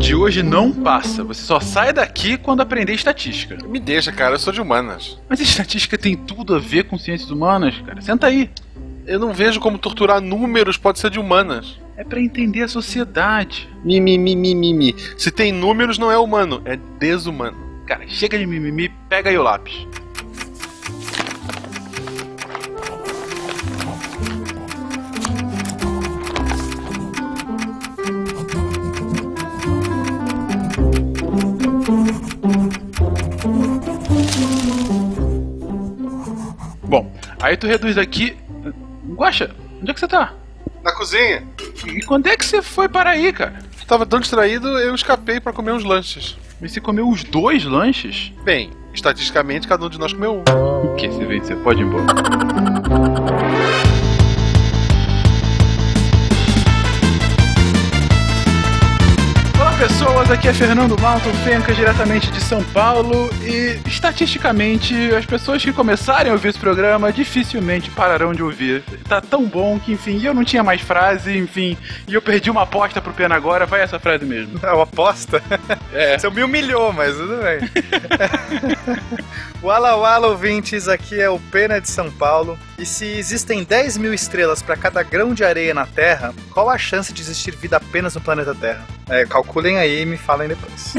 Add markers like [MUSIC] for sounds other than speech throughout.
de hoje não passa. Você só sai daqui quando aprender estatística. Me deixa, cara, eu sou de humanas. Mas estatística tem tudo a ver com ciências humanas, cara. Senta aí. Eu não vejo como torturar números pode ser de humanas. É pra entender a sociedade. Mimimi, mimimi. Se tem números, não é humano, é desumano. Cara, chega de mimimi, pega aí o lápis. Bom, aí tu reduz aqui. Guaxa, onde é que você tá? Na cozinha. E quando é que você foi para aí, cara? Tava tão distraído, eu escapei pra comer uns lanches. Mas você comeu os dois lanches? Bem, estatisticamente, cada um de nós comeu um. O que você vê? Você pode ir embora. Pessoas, aqui é Fernando Malton Fenca, diretamente de São Paulo e estatisticamente as pessoas que começarem a ouvir esse programa dificilmente pararão de ouvir. Tá tão bom que enfim, eu não tinha mais frase, enfim, e eu perdi uma aposta pro Pena agora, vai essa frase mesmo. É uma aposta? É. [LAUGHS] Você me humilhou, mas tudo bem. [LAUGHS] Wala Wala ouvintes, aqui é o Pena de São Paulo. E se existem 10 mil estrelas para cada grão de areia na Terra, qual a chance de existir vida apenas no planeta Terra? É, calculem aí e me falem depois.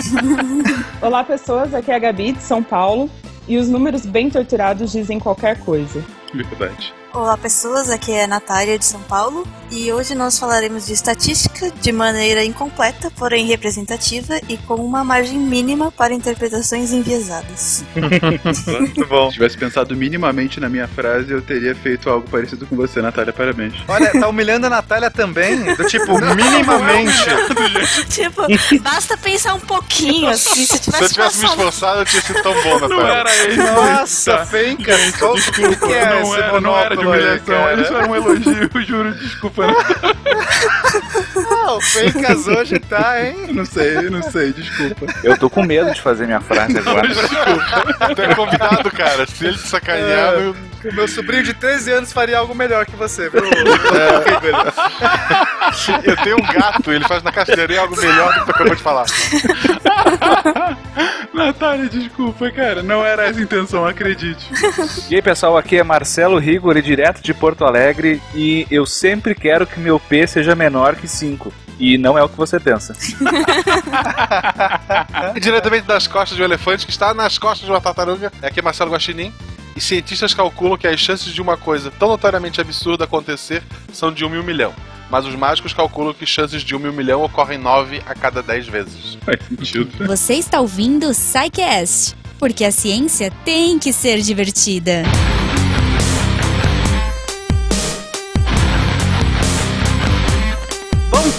[LAUGHS] Olá, pessoas. Aqui é a Gabi de São Paulo. E os números bem torturados dizem qualquer coisa. Verdade. Olá pessoas, aqui é a Natália de São Paulo e hoje nós falaremos de estatística de maneira incompleta, porém representativa e com uma margem mínima para interpretações enviesadas. Muito bom. [LAUGHS] Se tivesse pensado minimamente na minha frase, eu teria feito algo parecido com você, Natália. Parabéns. Olha, tá humilhando a Natália também, do tipo, minimamente. [LAUGHS] tipo, basta pensar um pouquinho assim, se Se eu tivesse tivesse me passado... esforçado, eu tinha sido tão bom, Não Natália. era ele. Nossa. Fenca, qual Desculpa, que é não, era, não era de monóculo aí, humilhação, cara? isso era um elogio, [LAUGHS] juro, desculpa. [LAUGHS] Ah, o Fencas hoje tá, hein? [LAUGHS] Não sei, não sei, desculpa. Eu tô com medo de fazer minha frase [LAUGHS] agora. Tu é convidado, cara. Se ele te sacanear, É. eu... O meu sobrinho de 13 anos faria algo melhor que você, viu? [LAUGHS] eu tenho um gato, ele faz na caixa de areia algo melhor do que tu acabou de falar. Natália, desculpa, cara, não era essa a intenção, acredite. E aí, pessoal, aqui é Marcelo Rigori, direto de Porto Alegre, e eu sempre quero que meu P seja menor que 5. E não é o que você pensa. E [LAUGHS] diretamente das costas de um elefante que está nas costas de uma tartaruga. Aqui é Marcelo Guaxinim. E cientistas calculam que as chances de uma coisa tão notoriamente absurda acontecer são de um mil milhão. Mas os mágicos calculam que chances de um mil milhão ocorrem nove a cada dez vezes. Faz sentido. Você está ouvindo o SciCast, porque a ciência tem que ser divertida. Bom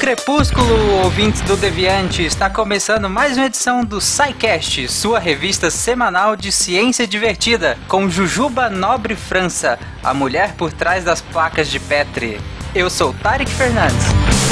crepúsculo, ouvintes do Deviante! Está começando mais uma edição do SciCast, sua revista semanal de ciência divertida, com Jujuba Nobre França, a mulher por trás das placas de Petri. Eu sou Tarek Fernandes.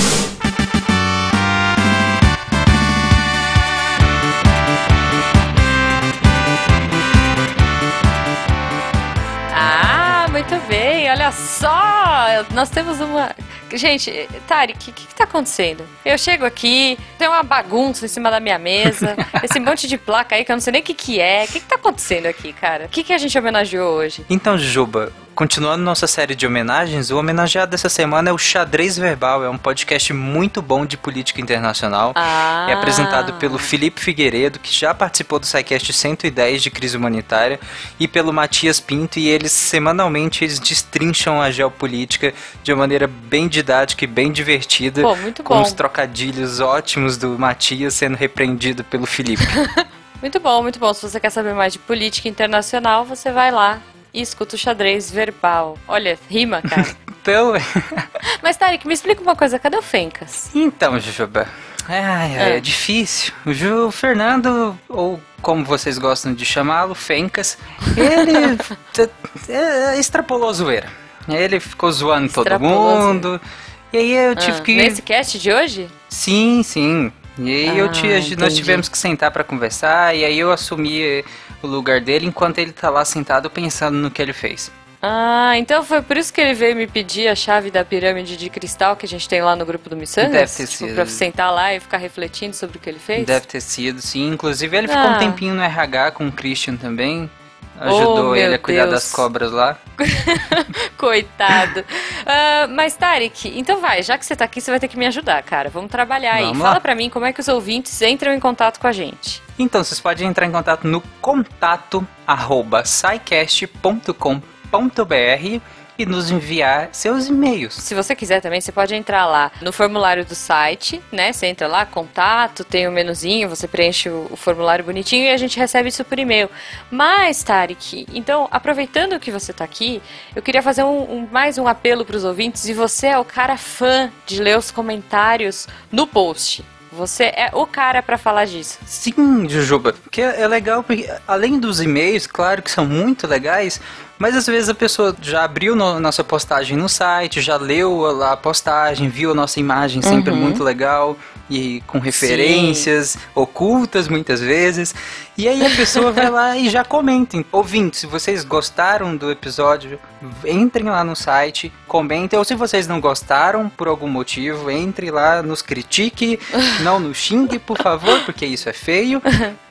Olha só! Nós temos uma. Gente, Tarek, o que, que tá acontecendo? Eu chego aqui, tem uma bagunça em cima da minha mesa, [LAUGHS] esse monte de placa aí que eu não sei nem o que, que é. O que, que tá acontecendo aqui, cara? O que, que a gente homenageou hoje? Então, Jujuba, continuando nossa série de homenagens, o homenageado dessa semana é o Xadrez Verbal, é um podcast muito bom de política internacional. Ah. É apresentado pelo Felipe Figueiredo, que já participou do SciCast 110 de crise humanitária, e pelo Matias Pinto, e eles semanalmente eles destrincham a geopolítica de uma maneira bem didática e bem divertida, Pô, muito com os trocadilhos ótimos do Matias sendo repreendido pelo Felipe. [LAUGHS] Muito bom, muito bom. Se você quer saber mais de política internacional, você vai lá e escuta o xadrez verbal. Olha, rima, cara. [LAUGHS] então, [LAUGHS] Mas, Tarek, me explica uma coisa, cadê o Fencas? então, Jujuba, ai, ai, é. É. difícil. O Ju Fernando, ou como vocês gostam de chamá-lo, Fencas, ele t- [LAUGHS] é, extrapolou a zoeira. Ele ficou zoando todo Extrapolou a mundo. E aí eu tive Ah, que. Nesse cast de hoje? Sim, sim. E aí eu Ah, ti- nós entendi. tivemos que sentar pra conversar, e aí eu assumi eh, o lugar dele enquanto ele tá lá sentado pensando no que ele fez. Ah, então foi por isso que ele veio me pedir a chave da pirâmide de cristal que a gente tem lá no grupo do Missangas? Deve ter tipo, sido. Pra sentar lá e ficar refletindo sobre o que ele fez? Deve ter sido, sim. Inclusive, ele ficou Ah. um tempinho no RH com o Christian também. Ajudou Oh, ele a cuidar Deus. das cobras lá. [LAUGHS] Coitado. Ah, mas, Tarek, então vai, já que você tá aqui, você vai ter que me ajudar, cara. Vamos trabalhar aí. Vamos Fala lá. pra mim como é que os ouvintes entram em contato com a gente. Então, vocês podem entrar em contato no contato arroba scicast.com.br e nos enviar seus e-mails. Se você quiser também, você pode entrar lá no formulário do site, né? Você entra lá, contato, tem o menuzinho, você preenche o, formulário bonitinho e a gente recebe isso por e-mail. Mas, Tarek, então, aproveitando que você tá aqui, eu queria fazer um, um- mais um apelo pros ouvintes e você é o cara fã de ler os comentários no post. Você é o cara pra falar disso. Sim, Jujuba, porque é legal, porque além dos e-mails, claro que são muito legais, mas às vezes a pessoa já abriu no- nossa postagem no site, já leu lá a postagem, viu a nossa imagem sempre Uhum. muito legal e com referências ocultas muitas vezes. E aí a pessoa vai lá e já comenta. Ouvinte, se vocês gostaram do episódio, entrem lá no site, comentem. Ou se vocês não gostaram por algum motivo, entre lá, nos critique, [LAUGHS] não nos xingue, por favor, porque isso é feio.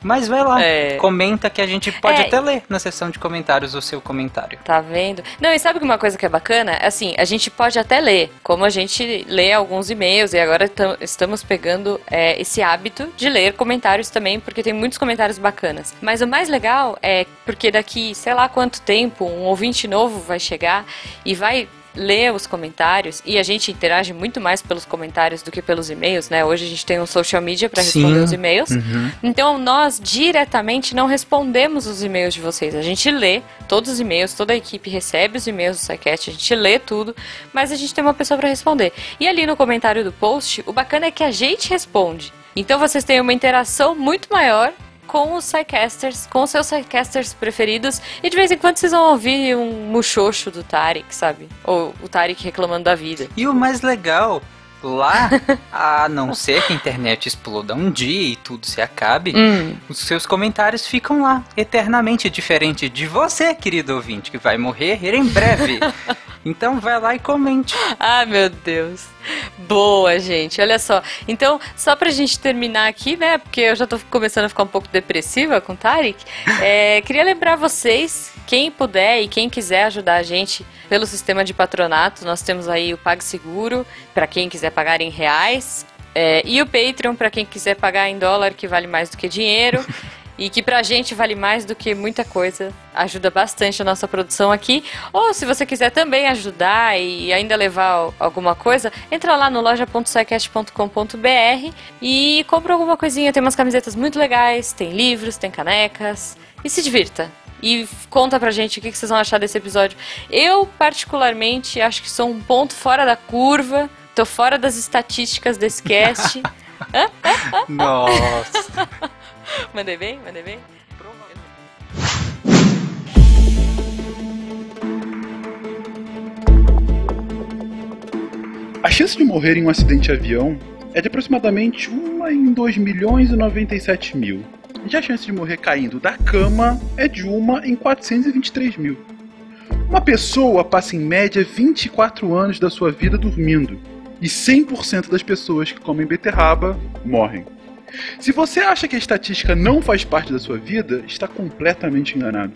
Mas vai lá, É. comenta que a gente pode É. até ler na seção de comentários o seu comentário. Tá vendo? Não, e sabe que uma coisa que é bacana? Assim, a gente pode até ler, como a gente lê alguns e-mails, e agora tam- estamos pegando é, esse hábito de ler comentários também, porque tem muitos comentários bacanas. Mas o mais legal é porque daqui, sei lá quanto tempo, um ouvinte novo vai chegar e vai ler os comentários e a gente interage muito mais pelos comentários do que pelos e-mails, né? Hoje a gente tem um social media para responder Sim. os e-mails. Uhum. Então nós diretamente não respondemos os e-mails de vocês. A gente lê todos os e-mails, toda a equipe recebe os e-mails do SciCast, a gente lê tudo, mas a gente tem uma pessoa para responder. E ali no comentário do post, o bacana é que a gente responde. Então vocês têm uma interação muito maior com os Psycasters, com os seus Psycasters preferidos, e de vez em quando vocês vão ouvir um muxoxo do Tarek, sabe? Ou o Tarek reclamando da vida. E o mais legal, lá, a não ser que a internet exploda um dia e tudo se acabe, Hum. os seus comentários ficam lá, eternamente diferente de você, querido ouvinte, que vai morrer em breve. [LAUGHS] então vai lá e comente. Ah, meu Deus. Boa, gente. Olha só. Então, só pra gente terminar aqui, né? Porque eu já tô começando a ficar um pouco depressiva com o Tarek. [LAUGHS] é, queria lembrar vocês, quem puder e quem quiser ajudar a gente pelo sistema de patronato, nós temos aí o PagSeguro, pra quem quiser pagar em reais. é, e o Patreon, pra quem quiser pagar em dólar, que vale mais do que dinheiro. [LAUGHS] E que pra gente vale mais do que muita coisa. Ajuda bastante a nossa produção aqui. Ou se você quiser também ajudar e ainda levar alguma coisa, entra lá no loja.sicast.com.br e compra alguma coisinha. Tem umas camisetas muito legais, tem livros, tem canecas. E se divirta. E conta pra gente o que vocês vão achar desse episódio. Eu, particularmente, acho que sou um ponto fora da curva. Tô fora das estatísticas desse cast. [LAUGHS] Nossa. [LAUGHS] mandei bem? Mandei bem? A chance de morrer em um acidente de avião é de aproximadamente 1 em 2 milhões e 97 mil. Já a chance de morrer caindo da cama é de 1 em 423 mil. Uma pessoa passa em média 24 anos da sua vida dormindo, e 100% das pessoas que comem beterraba morrem. Se você acha que a estatística não faz parte da sua vida, está completamente enganado.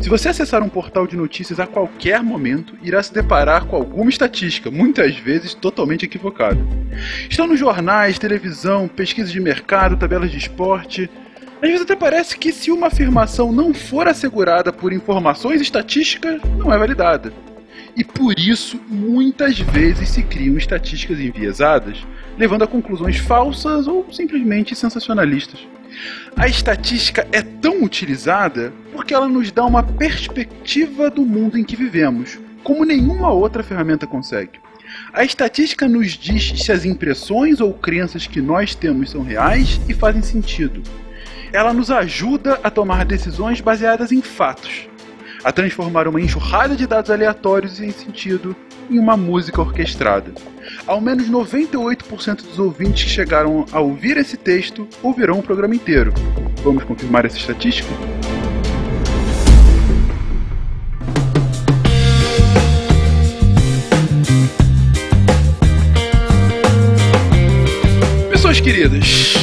Se você acessar um portal de notícias a qualquer momento, irá se deparar com alguma estatística, muitas vezes totalmente equivocada. Estão nos jornais, televisão, pesquisas de mercado, tabelas de esporte. Às vezes até parece que se uma afirmação não for assegurada por informações estatísticas, não é validada. E por isso, muitas vezes se criam estatísticas enviesadas, levando a conclusões falsas ou simplesmente sensacionalistas. A estatística é tão utilizada porque ela nos dá uma perspectiva do mundo em que vivemos, como nenhuma outra ferramenta consegue. A estatística nos diz se as impressões ou crenças que nós temos são reais e fazem sentido. Ela nos ajuda a tomar decisões baseadas em fatos, a transformar uma enxurrada de dados aleatórios e sem sentido em uma música orquestrada. Ao menos 98% dos ouvintes que chegaram a ouvir esse texto ouvirão o programa inteiro. Vamos confirmar essa estatística? Pessoas queridas,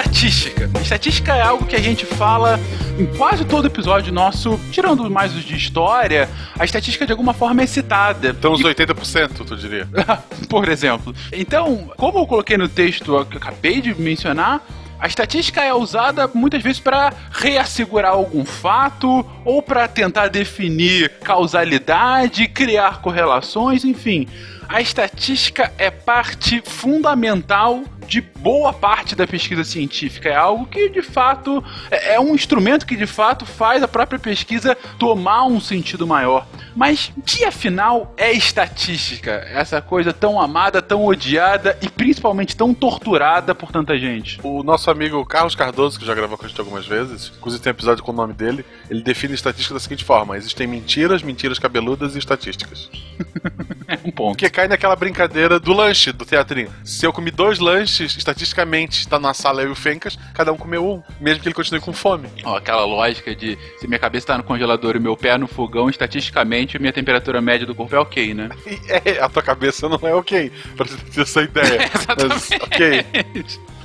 estatística. Estatística é algo que a gente fala em quase todo episódio nosso, tirando mais os de história, a estatística de alguma forma é citada. Então uns 80%, tu diria. [LAUGHS] Por exemplo. Então, como eu coloquei no texto que eu acabei de mencionar, a estatística é usada muitas vezes para reassegurar algum fato ou para tentar definir causalidade, criar correlações, enfim. A estatística é parte fundamental de boa parte da pesquisa científica. É algo que, de fato, é é um instrumento que, de fato, faz a própria pesquisa tomar um sentido maior. Mas o que, afinal, é estatística? Essa coisa tão amada, tão odiada e, principalmente, tão torturada por tanta gente. O nosso amigo Carlos Cardoso, que já gravou com a gente algumas vezes, inclusive tem episódio com o nome dele, ele define estatística da seguinte forma: existem mentiras, mentiras cabeludas e estatísticas. [LAUGHS] É um ponto. Porque cai naquela brincadeira do lanche do teatrinho. Se eu comi dois lanches, estatisticamente, está na sala eu e o Fencas, cada um comeu um, mesmo que ele continue com fome. Ó, aquela lógica de se minha cabeça tá no congelador e meu pé no fogão, estatisticamente minha temperatura média do corpo é ok, né? [LAUGHS] É, a tua cabeça não é ok, pra você ter essa ideia. [LAUGHS] Mas, ok.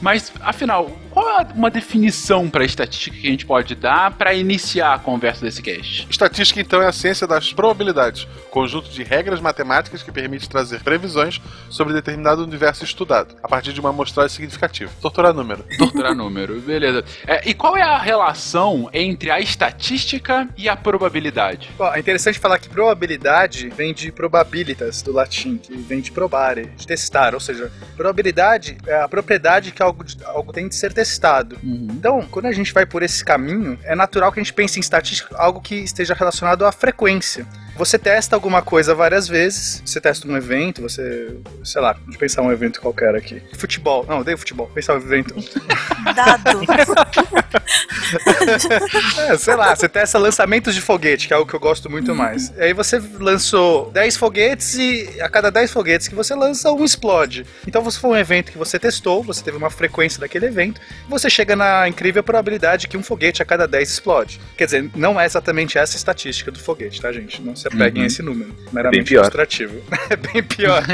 Mas, afinal, qual é uma definição para estatística que a gente pode dar para iniciar a conversa desse cast? Estatística, então, é a ciência das probabilidades, conjunto de regras matemáticas que permite trazer previsões sobre determinado universo estudado, a partir de uma amostragem significativa. Torturar número. [LAUGHS] Torturar número, beleza. É, e qual é a relação entre a estatística e a probabilidade? Bom, é interessante falar que probabilidade vem de probabilitas, do latim, que vem de probare, de testar, ou seja, probabilidade é a propriedade que algo, algo tem de ser testado. Então, quando a gente vai por esse caminho, é natural que a gente pense em estatística algo que esteja relacionado à frequência. Você testa alguma coisa várias vezes, você testa um evento, você, sei lá, de pensar um evento qualquer aqui. Futebol, não, odeio futebol, pensar um evento. [LAUGHS] Dado. [LAUGHS] É, sei lá, você testa lançamentos de foguete, que é algo que eu gosto muito mais. E aí você lançou 10 foguetes e a cada 10 foguetes que você lança, um explode. Então você foi um evento que você testou, você teve uma frequência daquele evento, e você chega na incrível probabilidade que um foguete a cada 10 explode. Quer dizer, não é exatamente essa a estatística do foguete, tá, gente? Não se apeguem Uhum. a esse número. Meramente pior. ilustrativo. É [LAUGHS] bem pior. [LAUGHS]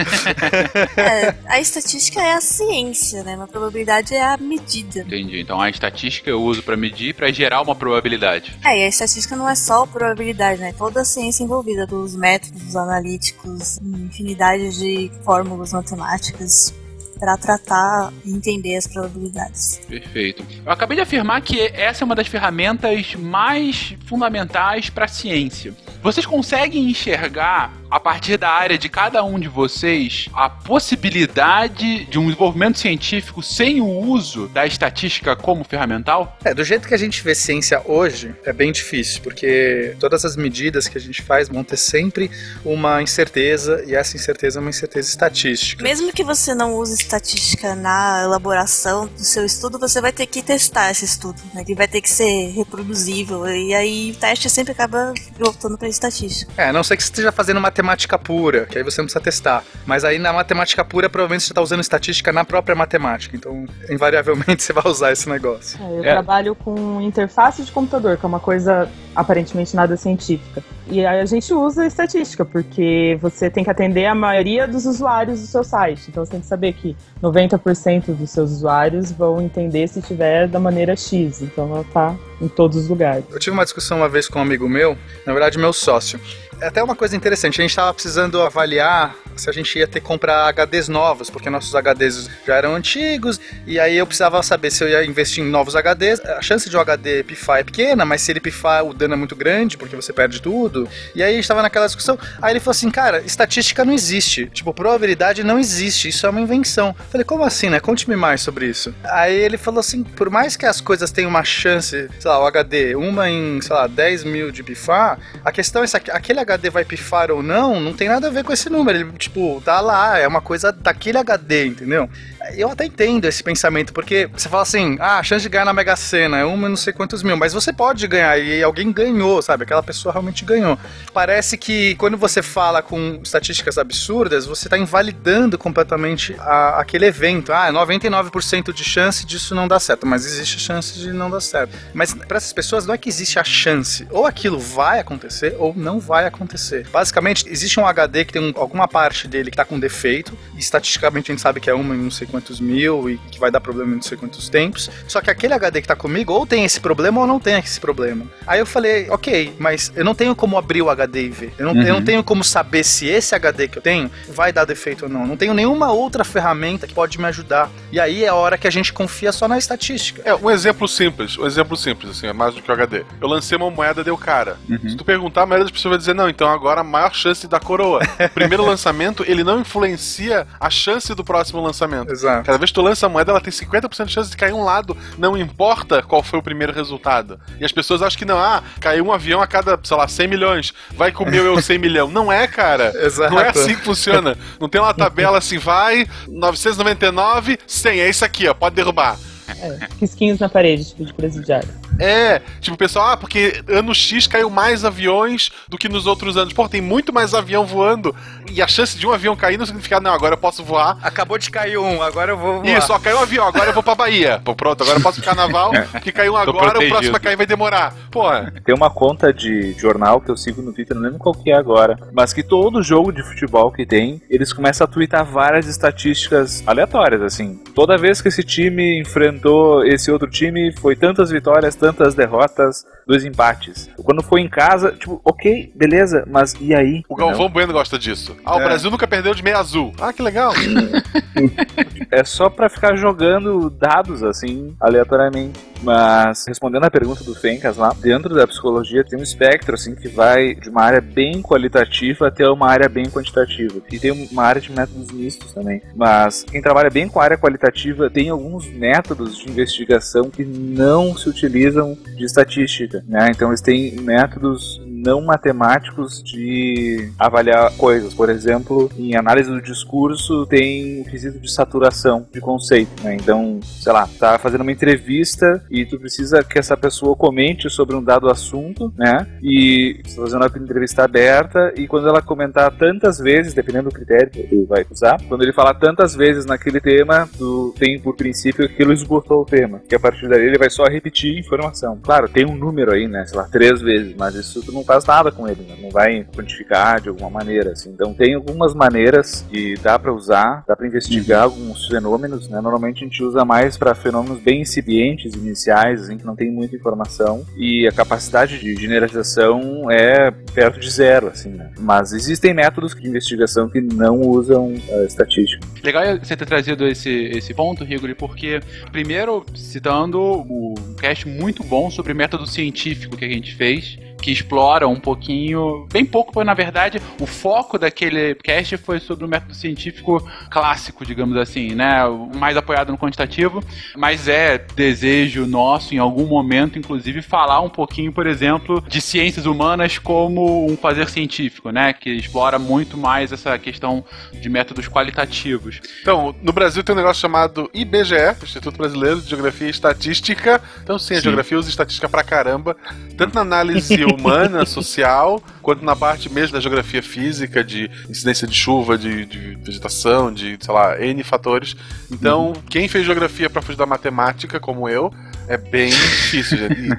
É, a estatística é a ciência, né? Uma probabilidade é a medida. Entendi. Então a estatística eu uso para medir para gerar uma probabilidade. É, e a estatística não é só probabilidade, né? Toda a ciência envolvida, dos métodos analíticos, infinidade de fórmulas matemáticas para tratar e entender as probabilidades. Perfeito. Eu acabei de afirmar que essa é uma das ferramentas mais fundamentais para a ciência. Vocês conseguem enxergar, a partir da área de cada um de vocês, a possibilidade de um desenvolvimento científico sem o uso da estatística como ferramental? É, do jeito que a gente vê ciência hoje, é bem difícil, porque todas as medidas que a gente faz vão ter sempre uma incerteza, e essa incerteza é uma incerteza estatística. Mesmo que você não use estatística na elaboração do seu estudo, você vai ter que testar esse estudo. Né? Ele vai ter que ser reproduzível. E aí o teste sempre acaba voltando para estatística. É, a não ser que você esteja fazendo matemática pura, que aí você não precisa testar. Mas aí na matemática pura, provavelmente você está usando estatística na própria matemática. Então, invariavelmente, [LAUGHS] você vai usar esse negócio. É, eu É. trabalho com interface de computador, que é uma coisa aparentemente nada científica. E aí a gente usa estatística, porque você tem que atender a maioria dos usuários do seu site. Então você tem que saber que 90% dos seus usuários vão entender se tiver da maneira X. Então ela tá em todos os lugares. Eu tive uma discussão uma vez com um amigo meu, na verdade, meu sócio. É até uma coisa interessante, a gente estava precisando avaliar se a gente ia ter que comprar HDs novos, porque nossos HDs já eram antigos, e aí eu precisava saber se eu ia investir em novos HDs. A chance de um HD pifar é pequena, mas se ele pifar, o dano é muito grande, porque você perde tudo. E aí a gente estava naquela discussão. Aí ele falou assim, cara, estatística não existe. Tipo, probabilidade não existe, isso é uma invenção. Eu falei, como assim, né? Conte-me mais sobre isso. Aí ele falou assim, por mais que as coisas tenham uma chance, sei lá, o HD, uma em, sei lá, 10 mil de pifar, a questão é se aqu- aquele vai pifar ou não, não tem nada a ver com esse número. Ele, tipo, tá lá, é uma coisa daquele HD, entendeu? Eu até entendo esse pensamento, porque você fala assim, ah, a chance de ganhar na Mega Sena é uma não sei quantos mil, mas você pode ganhar e alguém ganhou, sabe? Aquela pessoa realmente ganhou. Parece que quando você fala com estatísticas absurdas, você tá invalidando completamente a- aquele evento. Ah, 99% de chance disso não dar certo, mas existe a chance de não dar certo. Mas para essas pessoas não é que existe a chance, ou aquilo vai acontecer ou não vai acontecer. Basicamente, existe um HD que tem um- alguma parte dele que tá com defeito, e estatisticamente a gente sabe que é uma em não sei quantos quantos mil e que vai dar problema em não sei quantos tempos. Só que aquele HD que tá comigo ou tem esse problema ou não tem esse problema. Aí eu falei, ok, mas eu não tenho como abrir o HD e ver. Eu não, eu não tenho como saber se esse HD que eu tenho vai dar defeito ou não. Não tenho nenhuma outra ferramenta que pode me ajudar. E aí é a hora que a gente confia só na estatística. É, um exemplo simples, um exemplo simples, assim, é mais do que o HD. Eu lancei uma moeda, deu cara. Se tu perguntar, a maioria das pessoas vai dizer, não, então agora a maior chance da coroa. O [LAUGHS] primeiro lançamento, ele não influencia a chance do próximo lançamento. Exato. Cada vez que tu lança a moeda, ela tem 50% de chance de cair um lado, não importa qual foi o primeiro resultado. E as pessoas acham que não, ah, caiu um avião a cada, sei lá, 100 milhões, vai com o meu [LAUGHS] eu 100 milhão. Não é, cara. Exato. Não é assim que funciona. Não tem uma tabela assim, vai, 999, 100, é isso aqui, ó, pode derrubar. É, risquinhos na parede, tipo de presidiário. É, tipo, o pessoal, ah, porque ano X caiu mais aviões do que nos outros anos. Pô, tem muito mais avião voando. E a chance de um avião cair não significa, não, agora eu posso voar. Acabou de cair um, agora eu vou voar. Isso, ó, caiu um avião, agora eu vou pra Bahia. Pô, pronto, agora eu posso pro carnaval, porque caiu um agora, o próximo a cair vai demorar. Porra. Tem uma conta de jornal que eu sigo no Twitter, não lembro qual que é agora, mas que todo jogo de futebol que tem, eles começam a twittar várias estatísticas aleatórias, assim. Toda vez que esse time enfrentou esse outro time, foi tantas vitórias, tantas derrotas, dois empates. Quando foi em casa, tipo, ok, beleza, mas e aí? O Galvão Bueno gosta disso. Ah, o É. Brasil nunca perdeu de meia azul. Ah, que legal. [LAUGHS] É só pra ficar jogando dados assim, aleatoriamente. Mas, respondendo a pergunta do Fencas lá, dentro da psicologia tem um espectro assim que vai de uma área bem qualitativa até uma área bem quantitativa. E tem uma área de métodos mistos também. Mas quem trabalha bem com a área qualitativa tem alguns métodos de investigação que não se utilizam de estatística, né? Então eles têm métodos não matemáticos de avaliar coisas. Por exemplo, em análise do discurso tem o quesito de saturação de conceito. Né? Então, sei lá, tá fazendo uma entrevista e tu precisa que essa pessoa comente sobre um dado assunto, né? E você tá fazendo uma entrevista aberta e quando ela comentar tantas vezes, dependendo do critério que tu vai usar, quando ele falar tantas vezes naquele tema, tu tem por princípio que aquilo esgotou o tema. Que a partir daí ele vai só repetir informação. Claro, tem um número aí, né? Sei lá, três vezes, mas isso tu não faz nada com ele, né? não vai quantificar de alguma maneira, assim. Então tem algumas maneiras que dá pra usar, dá pra investigar alguns fenômenos, né? Normalmente a gente usa mais pra fenômenos bem incipientes, iniciais, assim, que não tem muita informação e a capacidade de generalização é perto de zero, assim, né? Mas existem métodos de investigação que não usam a estatística. Legal você ter trazido esse, esse ponto, Rigoli, porque, primeiro, citando o cast muito bom sobre método científico que a gente fez, que explora um pouquinho, bem pouco, na verdade, o foco daquele cast foi sobre o método científico clássico, digamos assim, né? O mais apoiado no quantitativo, mas é desejo nosso, em algum momento, inclusive, falar um pouquinho, por exemplo, de ciências humanas como um fazer científico, né? Que explora muito mais essa questão de métodos qualitativos. Então, no Brasil tem um negócio chamado IBGE, Instituto Brasileiro de Geografia e Estatística. Então, sim, a geografia usa estatística pra caramba, tanto na análise [LAUGHS] humana, social, quanto na parte mesmo da geografia física, de incidência de chuva, de, de vegetação, de, sei lá, N fatores. Então, quem fez geografia pra fugir da matemática, como eu, é bem difícil. gente. E,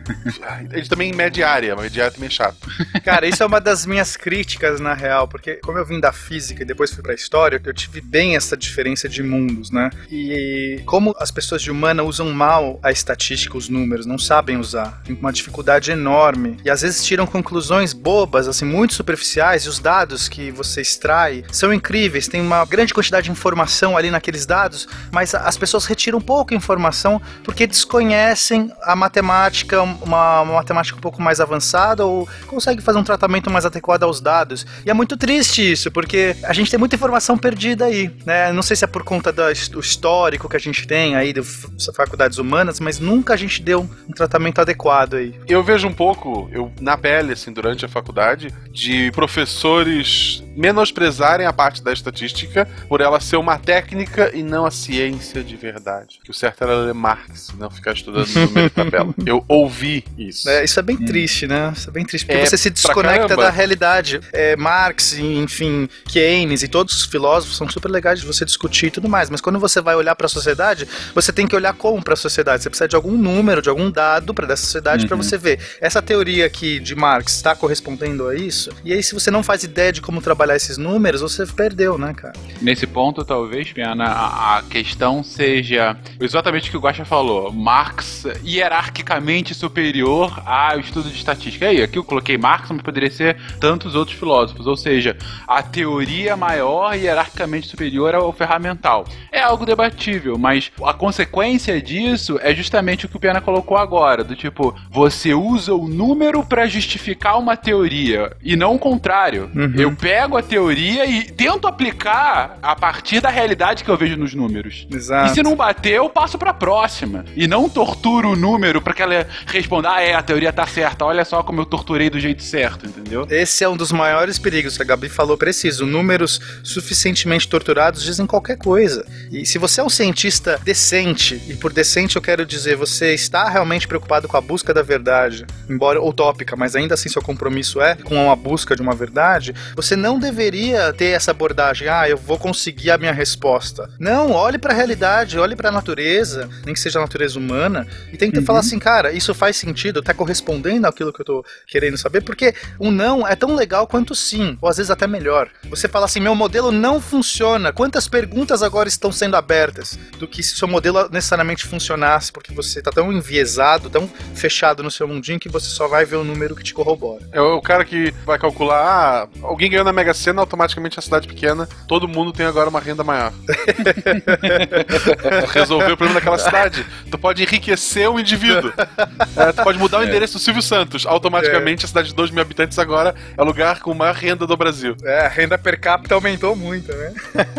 [LAUGHS] Ele também mede área, mas mede área também é chato. Cara, isso é uma das minhas críticas, na real, porque como eu vim da física e depois fui pra história, eu tive bem essa diferença de mundos, né? E como as pessoas de humana usam mal a estatística, os números, não sabem usar, tem uma dificuldade enorme. E às vezes tiram conclusões bobas, assim, muito superficiais, e os dados que você extrai são incríveis, tem uma grande quantidade de informação ali naqueles dados, mas as pessoas retiram pouca informação porque desconhecem a matemática, uma, uma matemática um pouco mais avançada, ou consegue fazer um tratamento mais adequado aos dados. E é muito triste isso, porque a gente tem muita informação perdida aí, né? Não sei se é por conta do histórico que a gente tem aí das faculdades humanas, mas nunca a gente deu um tratamento adequado aí. Eu vejo um pouco, eu na pele, assim, durante a faculdade, de professores menosprezarem a parte da estatística por ela ser uma técnica e não a ciência de verdade. Que o certo era ler Marx, não ficar estudando [LAUGHS] no número de tabela. Eu ouvi isso. É, isso é bem triste, né? Isso é bem triste, porque É, você se desconecta da realidade. É, Marx, enfim, Keynes e todos os filósofos são super legais de você discutir e tudo mais, mas quando você vai olhar para a sociedade, você tem que olhar como para a sociedade. Você precisa de algum número, de algum dado para dessa sociedade para você ver. Essa teoria aqui de Marx está correspondendo a isso? E aí, se você não faz ideia de como trabalhar esses números, você perdeu, né, cara? Nesse ponto, talvez, Piana, a, questão seja exatamente o que o Guaxa falou. Marx hierarquicamente superior ao estudo de estatística. Aí, aqui eu coloquei Marx, mas poderia ser tantos outros filósofos. Ou seja, a teoria maior hierarquicamente superior ao ferramental. É algo debatível, mas a consequência disso é justamente o que o Piana colocou agora, do tipo, você usa o número para justificar uma teoria e não o contrário. Eu pego a teoria e tento aplicar a partir da realidade que eu vejo nos números. Exato. E se não bater, eu passo pra próxima. E não torturo o número pra que ela responda, ah, é, a teoria tá certa, olha só como eu torturei do jeito certo, entendeu? Esse é um dos maiores perigos que a Gabi falou preciso. Números suficientemente torturados dizem qualquer coisa. E se você é um cientista decente, e por decente eu quero dizer, você está realmente preocupado com a busca da verdade, embora utópica, mas ainda assim seu compromisso é com a busca de uma verdade, você não deveria ter essa abordagem, ah, eu vou conseguir a minha resposta. Não, olhe para a realidade, olhe para a natureza, nem que seja a natureza humana, e tenta falar assim, cara, isso faz sentido, tá correspondendo àquilo que eu tô querendo saber, porque o não é tão legal quanto sim, ou às vezes até melhor. Você fala assim, meu modelo não funciona, quantas perguntas agora estão sendo abertas, do que se seu modelo necessariamente funcionasse, porque você tá tão enviesado, tão fechado no seu mundinho, que você só vai ver o número que te corrobora. É o cara que vai calcular, ah, alguém ganhou na Mega Sena, automaticamente a cidade pequena, todo mundo tem agora uma renda maior. [LAUGHS] Resolveu o problema daquela cidade. Tu pode enriquecer o indivíduo. É, tu pode mudar o endereço do Silvio Santos. Automaticamente a cidade de 2 mil habitantes agora é o lugar com maior renda do Brasil. É, a renda per capita aumentou muito, né?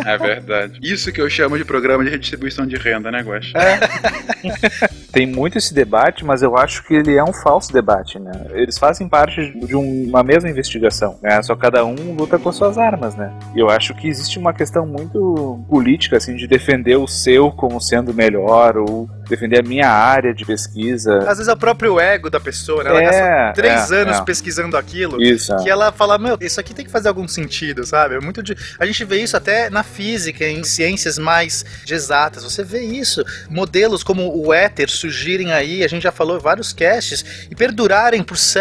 É verdade. Isso que eu chamo de programa de redistribuição de renda, né, Guaxa? [LAUGHS] Tem muito esse debate, mas eu acho que ele é um falso debate, né? Eles fazem parte de um- uma mesma investigação, né? Só cada um luta com suas armas, né? E eu acho que existe uma questão muito política, assim, de defender o seu como sendo melhor, ou defender a minha área de pesquisa. Às vezes é o próprio ego da pessoa, né? Ela É, gasta três é, anos é. pesquisando aquilo. Isso. Que ela fala, meu, isso aqui tem que fazer algum sentido, sabe? É muito de... A gente vê isso até na física, em ciências mais exatas. Você vê isso. Modelos como o éter surgirem aí, a gente já falou em vários casts, e perdurarem por séculos,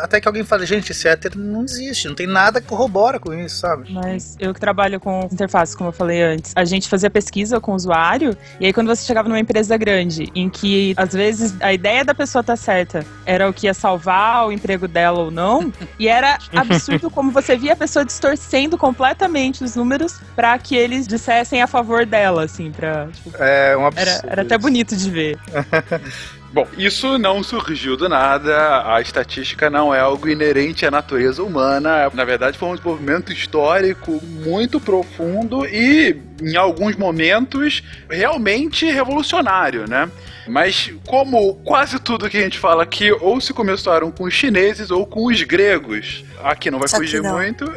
até que alguém fale, gente, esse éter não existe, não tem nada que corrobora com isso, sabe? Mas eu que trabalho com interface, como eu falei antes, a gente fazia pesquisa com o usuário, e aí quando você chegava numa empresa grande, em que às vezes a ideia da pessoa tá certa era o que ia salvar o emprego dela ou não, [LAUGHS] e era absurdo como você via a pessoa distorcendo completamente os números para que eles dissessem a favor dela, assim, pra. Tipo, É um absurdo. era, era até bonito de ver. [LAUGHS] Bom, isso não surgiu do nada. A estatística não é algo inerente à natureza humana. Na verdade, foi um desenvolvimento histórico muito profundo e, em alguns momentos, realmente revolucionário, né? Mas, como quase tudo que a gente fala aqui, ou se começaram com os chineses ou com os gregos. Aqui não vai Só fugir muito. [LAUGHS]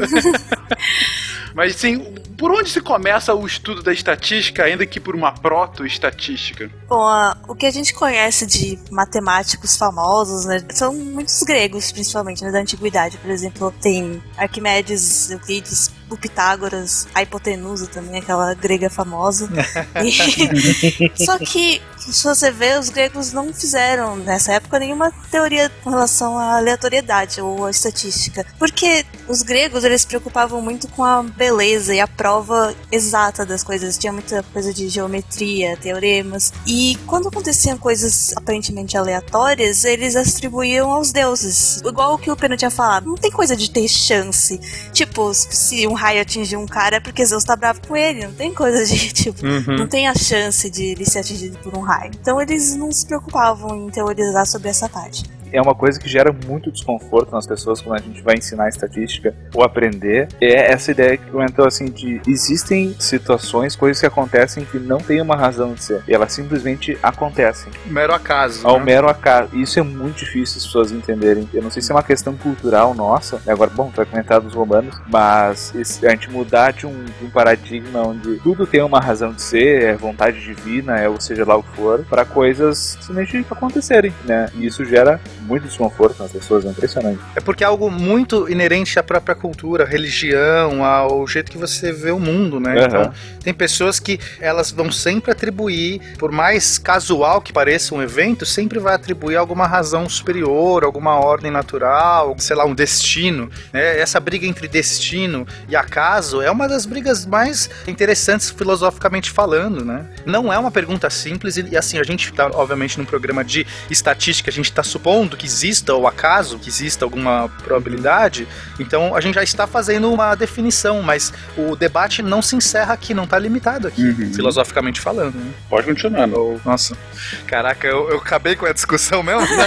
Mas, assim, por onde se começa o estudo da estatística, ainda que por uma proto-estatística? Bom, o que a gente conhece de matemáticos famosos, né, são muitos gregos, principalmente, né, da antiguidade. Por exemplo, tem Arquimedes, Euclides, o Pitágoras, a hipotenusa também, aquela grega famosa. [LAUGHS] E- [LAUGHS] Só que, se você vê, os gregos não fizeram, nessa época, nenhuma teoria com relação à aleatoriedade ou à estatística. Porque os gregos, eles se preocupavam muito com a beleza e a prova exata das coisas. Tinha muita coisa de geometria, teoremas. E quando aconteciam coisas aparentemente aleatórias, eles atribuíam aos deuses. Igual o que o Pena tinha falado. Não tem coisa de ter chance. Tipo, se um raio atingir um cara é porque Zeus tá bravo com ele. Não tem coisa de, [LAUGHS] tipo, não tem a chance de ele ser atingido por um raio. Então eles não se preocupavam em teorizar sobre essa parte. É uma coisa que gera muito desconforto nas pessoas quando a gente vai ensinar estatística ou aprender. É essa ideia que comentou assim de existem situações, coisas que acontecem que não tem uma razão de ser. E elas simplesmente acontecem. Mero acaso. Ao né? mero acaso. E Isso é muito difícil as pessoas entenderem. Eu não sei se é uma questão cultural nossa. né? Agora, bom, tu vai comentar dos romanos, mas a gente mudar de um, de um paradigma onde tudo tem uma razão de ser, é vontade divina, é ou seja lá o que for, para coisas simplesmente acontecerem, né? E isso gera muito desconforto nas pessoas, é impressionante. É porque é algo muito inerente à própria cultura, à religião, ao jeito que você vê o mundo, né? Aham. Então, tem pessoas que elas vão sempre atribuir, por mais casual que pareça um evento, sempre vai atribuir alguma razão superior, alguma ordem natural, sei lá, um destino. né? Essa briga entre destino e acaso é uma das brigas mais interessantes filosoficamente falando, né? Não é uma pergunta simples e, assim, a gente tá, obviamente, num programa de estatística, a gente está supondo que exista o acaso, que exista alguma probabilidade, então a gente já está fazendo uma definição, mas o debate não se encerra aqui, não está limitado aqui, Uhum. filosoficamente falando. Né? Pode continuar, não. Ou- Nossa, caraca, eu, eu acabei com a discussão mesmo? [LAUGHS]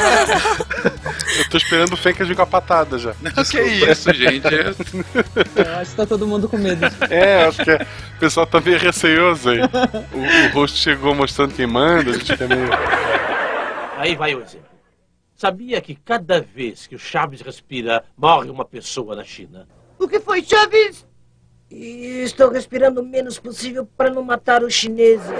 Eu tô esperando o Fencas vir com a patada já. [LAUGHS] que isso, gente. Eu acho que tá todo mundo com medo. É, acho que o pessoal tá meio receioso aí. O, o rosto chegou mostrando quem manda, a gente fica meio. Aí vai exemplo. Sabia que cada vez que o Chaves respira, morre uma pessoa na China? O que foi, Chaves? Estou respirando o menos possível para não matar os chineses.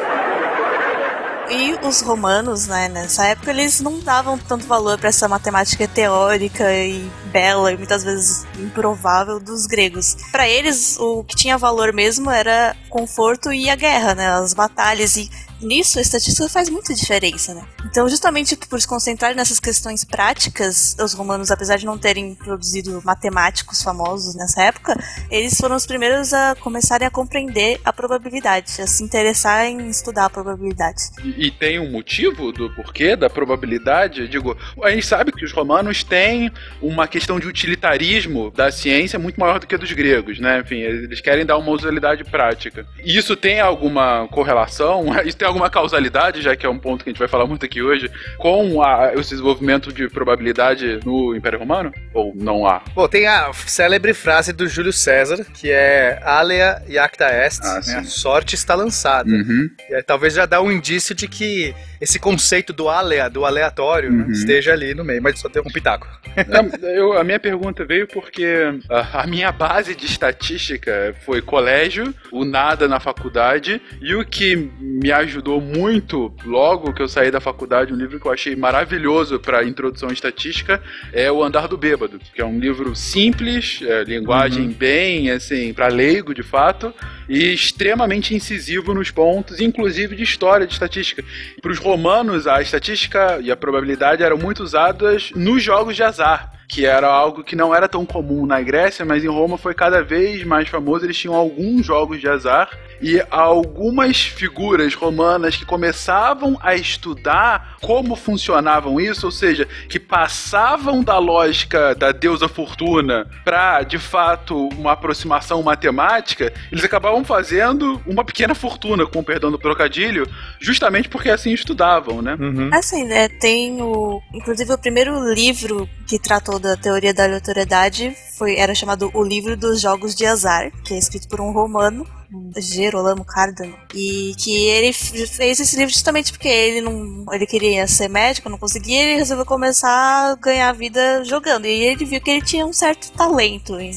E os romanos, né, nessa época, eles não davam tanto valor para essa matemática teórica e bela e muitas vezes improvável dos gregos. Para eles, o que tinha valor mesmo era conforto e a guerra, né, as batalhas e nisso a estatística faz muita diferença, né? Então, justamente por se concentrar nessas questões práticas, os romanos, apesar de não terem produzido matemáticos famosos nessa época, eles foram os primeiros a começarem a compreender a probabilidade, a se interessar em estudar a probabilidade. E, tem um motivo do porquê da probabilidade? Digo, a gente sabe que os romanos têm uma questão de utilitarismo da ciência muito maior do que a dos gregos, né? Enfim, eles querem dar uma utilidade prática. E Isso tem alguma correlação? [LAUGHS] Isso tem alguma causalidade, já que é um ponto que a gente vai falar muito aqui hoje, com a, esse desenvolvimento de probabilidade no Império Romano? Ou não há? Bom, tem a célebre frase do Júlio César, que é Alea iacta est, Ah, né? sorte está lançada. Uhum. E aí, talvez já dá um indício de que esse conceito do alea, do aleatório, né, Uhum. esteja ali no meio, mas só tem um pitaco. Não, eu- a minha pergunta veio porque a, a minha base de estatística foi colégio, o nada na faculdade, e o que me ajudou muito logo que eu saí da faculdade, um livro que eu achei maravilhoso para introdução à estatística, é O Andar do Bêbado, que é um livro simples, é, linguagem bem, assim, para leigo de fato, e extremamente incisivo nos pontos, inclusive de história de estatística. Para os romanos, a estatística e a probabilidade eram muito usadas nos jogos de azar. Que era algo que não era tão comum na Grécia, mas em Roma foi cada vez mais famoso. Eles tinham alguns jogos de azar e algumas figuras romanas que começavam a estudar como funcionavam isso, ou seja, que passavam da lógica da deusa fortuna para de fato uma aproximação matemática, eles acabavam fazendo uma pequena fortuna, com perdão do trocadilho, justamente porque assim estudavam, né? Assim, né, tem o. Inclusive o primeiro livro que tratou da teoria da aleatoriedade foi, era chamado O Livro dos Jogos de Azar, que é escrito por um romano, Gerolamo Cardano. E que ele fez esse livro justamente porque ele não. ele queria ser médico, não conseguia, ele resolveu começar a ganhar vida jogando. E ele viu que ele tinha um certo talento, né?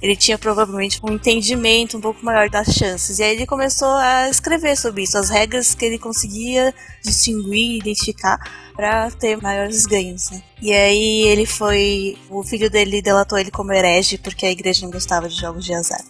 Ele tinha provavelmente um entendimento um pouco maior das chances. E aí ele começou a escrever sobre isso, as regras que ele conseguia distinguir, identificar para ter maiores ganhos, né? E aí ele foi, o filho dele delatou ele como herege porque a igreja não gostava de jogos de azar.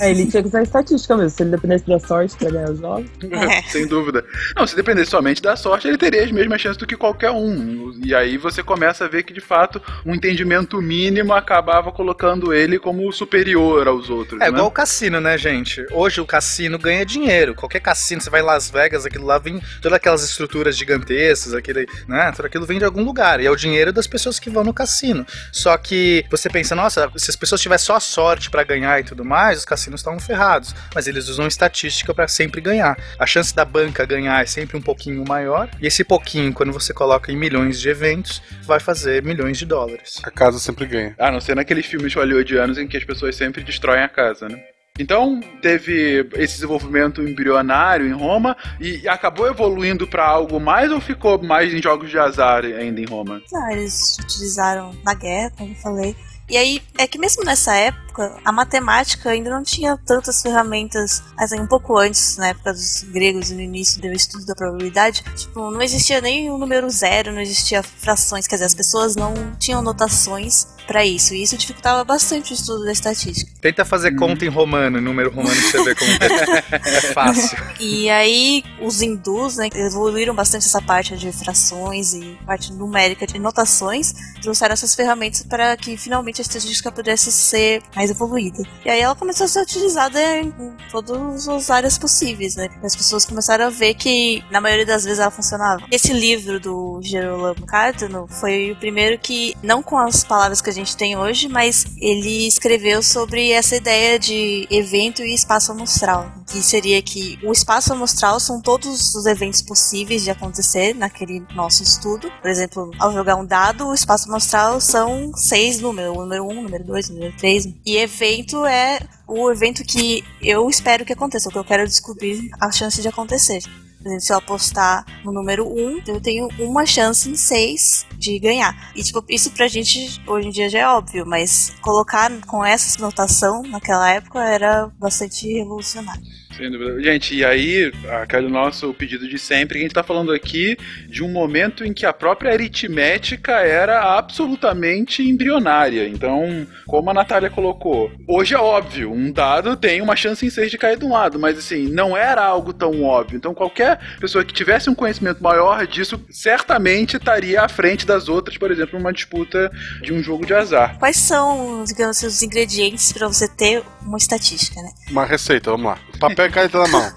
É, ele tinha que usar estatística mesmo. Se ele dependesse da sorte pra ganhar os jogos. [LAUGHS] É. Sem dúvida. Não, se dependesse somente da sorte, ele teria as mesmas chances do que qualquer um. E aí você começa a ver que, de fato, um entendimento mínimo acabava colocando ele como superior aos outros. É né? igual o cassino, né, gente? Hoje o cassino ganha dinheiro. Qualquer cassino, você vai em Las Vegas, aquilo lá vem todas aquelas estruturas gigantescas, aquele, né? Tudo aquilo vem de algum lugar. E é o dinheiro das pessoas que vão no cassino. Só que você pensa, nossa, se as pessoas tivessem só sorte pra ganhar e tudo mais, cassinos estavam ferrados, mas eles usam estatística para sempre ganhar. A chance da banca ganhar é sempre um pouquinho maior, e esse pouquinho, quando você coloca em milhões de eventos, vai fazer milhões de dólares. A casa sempre ganha. A não ser naqueles filmes hollywoodianos em que as pessoas sempre destroem a casa, né? Então, teve esse desenvolvimento embrionário em Roma e acabou evoluindo para algo mais ou ficou mais em jogos de azar ainda em Roma? Ah, eles utilizaram na guerra, como eu falei. E aí, é que mesmo nessa época, a matemática ainda não tinha tantas ferramentas, assim, um pouco antes, na época dos gregos no início do estudo da probabilidade, tipo, não existia nem o número zero, não existia frações, quer dizer, as pessoas não tinham notações para isso, e isso dificultava bastante o estudo da estatística. Tenta fazer conta em romano, número romano, pra você ver como é, é [LAUGHS] [LAUGHS] fácil. E aí, os hindus, né, evoluíram bastante essa parte de frações e parte numérica de notações, trouxeram essas ferramentas para que finalmente a estatística pudesse ser mais evoluída. E aí ela começou a ser utilizada em todas as áreas possíveis, né? As pessoas começaram a ver que, na maioria das vezes, ela funcionava. Esse livro do Gerolamo Cardano foi o primeiro que, não com as palavras que a gente tem hoje, mas ele escreveu sobre essa ideia de evento e espaço amostral. Que seria que o espaço amostral são todos os eventos possíveis de acontecer naquele nosso estudo. Por exemplo, ao jogar um dado, o espaço amostral são seis números número 1, um, número 2, número 3. E evento é o evento que eu espero que aconteça, o que eu quero descobrir a chance de acontecer. Por exemplo, se eu apostar no número 1, um, eu tenho uma chance em 6 de ganhar. E, tipo, isso pra gente hoje em dia já é óbvio, mas colocar com essa notação naquela época era bastante revolucionário. Sem dúvida. Gente, e aí, aquele nosso pedido de sempre, a gente tá falando aqui de um momento em que a própria aritmética era absolutamente embrionária. Então, como a Natália colocou, hoje é óbvio, um dado tem uma chance em seis de cair de um lado, mas assim, não era algo tão óbvio. Então, qualquer pessoa que tivesse um conhecimento maior disso, certamente estaria à frente das outras, por exemplo, numa disputa de um jogo de azar. Quais são, digamos, os ingredientes para você ter uma estatística, né? Uma receita, vamos lá. Papel e caneta na mão.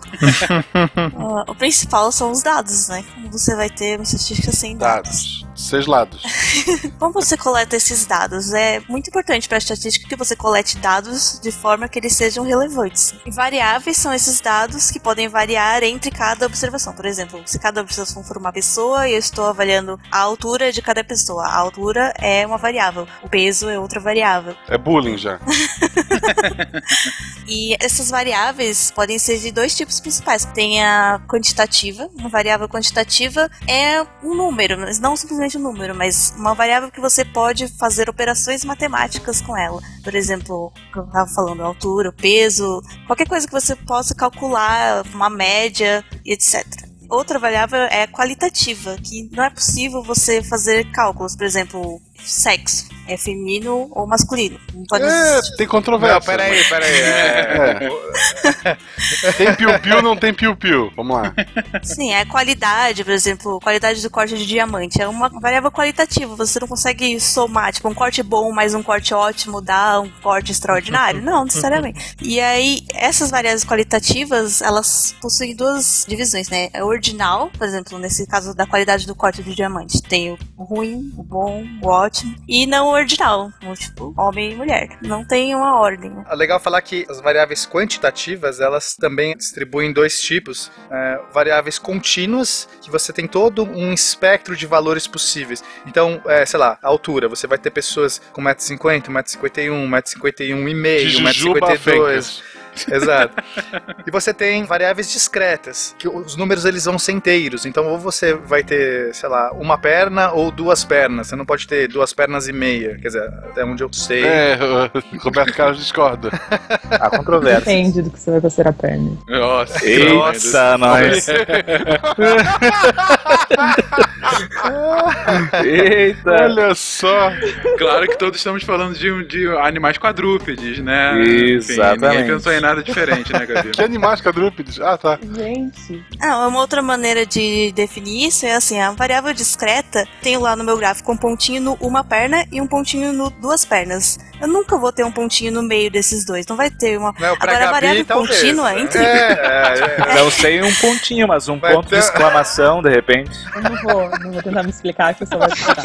uh, [LAUGHS] o principal são os dados, né? Como você vai ter uma estatística sem dados. dados. Seis lados. [LAUGHS] Como você coleta esses dados? É muito importante para a estatística que você colete dados de forma que eles sejam relevantes. E variáveis são esses dados que podem variar entre cada observação. Por exemplo, se cada observação for uma pessoa e eu estou avaliando a altura de cada pessoa. A altura é uma variável, o peso é outra variável. É bullying já. [LAUGHS] e essas variáveis podem ser de dois tipos principais. Tem a quantitativa. Uma variável quantitativa é um número, mas não simplesmente um número, mas uma variável que você pode fazer operações matemáticas com ela. Por exemplo, eu estava falando, altura, peso, qualquer coisa que você possa calcular, uma média e etc. Outra variável é qualitativa, que não é possível você fazer cálculos, por exemplo, sexo. É feminino ou masculino. Não pode É, existir. tem controvérsia. Não, peraí, peraí. É, [LAUGHS] Tem piu-piu, não tem piu-piu. Vamos lá. Sim, é qualidade, por exemplo, qualidade do corte de diamante. É uma variável qualitativa. Você não consegue somar, tipo, um corte bom mais um corte ótimo dá um corte extraordinário. Não, necessariamente. E aí, essas variáveis qualitativas, elas possuem duas divisões, né? É ordinal, por exemplo, nesse caso da qualidade do corte de diamante. Tem o ruim, o bom, o ótimo. E não o ordinal, tipo, homem e mulher. Não tem uma ordem. É legal falar que as variáveis quantitativas, elas também distribuem em dois tipos. É, variáveis contínuas, que você tem todo um espectro de valores possíveis. Então, é, sei lá, altura, você vai ter pessoas com 1,50m, 1,51m, 1,51m, Jujuba 1,52m. [LAUGHS] Exato. E você tem variáveis discretas, que os números eles vão ser inteiros. Então, ou você vai ter, sei lá, uma perna ou duas pernas. Você não pode ter duas pernas e meia. Quer dizer, até onde eu sei. É, o [LAUGHS] Roberto Carlos discorda. Há controvérsia. Depende do que você vai considerar perna. Nossa, Eita, nós. [LAUGHS] Eita. Olha só. Claro que todos estamos falando de, de animais quadrúpedes, né? Exatamente. Enfim, ninguém pensou em nada diferente, né, Gabi? [LAUGHS] Que animais quadrúpedes? Ah, tá. Gente. Ah, uma outra maneira de definir isso é assim, a variável discreta tem lá no meu gráfico um pontinho no uma perna e um pontinho no duas pernas. Eu nunca vou ter um pontinho no meio desses dois, não vai ter uma. Não, Agora a Gabi, variável talvez. contínua É, entre. [LAUGHS] é, é. Não sei um pontinho, mas um Vai ponto ter- de exclamação, de repente. Eu não vou, não vou tentar me explicar que eu só vou [LAUGHS] explicar.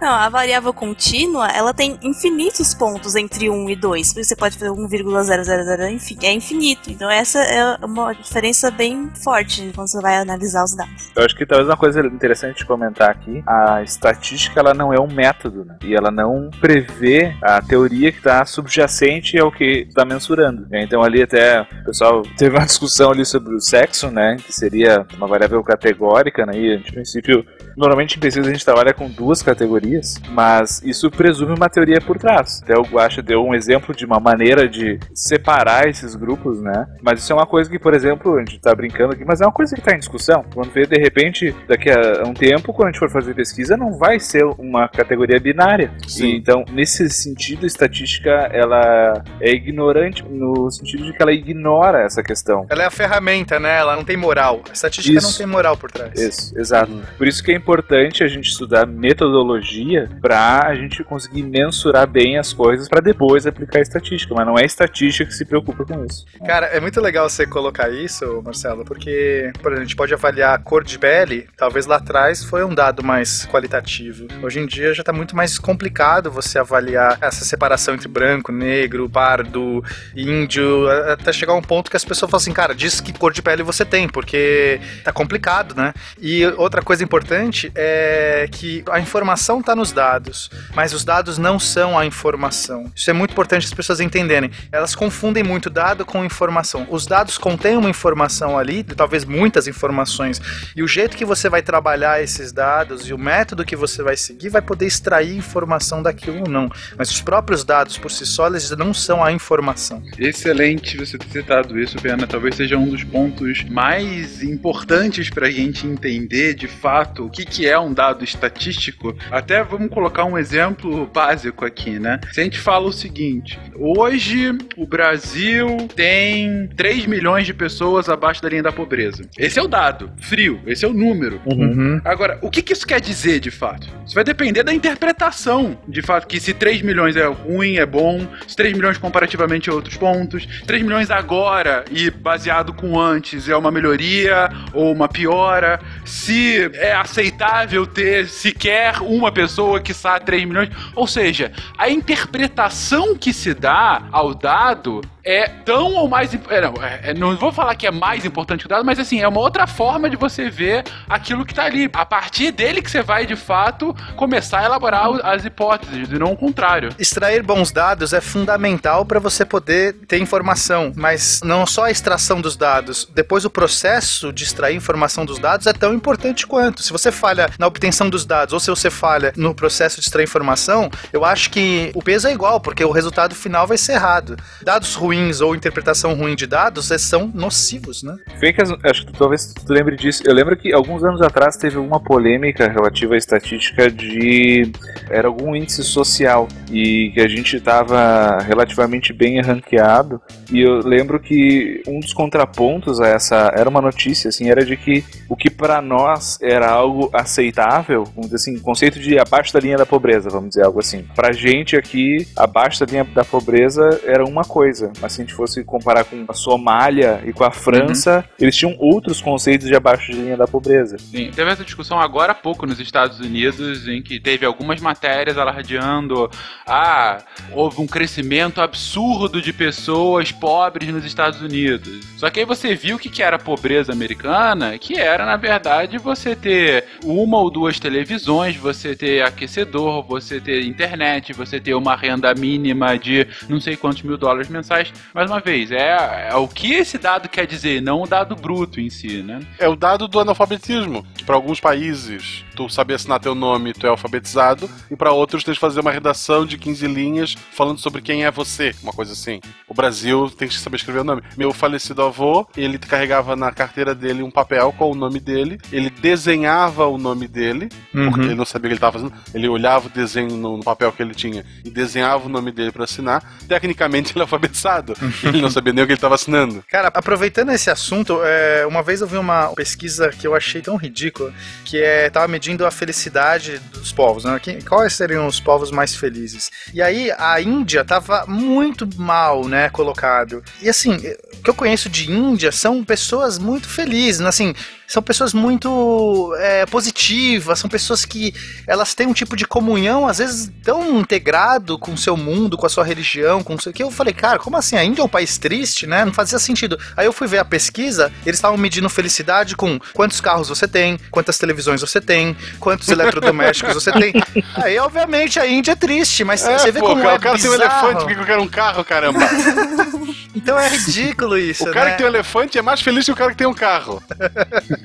Não, a variável contínua, ela tem infinitos pontos entre 1 e 2. Por isso você pode fazer 1,000, enfim, é infinito. Então essa é uma diferença bem forte quando você vai analisar os dados. Eu acho que talvez uma coisa interessante de comentar aqui, a estatística ela não é um método, né? E ela não prevê a teoria que está subjacente ao que está mensurando. Então ali até o pessoal teve uma discussão ali sobre o sexo, né? Que seria uma variável categórica, né? E princípio, normalmente em pesquisa a gente trabalha com duas categorias, mas isso presume uma teoria por trás. Até o Guaxa deu um exemplo de uma maneira de separar esses grupos, né? Mas isso é uma coisa que, por exemplo, a gente tá brincando aqui, mas é uma coisa que está em discussão. Quando vê, de repente, daqui a um tempo, quando a gente for fazer pesquisa, não vai ser uma categoria binária. Sim. E, então, nesse sentido, a estatística, ela é ignorante no sentido de que ela ignora essa questão. Ela é a ferramenta, né? Ela não tem moral. A estatística Isso. não tem moral por trás. Isso, exato. Por isso que é importante a gente estudar metodologia para a gente conseguir mensurar bem as coisas para depois aplicar a estatística, mas não é a estatística que se preocupa com isso. Cara, é muito legal você colocar isso, Marcelo, porque, por exemplo, a gente pode avaliar a cor de pele, talvez lá atrás foi um dado mais qualitativo. Hoje em dia já tá muito mais complicado você avaliar essa separação entre branco, negro, pardo, índio, até chegar a um ponto que as pessoas falam assim, cara, diz que cor de pele você tem, porque tá complicado, né? E outra coisa importante é que a informação tá nos dados, mas os dados não são a informação. Isso é muito importante as pessoas entenderem. Elas confundem muito dado com informação. Os dados contêm uma informação ali, talvez muitas informações, e o jeito que você vai trabalhar esses dados e o método que você vai seguir vai poder extrair informação daquilo ou não. Mas os próprios dados por si só, eles não são a informação. Excelente você ter citado isso, Pena. Talvez seja um dos pontos mais importantes para a gente entender de fato o que, que é um dado estatístico. Até vamos colocar um exemplo básico aqui, né? Se a gente fala o seguinte: hoje o Brasil tem 3 milhões de pessoas abaixo da linha da pobreza. Esse é o dado, frio, esse é o número. Agora, o que, que isso quer dizer de fato? Isso vai depender da interpretação de fato, que se 3 milhões é ruim, é bom, se 3 milhões comparativamente a outros pontos, 3 milhões agora e baseado com antes é uma melhoria ou uma piora, se é aceitável ter sequer uma pessoa que sabe 3 milhões, ou seja, a interpretação que se dá ao dado é tão ou mais. é, não, é, é, não vou falar que é mais importante que o dado, mas assim, é uma outra forma de você ver aquilo que tá ali. A partir dele que você vai, de fato, começar a elaborar as hipóteses, e não o contrário. Extrair bons dados é fundamental para você poder ter informação, mas não só a extração dos dados, depois o processo de extrair informação dos dados é tão importante quanto. Se você falha na obtenção dos dados ou se você falha no processo de extrair informação, eu acho que o peso é igual, porque o resultado final vai ser errado. Dados ruins ou interpretação ruim de dados eh, são nocivos, né? Fencas, acho que talvez tu lembre disso. Eu lembro que alguns anos atrás teve uma polêmica relativa à estatística de. Era algum índice social e que a gente estava relativamente bem ranqueado. E eu lembro que um dos contrapontos a essa. Era uma notícia, assim, era de que o que para nós era algo aceitável, vamos dizer assim, conceito de abaixo da linha da pobreza, vamos dizer algo assim. Pra gente aqui, abaixo da linha da pobreza era uma coisa, mas se a gente fosse comparar com a Somália e com a França, eles tinham outros conceitos de abaixo de linha da pobreza. Sim, teve essa discussão agora há pouco nos Estados Unidos, em que teve algumas matérias alardeando: ah, houve um crescimento absurdo de pessoas pobres nos Estados Unidos. Só que aí você viu o que, que era a pobreza americana, que era, na verdade, você ter uma ou duas televisões, você ter aquecedor, você ter internet, você ter uma renda mínima de não sei quantos mil dólares mensais. Mais uma vez, é, é o que esse dado quer dizer, não o dado bruto em si, né? É o dado do analfabetismo. Que para alguns países, tu saber assinar teu nome, tu é alfabetizado, e para outros tens de fazer uma redação de 15 linhas falando sobre quem é você, uma coisa assim. O Brasil tem que saber escrever o nome. Meu falecido avô, ele carregava na carteira dele um papel com o nome dele, ele desenhava o nome dele, porque ele não sabia o que ele estava fazendo, ele olhava o desenho no, no papel que ele tinha e desenhava o nome dele para assinar. Tecnicamente ele [LAUGHS] é alfabetizado, [LAUGHS] ele não sabia nem o que ele estava assinando. Cara, aproveitando esse assunto, é, uma vez eu vi uma pesquisa que eu achei tão ridícula, que é tava medindo a felicidade dos povos, né? Quem- quais seriam os povos mais felizes? E aí a Índia tava muito mal, né, colocado. E assim, o que eu conheço de Índia são pessoas muito felizes, né? assim, são pessoas muito é, positivas, são pessoas que elas têm um tipo de comunhão, às vezes tão integrado com o seu mundo, com a sua religião, com o seu... que eu falei, cara, como assim? A Índia é um país triste, né? Não fazia sentido. Aí eu fui ver a pesquisa, eles estavam medindo felicidade com quantos carros você tem, quantas televisões você tem, quantos eletrodomésticos você tem. [LAUGHS] Aí, obviamente, a Índia é triste, mas É, você vê pô, como cara, é o cara tem um bizarro. elefante, por que eu quero um carro, caramba? [LAUGHS] Então é ridículo isso, o cara né? que tem um elefante é mais feliz que o cara que tem um carro. [LAUGHS]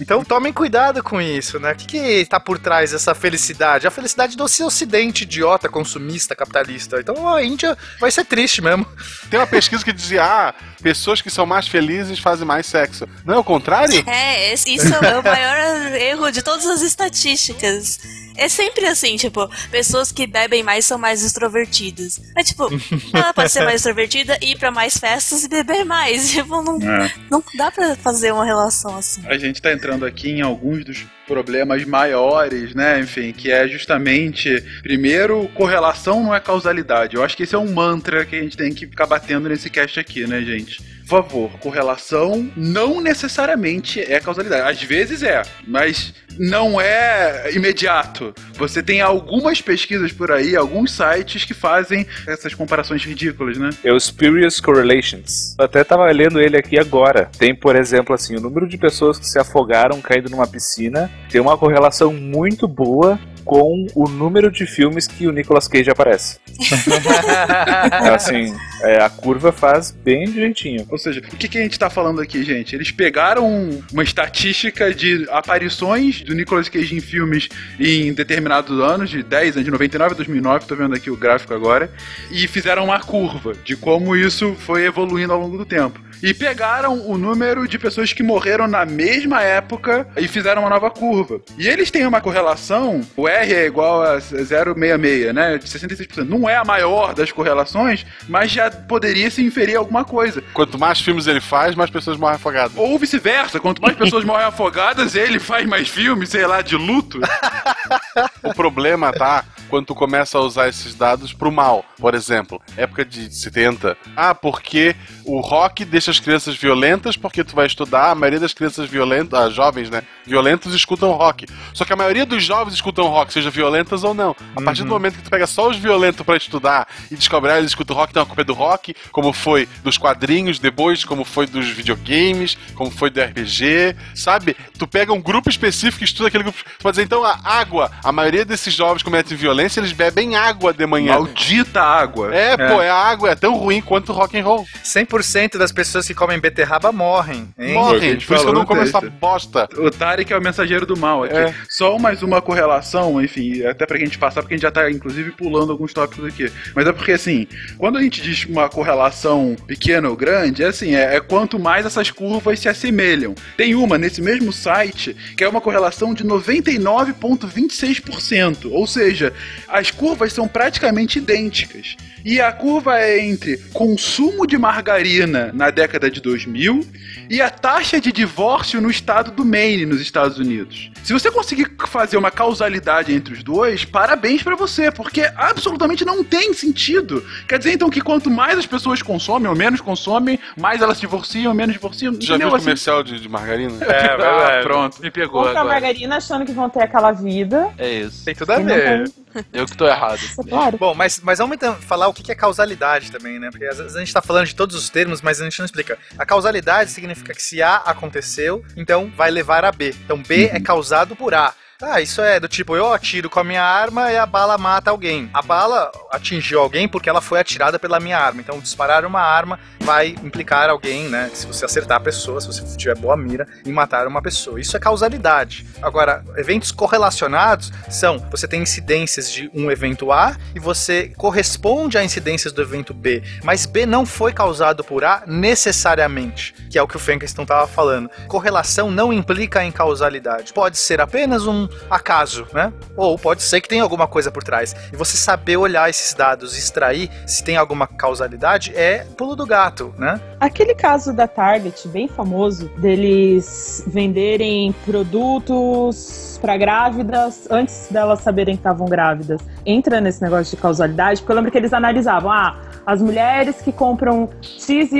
Então tomem cuidado com isso, né? O que, que tá por trás dessa felicidade? A felicidade do seu ocidente idiota, consumista, capitalista. Então a Índia vai ser triste mesmo. Tem uma pesquisa que dizia, ah, pessoas que são mais felizes fazem mais sexo. Não é o contrário? É, isso é o maior erro de todas as estatísticas. É sempre assim, tipo, pessoas que bebem mais são mais extrovertidas. É tipo, [LAUGHS] ela pode ser mais extrovertida, ir pra mais festas e beber mais. [LAUGHS] Tipo, não, É. não dá pra fazer uma relação assim. A gente tá entrando aqui em alguns dos problemas maiores, né? Enfim, que é justamente, primeiro, correlação não é causalidade. Eu acho que esse é um mantra que a gente tem que ficar batendo nesse cast aqui, né, gente? Por favor, correlação não necessariamente é causalidade. Às vezes é, mas não é imediato. Você tem algumas pesquisas por aí, alguns sites que fazem essas comparações ridículas, né? É o Spurious Correlations. Eu até tava lendo ele aqui agora. Tem, por exemplo, assim, o número de pessoas que se afogaram caindo numa piscina tem uma correlação muito boa com o número de filmes que o Nicolas Cage aparece. [LAUGHS] assim, é, a curva faz bem direitinho. Ou seja, o que, que a gente tá falando aqui, gente? Eles pegaram uma estatística de aparições do Nicolas Cage em filmes em determinados anos, de 10 anos, de 99 a 2009, tô vendo aqui o gráfico agora, e fizeram uma curva de como isso foi evoluindo ao longo do tempo. E pegaram o número de pessoas que morreram na mesma época e fizeram uma nova curva. E eles têm uma correlação, o R é igual a 0,66, né? De 66%. Não é a maior das correlações, mas já poderia se inferir alguma coisa. Quanto mais filmes ele faz, mais pessoas morrem afogadas. Ou vice-versa, quanto mais pessoas morrem afogadas, ele faz mais filmes, sei lá, de luto. [LAUGHS] O problema tá quando tu começa a usar esses dados pro mal. Por exemplo, época de 70. Ah, porque o rock deixa as crianças violentas, porque tu vai estudar, a maioria das crianças violentas, ah, jovens, né, violentos escutam rock. Só que a maioria dos jovens escutam rock, seja violentas ou não. A partir do momento que tu pega só os violentos pra estudar e descobre, ah, eles escutam rock, então a culpa é do rock, como foi dos quadrinhos, depois, como foi dos videogames, como foi do RPG, sabe? Tu pega um grupo específico e estuda aquele grupo. Tu pode dizer, então, a água, a maioria desses jovens cometem violência, eles bebem água de manhã. Maldita água. É, pô, é a água, é tão ruim quanto o rock and roll. 100% das pessoas que comem beterraba morrem. Hein? Morrem, por isso que eu não como essa bosta. O Tarek é o mensageiro do mal aqui. É. Só mais uma correlação, enfim, até pra gente passar, porque a gente já tá, inclusive, pulando alguns tópicos aqui. Mas é porque, assim, quando a gente diz uma correlação pequena ou grande, é assim, é, é quanto mais essas curvas se assemelham. Tem uma nesse mesmo site que é uma correlação de 99,26%. Ou seja, as curvas são praticamente idênticas. E a curva é entre consumo de margarina na década de 2000 e a taxa de divórcio no estado do Maine, nos Estados Unidos. Se você conseguir fazer uma causalidade entre os dois, parabéns pra você, porque absolutamente não tem sentido. Quer dizer então que quanto mais as pessoas consomem ou menos consomem, mais elas divorciam, menos divorciam. Tu já viu o comercial de, de margarina? É, [LAUGHS] ah, verdade. pronto, me pegou Compra a agora. margarina achando que vão ter aquela vida. É isso. Tem tudo a ver. Eu que tô errado. É claro. Bom, mas, mas vamos então falar o que que é causalidade também, né? Porque às vezes a gente tá falando de todos os termos, mas a gente não explica. A causalidade significa que se A aconteceu, então vai levar a B. Então B é causado por A. Ah, isso é do tipo, eu atiro com a minha arma e a bala mata alguém. A bala atingiu alguém porque ela foi atirada pela minha arma. Então, disparar uma arma vai implicar alguém, né? Se você acertar a pessoa, se você tiver boa mira, em matar uma pessoa. Isso é causalidade. Agora, eventos correlacionados são, você tem incidências de um evento A e você corresponde a incidências do evento B. Mas B não foi causado por A necessariamente, que é o que o Fenkenston estava falando. Correlação não implica em causalidade. Pode ser apenas um, acaso, né? Ou pode ser que tenha alguma coisa por trás. E você saber olhar esses dados e extrair se tem alguma causalidade é pulo do gato, né? Aquele caso da Target, bem famoso, deles venderem produtos para grávidas antes delas saberem que estavam grávidas, entra nesse negócio de causalidade, porque eu lembro que eles analisavam, ah, as mulheres que compram XYZ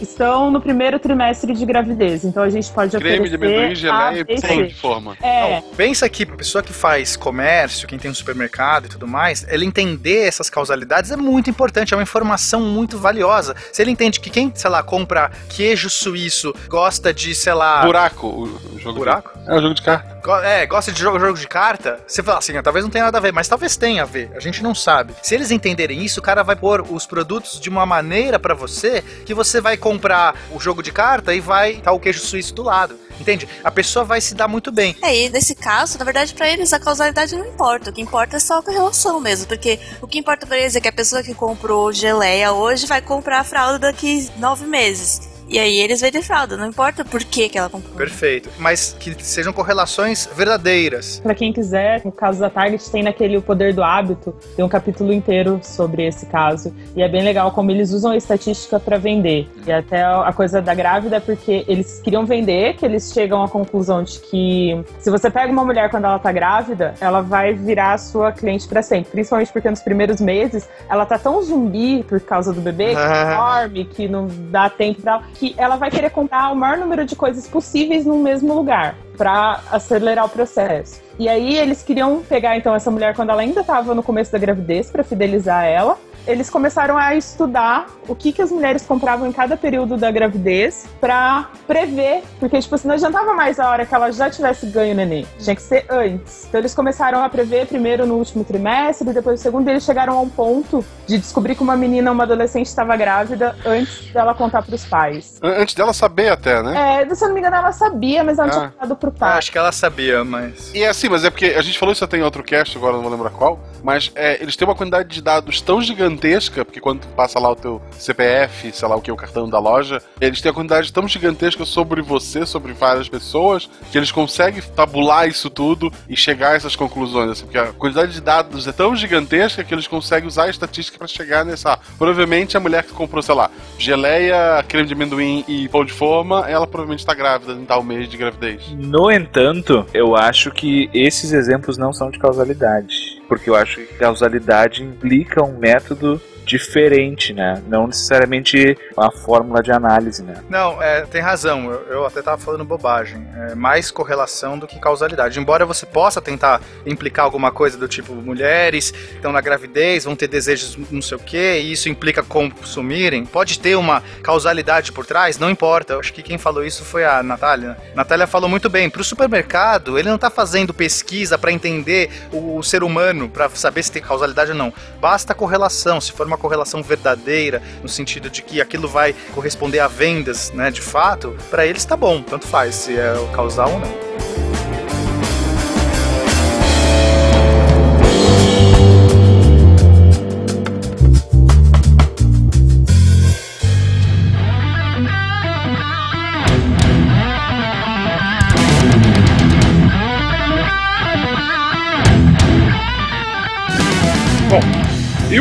estão no primeiro trimestre de gravidez, então a gente pode Creme de amendoim, geleia A, e pão de forma. É, Não, pensa que a pessoa que faz comércio, quem tem um supermercado e tudo mais, ele entender essas causalidades é muito importante, é uma informação muito valiosa. Se ele entende que quem, sei lá, compra queijo suíço gosta de, sei lá. Buraco, o, o jogo Buraco? De, é o jogo de carta. É, gosta de jogo, jogo de carta, você fala assim, ah, talvez não tenha nada a ver, mas talvez tenha a ver, a gente não sabe. Se eles entenderem isso, o cara vai pôr os produtos de uma maneira pra você que você vai comprar o jogo de carta e vai estar o queijo suíço do lado. Entende? A pessoa vai se dar muito bem. É, e nesse caso, na verdade, pra eles a causalidade não importa. O que importa é só a correlação mesmo. Porque o que importa pra eles é que a pessoa que comprou geleia hoje vai comprar a fralda daqui nove meses. E aí eles vendem fralda, não importa por que, que ela comprou. Perfeito. Mas que sejam correlações verdadeiras. Pra quem quiser, no caso da Target, tem naquele O Poder do Hábito, tem um capítulo inteiro sobre esse caso. E é bem legal como eles usam a estatística pra vender. E até a coisa da grávida é porque eles queriam vender, que eles chegam à conclusão de que se você pega uma mulher quando ela tá grávida, ela vai virar a sua cliente pra sempre. Principalmente porque nos primeiros meses ela tá tão zumbi por causa do bebê, que Ah. [LAUGHS] dorme, que não dá tempo pra ela, que ela vai querer comprar o maior número de coisas possíveis no mesmo lugar pra acelerar o processo. E aí eles queriam pegar então essa mulher quando ela ainda estava no começo da gravidez pra fidelizar ela. Eles começaram a estudar o que, que as mulheres compravam em cada período da gravidez pra prever, porque tipo assim, não adiantava mais a hora que ela já tivesse ganho o neném, tinha que ser antes. Então eles começaram a prever primeiro no último trimestre, depois no segundo, e eles chegaram a um ponto de descobrir que uma menina, uma adolescente estava grávida antes dela contar pros pais. An- Antes dela saber até, né? É, se eu não me engano, ela sabia, mas ela não Ah. tinha contado pro Ah, pai. acho que ela sabia, mas. E é assim, mas é porque a gente falou isso até em outro cast, agora não vou lembrar qual, mas é, eles têm uma quantidade de dados tão gigantesca, porque quando passa lá o teu CPF, sei lá o que, o cartão da loja, eles têm uma quantidade tão gigantesca sobre você, sobre várias pessoas, que eles conseguem tabular isso tudo e chegar a essas conclusões, assim, porque a quantidade de dados é tão gigantesca que eles conseguem usar a estatística pra chegar nessa. Provavelmente a mulher que comprou, sei lá, geleia, creme de amendoim e pão de forma, ela provavelmente tá grávida em tal mês de gravidez. No entanto, eu acho que esses exemplos não são de causalidade. Porque eu acho que causalidade implica um método diferente, né? Não necessariamente uma fórmula de análise, né? Não, é, tem razão. Eu, eu até tava falando bobagem. É mais correlação do que causalidade. Embora você possa tentar implicar alguma coisa do tipo mulheres estão na gravidez, vão ter desejos não sei o que, e isso implica consumirem. Pode ter uma causalidade por trás, não importa. Eu acho que quem falou isso foi a Natália. né? Natália falou muito bem. Pro supermercado, ele não tá fazendo pesquisa para entender o, o ser humano, para saber se tem causalidade ou não. Basta a correlação. Se for uma correlação verdadeira, no sentido de que aquilo vai corresponder a vendas, né, de fato, para eles tá bom, tanto faz se é o causal ou não.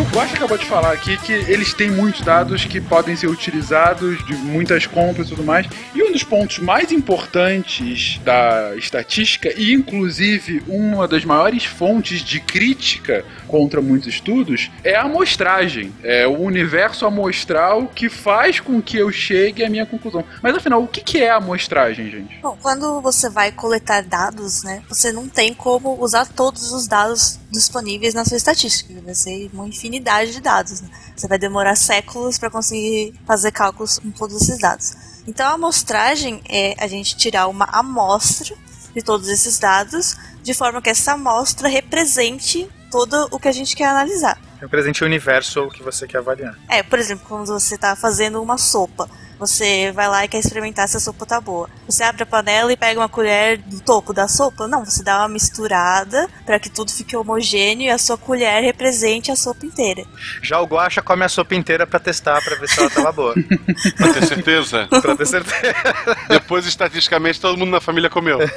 O Guaxa acabou de falar aqui que eles têm muitos dados que podem ser utilizados de muitas compras e tudo mais. E um dos pontos mais importantes da estatística, e inclusive uma das maiores fontes de crítica contra muitos estudos, é a amostragem. É o universo amostral que faz com que eu chegue à minha conclusão. Mas afinal, o que que é a amostragem, gente? Bom, quando você vai coletar dados, né, você não tem como usar todos os dados disponíveis na sua estatística. Vai ser uma infinidade de dados. né? Você vai demorar séculos para conseguir fazer cálculos com todos esses dados. Então, a amostragem é a gente tirar uma amostra de todos esses dados, de forma que essa amostra represente todo o que a gente quer analisar. Represente o universo que você quer avaliar. É, por exemplo, quando você está fazendo uma sopa. Você vai lá e quer experimentar se a sopa tá boa. Você abre a panela e pega uma colher do topo da sopa? Não, você dá uma misturada para que tudo fique homogêneo e a sua colher represente a sopa inteira. Já o Guaxa come a sopa inteira pra testar, pra ver se ela tava boa. [LAUGHS] Pra ter certeza. pra ter certeza. Depois, estatisticamente, todo mundo na família comeu. [LAUGHS]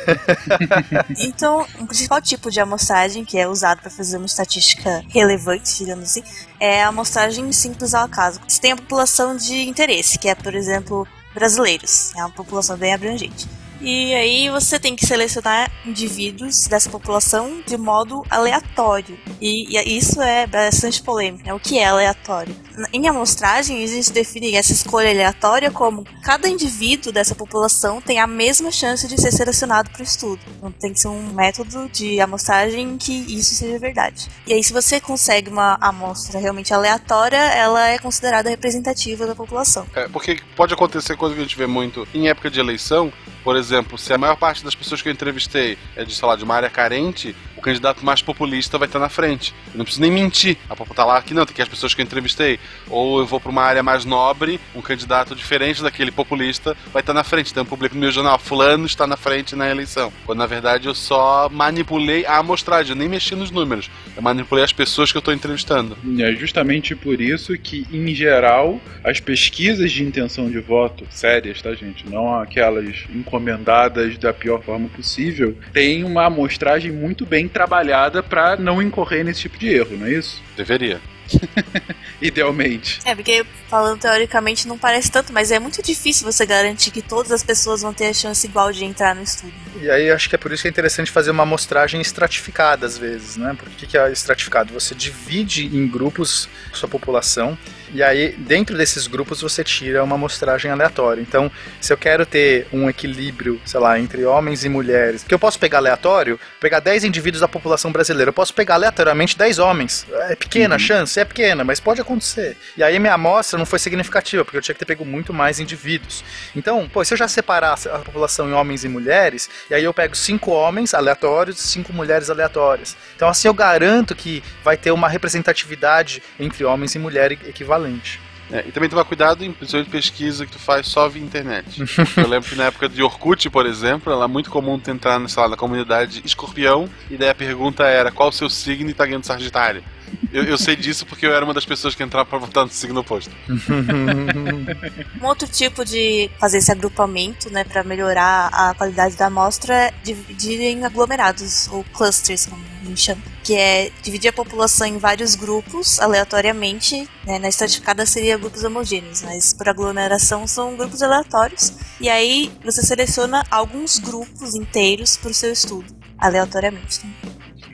Então, o principal tipo de amostragem que é usado para fazer uma estatística relevante, digamos assim, é a amostragem simples ao acaso. Você tem a população de interesse, que é, por exemplo, brasileiros. É uma população bem abrangente. E aí você tem que selecionar indivíduos dessa população de modo aleatório. E, e isso é bastante polêmico. Né? O que é aleatório? Em amostragem, a gente define essa escolha aleatória como cada indivíduo dessa população tem a mesma chance de ser selecionado para o estudo. Então tem que ser um método de amostragem que isso seja verdade. E aí, se você consegue uma amostra realmente aleatória, ela é considerada representativa da população. É, porque pode acontecer coisa que a gente vê muito em época de eleição. Por exemplo, se a maior parte das pessoas que eu entrevistei é de, sei lá, de uma área carente, candidato mais populista vai estar na frente. Eu não preciso nem mentir. A população tá lá que não, tem que as pessoas que eu entrevistei. Ou eu vou para uma área mais nobre, um candidato diferente daquele populista vai estar na frente. Então eu publico no meu jornal, fulano está na frente na eleição. Quando na verdade eu só manipulei a amostragem, eu nem mexi nos números. Eu manipulei as pessoas que eu estou entrevistando. É justamente por isso que, em geral, as pesquisas de intenção de voto, sérias, tá, gente? Não aquelas encomendadas da pior forma possível, têm uma amostragem muito bem trabalhada para não incorrer nesse tipo de erro, não é isso? Deveria. [LAUGHS] Idealmente. É, porque falando teoricamente não parece tanto, mas é muito difícil você garantir que todas as pessoas vão ter a chance igual de entrar no estudo. E aí acho que é por isso que é interessante fazer uma amostragem estratificada às vezes, né? Por que, que é estratificado? Você divide em grupos sua população e aí dentro desses grupos você tira uma amostragem aleatória. Então, se eu quero ter um equilíbrio, sei lá, entre homens e mulheres, que eu posso pegar aleatório, pegar 10 indivíduos da população brasileira, eu posso pegar aleatoriamente 10 homens. É pequena a chance? É pequena, mas pode acontecer. E aí minha amostra não foi significativa, porque eu tinha que ter pego muito mais indivíduos. Então, pô, se eu já separar a população em homens e mulheres, e aí eu pego cinco homens aleatórios e cinco mulheres aleatórias. Então, assim eu garanto que vai ter uma representatividade entre homens e mulheres equivalente. É, e também tomar cuidado em principalmente pesquisa que tu faz só via internet. [LAUGHS] Eu lembro que na época de Orkut, por exemplo, era muito comum tu entrar sei lá, na comunidade escorpião, e daí a pergunta era qual o seu signo e tá ganhando Sagitário. Eu, eu, sei disso porque eu era uma das pessoas que entrava pra votar no signo oposto. [LAUGHS] um outro tipo de fazer esse agrupamento, né, para melhorar a qualidade da amostra é dividir em aglomerados, ou clusters, como a gente chama. Que é dividir a população em vários grupos, aleatoriamente. Né, na estratificada seria grupos homogêneos, mas por aglomeração são grupos aleatórios. E aí você seleciona alguns grupos inteiros para o seu estudo, aleatoriamente. Né?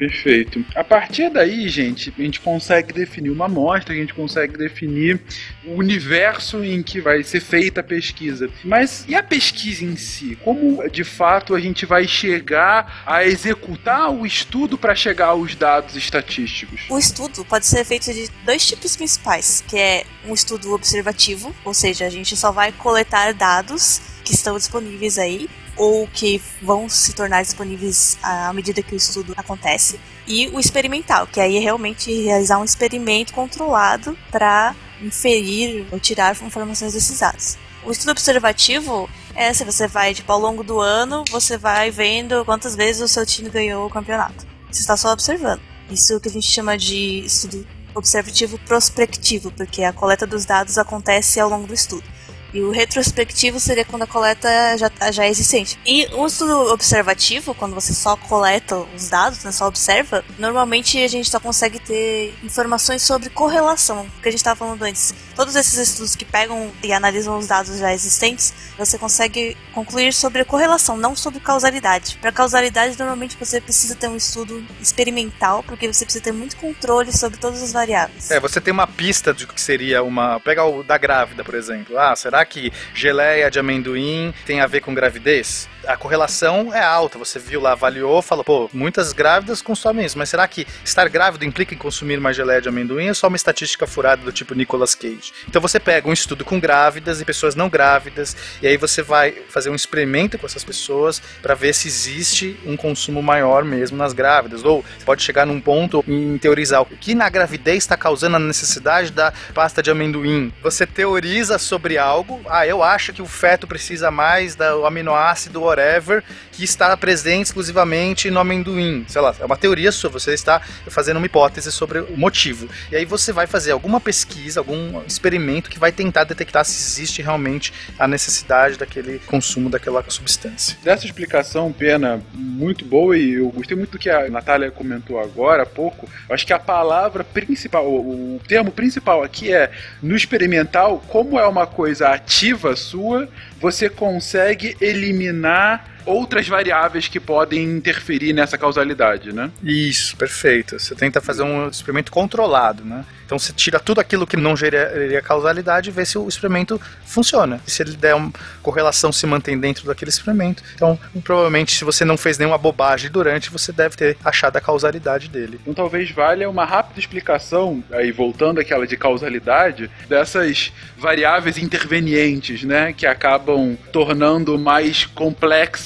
Perfeito. A partir daí, gente, a gente consegue definir uma amostra, a gente consegue definir o universo em que vai ser feita a pesquisa. Mas e a pesquisa em si? Como de fato a gente vai chegar a executar o estudo para chegar aos dados estatísticos? O estudo pode ser feito de dois tipos principais, que é um estudo observativo, ou seja, a gente só vai coletar dados que estão disponíveis aí ou que vão se tornar disponíveis à medida que o estudo acontece, e o experimental, que aí é realmente realizar um experimento controlado para inferir ou tirar informações desses dados. O estudo observativo é se você vai, tipo, ao longo do ano, você vai vendo quantas vezes o seu time ganhou o campeonato. Você está só observando. Isso que a gente chama de estudo observativo prospectivo, porque a coleta dos dados acontece ao longo do estudo. E o retrospectivo seria quando a coleta já, tá, já é existente. E o estudo observativo, quando você só coleta os dados, né, só observa, normalmente a gente só consegue ter informações sobre correlação, que a gente estava falando antes. Todos esses estudos que pegam e analisam os dados já existentes, você consegue concluir sobre correlação, não sobre causalidade. Para causalidade, normalmente você precisa ter um estudo experimental, porque você precisa ter muito controle sobre todas as variáveis. É, você tem uma pista de que seria uma. Pega o da grávida, por exemplo. Ah, será Será que geleia de amendoim tem a ver com gravidez? A correlação é alta. Você viu lá, avaliou, falou, pô, muitas grávidas consomem isso, mas será que estar grávido implica em consumir mais geleia de amendoim ou só uma estatística furada do tipo Nicolas Cage? Então você pega um estudo com grávidas e pessoas não grávidas, e aí você vai fazer um experimento com essas pessoas para ver se existe um consumo maior mesmo nas grávidas. Ou pode chegar num ponto em teorizar o que na gravidez está causando a necessidade da pasta de amendoim. Você teoriza sobre algo ah, eu acho que o feto precisa mais do aminoácido whatever que está presente exclusivamente no amendoim. Sei lá, é uma teoria sua, você está fazendo uma hipótese sobre o motivo. E aí você vai fazer alguma pesquisa, algum experimento que vai tentar detectar se existe realmente a necessidade daquele consumo daquela substância. Dessa explicação, Pena, muito boa e eu gostei muito do que a Natália comentou agora há pouco. Eu acho que a palavra principal, o, termo principal aqui é no experimental, como é uma coisa ativa sua, você consegue eliminar outras variáveis que podem interferir nessa causalidade, né? Isso, perfeito. Você tenta fazer um experimento controlado, né? Então você tira tudo aquilo que não geraria causalidade e vê se o experimento funciona. E se ele der uma correlação se mantém dentro daquele experimento. Então, provavelmente, se você não fez nenhuma bobagem durante, você deve ter achado a causalidade dele. Então talvez valha uma rápida explicação, aí voltando àquela de causalidade, dessas variáveis intervenientes, né? Que acabam tornando mais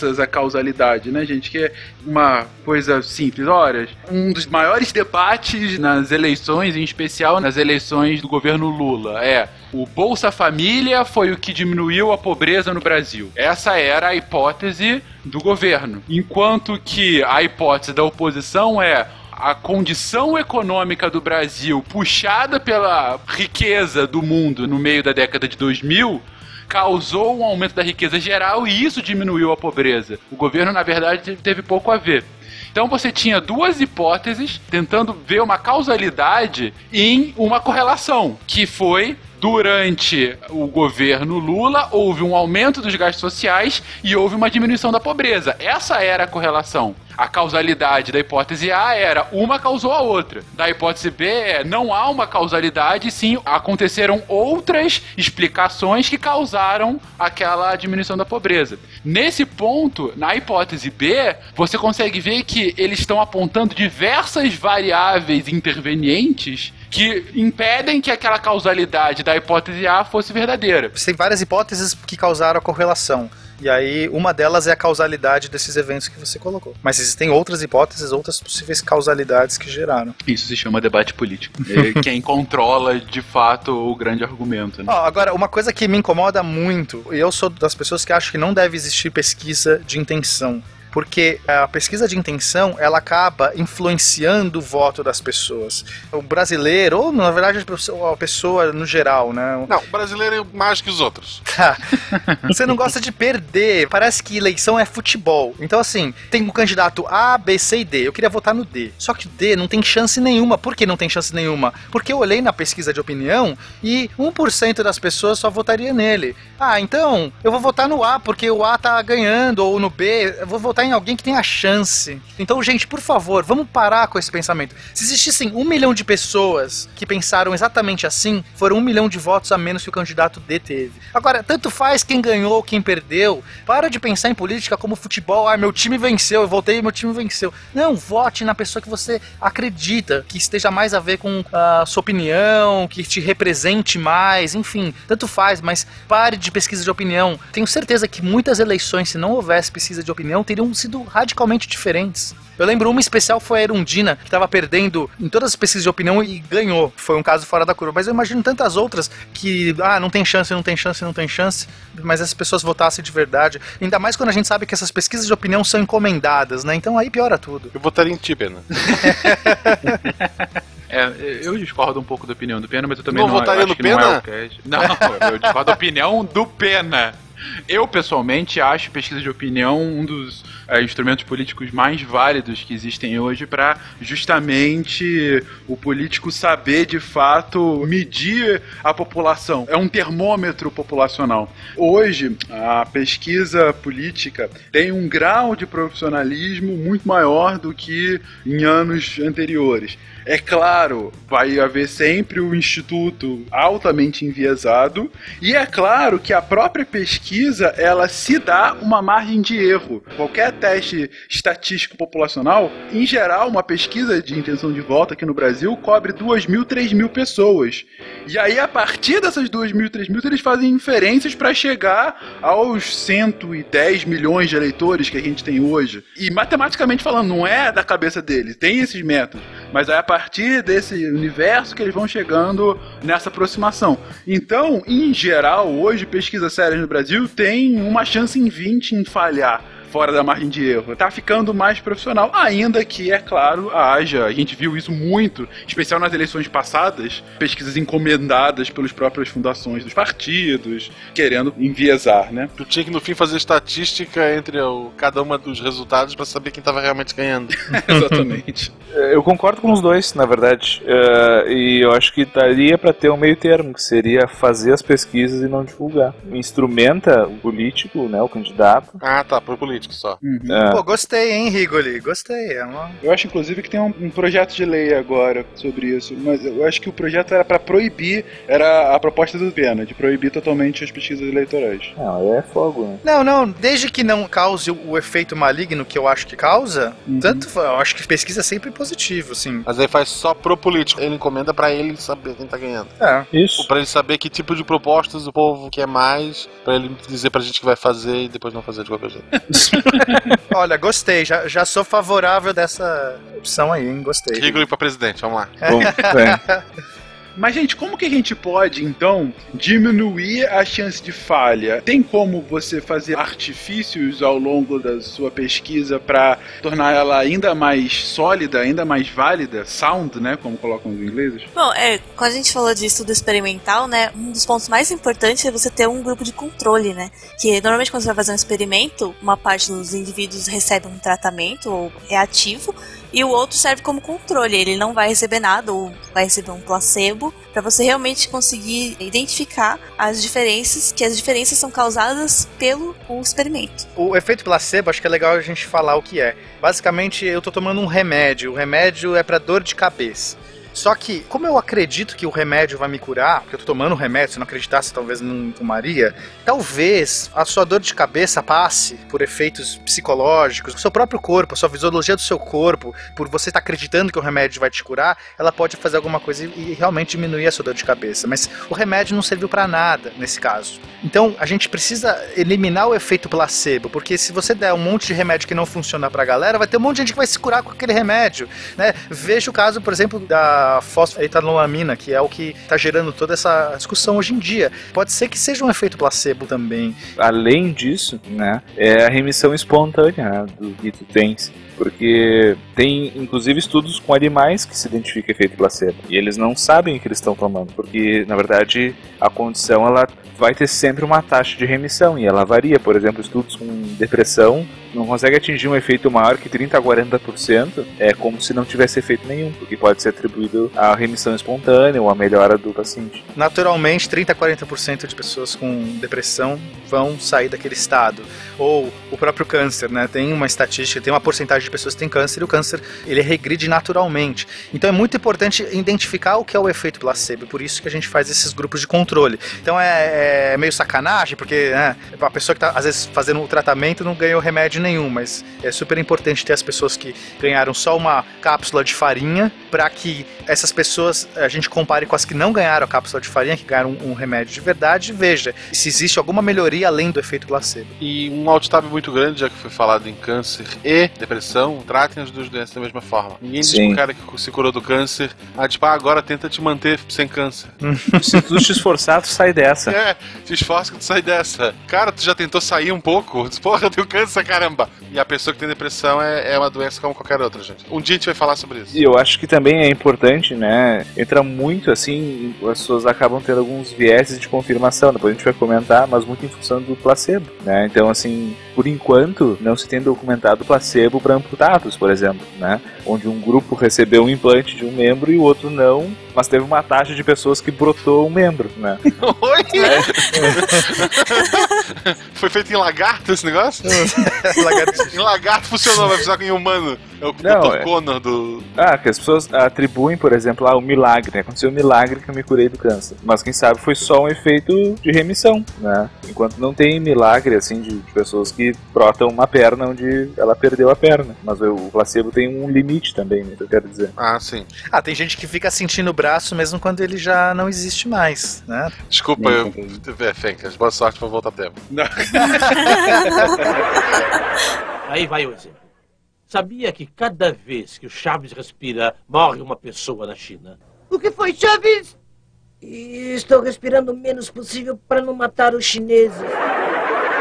complexas a causalidade, né, gente? Que é uma coisa simples. Olha, um dos maiores debates nas eleições, em especial nas eleições do governo Lula, é o Bolsa Família foi o que diminuiu a pobreza no Brasil. Essa era a hipótese do governo. Enquanto que a hipótese da oposição é a condição econômica do Brasil, puxada pela riqueza do mundo no meio da década de 2000, causou um aumento da riqueza geral e isso diminuiu a pobreza. O governo, na verdade, teve pouco a ver. Então você tinha duas hipóteses tentando ver uma causalidade em uma correlação, que foi durante o governo Lula houve um aumento dos gastos sociais e houve uma diminuição da pobreza. Essa era a correlação. A causalidade da hipótese A era uma causou a outra. Da hipótese B é não há uma causalidade, sim aconteceram outras explicações que causaram aquela diminuição da pobreza. Nesse ponto, na hipótese B, você consegue ver que eles estão apontando diversas variáveis intervenientes que impedem que aquela causalidade da hipótese A fosse verdadeira. Tem várias hipóteses que causaram a correlação. E aí, uma delas é a causalidade desses eventos que você colocou. Mas existem outras hipóteses, outras possíveis causalidades que geraram. Isso se chama debate político. É [LAUGHS] quem controla, de fato, o grande argumento. Né? Ó, agora, uma coisa que me incomoda muito, e eu sou das pessoas que acham que não deve existir pesquisa de intenção porque a pesquisa de intenção ela acaba influenciando o voto das pessoas. O brasileiro, ou na verdade a pessoa no geral, né? Não, o brasileiro é mais que os outros. [LAUGHS] Tá. Você não gosta de perder. Parece que eleição é futebol. Então, assim, tem um candidato A, B, C e D. Eu queria votar no D. Só que o D não tem chance nenhuma. Por que não tem chance nenhuma? Porque eu olhei na pesquisa de opinião e 1% das pessoas só votaria nele. Ah, então eu vou votar no A, porque o A tá ganhando, ou no B, eu vou votar em alguém que tenha chance. Então, gente, por favor, vamos parar com esse pensamento. Se existissem um milhão de pessoas que pensaram exatamente assim, foram um milhão de votos a menos que o candidato D teve. Agora, tanto faz quem ganhou, quem perdeu. Para de pensar em política como futebol. Ah, meu time venceu, eu voltei e meu time venceu. Não, vote na pessoa que você acredita, que esteja mais a ver com a sua opinião, que te represente mais, enfim, tanto faz, mas pare de pesquisa de opinião. Tenho certeza que muitas eleições, se não houvesse pesquisa de opinião, teriam sido radicalmente diferentes. Eu lembro uma especial foi a Erundina, que estava perdendo em todas as pesquisas de opinião e ganhou. Foi um caso fora da curva. Mas eu imagino tantas outras que, ah, não tem chance, não tem chance, não tem chance. Mas as pessoas votassem de verdade. Ainda mais quando a gente sabe que essas pesquisas de opinião são encomendadas, né? Então aí piora tudo. Eu votaria em ti, Pena. [LAUGHS] É, eu discordo um pouco da opinião do Pena, mas eu também Não não, votaria acho no que não é Pena? o cast. Não, eu discordo da opinião do Pena. Eu, pessoalmente, acho pesquisa de opinião um dos é, instrumentos políticos mais válidos que existem hoje para justamente o político saber de fato medir a população. É um termômetro populacional. Hoje, a pesquisa política tem um grau de profissionalismo muito maior do que em anos anteriores. É claro, vai haver sempre o instituto altamente enviesado, e é claro que a própria pesquisa ela se dá uma margem de erro. Qualquer teste estatístico populacional, em geral, uma pesquisa de intenção de voto aqui no Brasil cobre 2 mil, 3 mil pessoas. E aí, a partir dessas 2 mil, 3 mil, eles fazem inferências para chegar aos 110 milhões de eleitores que a gente tem hoje. E matematicamente falando, não é da cabeça deles, tem esses métodos. Mas é a partir desse universo que eles vão chegando nessa aproximação. Então, em geral, hoje, pesquisas sérias no Brasil tem uma chance em 20 em falhar fora da margem de erro. Tá ficando mais profissional, ainda que, é claro, haja. A gente viu isso muito, especial nas eleições passadas, pesquisas encomendadas pelas próprias fundações dos partidos, querendo enviesar, né? Tu tinha que no fim fazer estatística entre o, cada uma dos resultados pra saber quem tava realmente ganhando. [LAUGHS] Exatamente. [LAUGHS] Eu concordo com os dois, na verdade. Eh, e eu acho que daria pra ter um meio termo, que seria fazer as pesquisas e não divulgar. Instrumenta o político, né, o candidato. Ah, tá, pro político só. É. Pô, gostei, hein, Rigoli? Gostei. É uma... Eu acho, inclusive, que tem um, um projeto de lei agora sobre isso, mas eu acho que o projeto era pra proibir, era a proposta do Viena, de proibir totalmente as pesquisas eleitorais. Não, aí é fogo, né? Não, não, desde que não cause o, o efeito maligno que eu acho que causa, tanto fa- eu acho que pesquisa é sempre positivo, assim. Mas aí faz só pro político. Ele encomenda pra ele saber quem tá ganhando. É. Isso. Pra ele saber que tipo de propostas o povo quer mais, pra ele dizer pra gente que vai fazer e depois não fazer de qualquer jeito. [LAUGHS] [LAUGHS] Olha, gostei, já, já sou favorável dessa opção aí, hein? Gostei. Rigoli pra presidente, vamos lá. Bom, é. [LAUGHS] Mas, gente, como que a gente pode, então, diminuir a chance de falha? Tem como você fazer artifícios ao longo da sua pesquisa para tornar ela ainda mais sólida, ainda mais válida? Sound, né? Como colocam os ingleses? Bom, é, quando a gente falou de estudo experimental, né, um dos pontos mais importantes é você ter um grupo de controle, né? Que normalmente quando você vai fazer um experimento, uma parte dos indivíduos recebe um tratamento ou é ativo e o outro serve como controle. Ele não vai receber nada ou vai receber um placebo para você realmente conseguir identificar as diferenças, que as diferenças são causadas pelo o experimento. O efeito placebo, acho que é legal a gente falar o que é. Basicamente, eu tô tomando um remédio. O remédio é pra dor de cabeça. Só que, como eu acredito que o remédio vai me curar, porque eu tô tomando o remédio, se não acreditasse, talvez não tomaria, talvez a sua dor de cabeça passe por efeitos psicológicos, o seu próprio corpo, a sua fisiologia do seu corpo, por você estar acreditando que o remédio vai te curar, ela pode fazer alguma coisa e, e realmente diminuir a sua dor de cabeça. Mas o remédio não serviu pra nada nesse caso. Então, a gente precisa eliminar o efeito placebo, porque se você der um monte de remédio que não funciona pra galera, vai ter um monte de gente que vai se curar com aquele remédio, né? Veja o caso, por exemplo, da fosfetanolamina, que é o que está gerando toda essa discussão hoje em dia. Pode ser que seja um efeito placebo também. Além disso, né, é a remissão espontânea né, do que tu tens. Porque tem, inclusive, estudos com animais que se identifica efeito placebo. E eles não sabem o que eles estão tomando. Porque, na verdade, a condição ela vai ter sempre uma taxa de remissão. E ela varia. Por exemplo, estudos com depressão não consegue atingir um efeito maior que 30 a 40%. É como se não tivesse efeito nenhum. Porque pode ser atribuído à remissão espontânea ou à melhora do paciente. Naturalmente, 30 a 40% de pessoas com depressão vão sair daquele estado. Ou o próprio câncer, né? Tem uma estatística, tem uma porcentagem de pessoas têm câncer e o câncer ele regride naturalmente. Então é muito importante identificar o que é o efeito placebo. Por isso que a gente faz esses grupos de controle. Então é, é meio sacanagem, porque né, a pessoa que está às vezes fazendo o tratamento não ganhou remédio nenhum, mas é super importante ter as pessoas que ganharam só uma cápsula de farinha para que essas pessoas a gente compare com as que não ganharam a cápsula de farinha, que ganharam um, remédio de verdade, e veja se existe alguma melhoria além do efeito placebo. E um outtab muito grande, já que foi falado em câncer e depressão, tratem as duas doenças da mesma forma. Ninguém diz Sim. pro cara que se curou do câncer, ah, tipo, ah, agora tenta te manter sem câncer. [LAUGHS] Se tu te esforçar, tu sai dessa. É, te esforça que tu sai dessa. Cara, tu já tentou sair um pouco? [LAUGHS] Porra, eu tenho câncer, caramba. E a pessoa que tem depressão é, é uma doença como qualquer outra, gente. Um dia a gente vai falar sobre isso. E eu acho que também é importante, né? Entra muito assim, as pessoas acabam tendo alguns vieses de confirmação, depois a gente vai comentar, mas muito em função do placebo, né? Então, assim, por enquanto, não se tem documentado placebo para amputados, por exemplo, né? Onde um grupo recebeu um implante de um membro e o outro não, mas teve uma taxa de pessoas que brotou um membro, né? [LAUGHS] Oi? [LAUGHS] Foi feito em lagarto esse negócio? [LAUGHS] em lagarto funcionou, vai precisar em humano. É o Não, Dr. é- Connor do. Ah, que as pessoas atribuem, por exemplo, ah, o milagre, né? Aconteceu um milagre que eu me curei do câncer. Mas quem sabe foi só um efeito de remissão, né? Enquanto não tem milagre, assim, de, de pessoas que brotam uma perna onde ela perdeu a perna. Mas o placebo tem um limite também, né? Eu quero dizer. Ah, sim. Ah, tem gente que fica sentindo o braço mesmo quando ele já não existe mais, né? Desculpa, eu. É, Fencas, boa sorte pra voltar a tempo. [LAUGHS] Aí vai o exemplo. Sabia que cada vez que o Chaves respira, morre uma pessoa na China? O que foi, Chaves? Estou respirando o menos possível para não matar os chineses.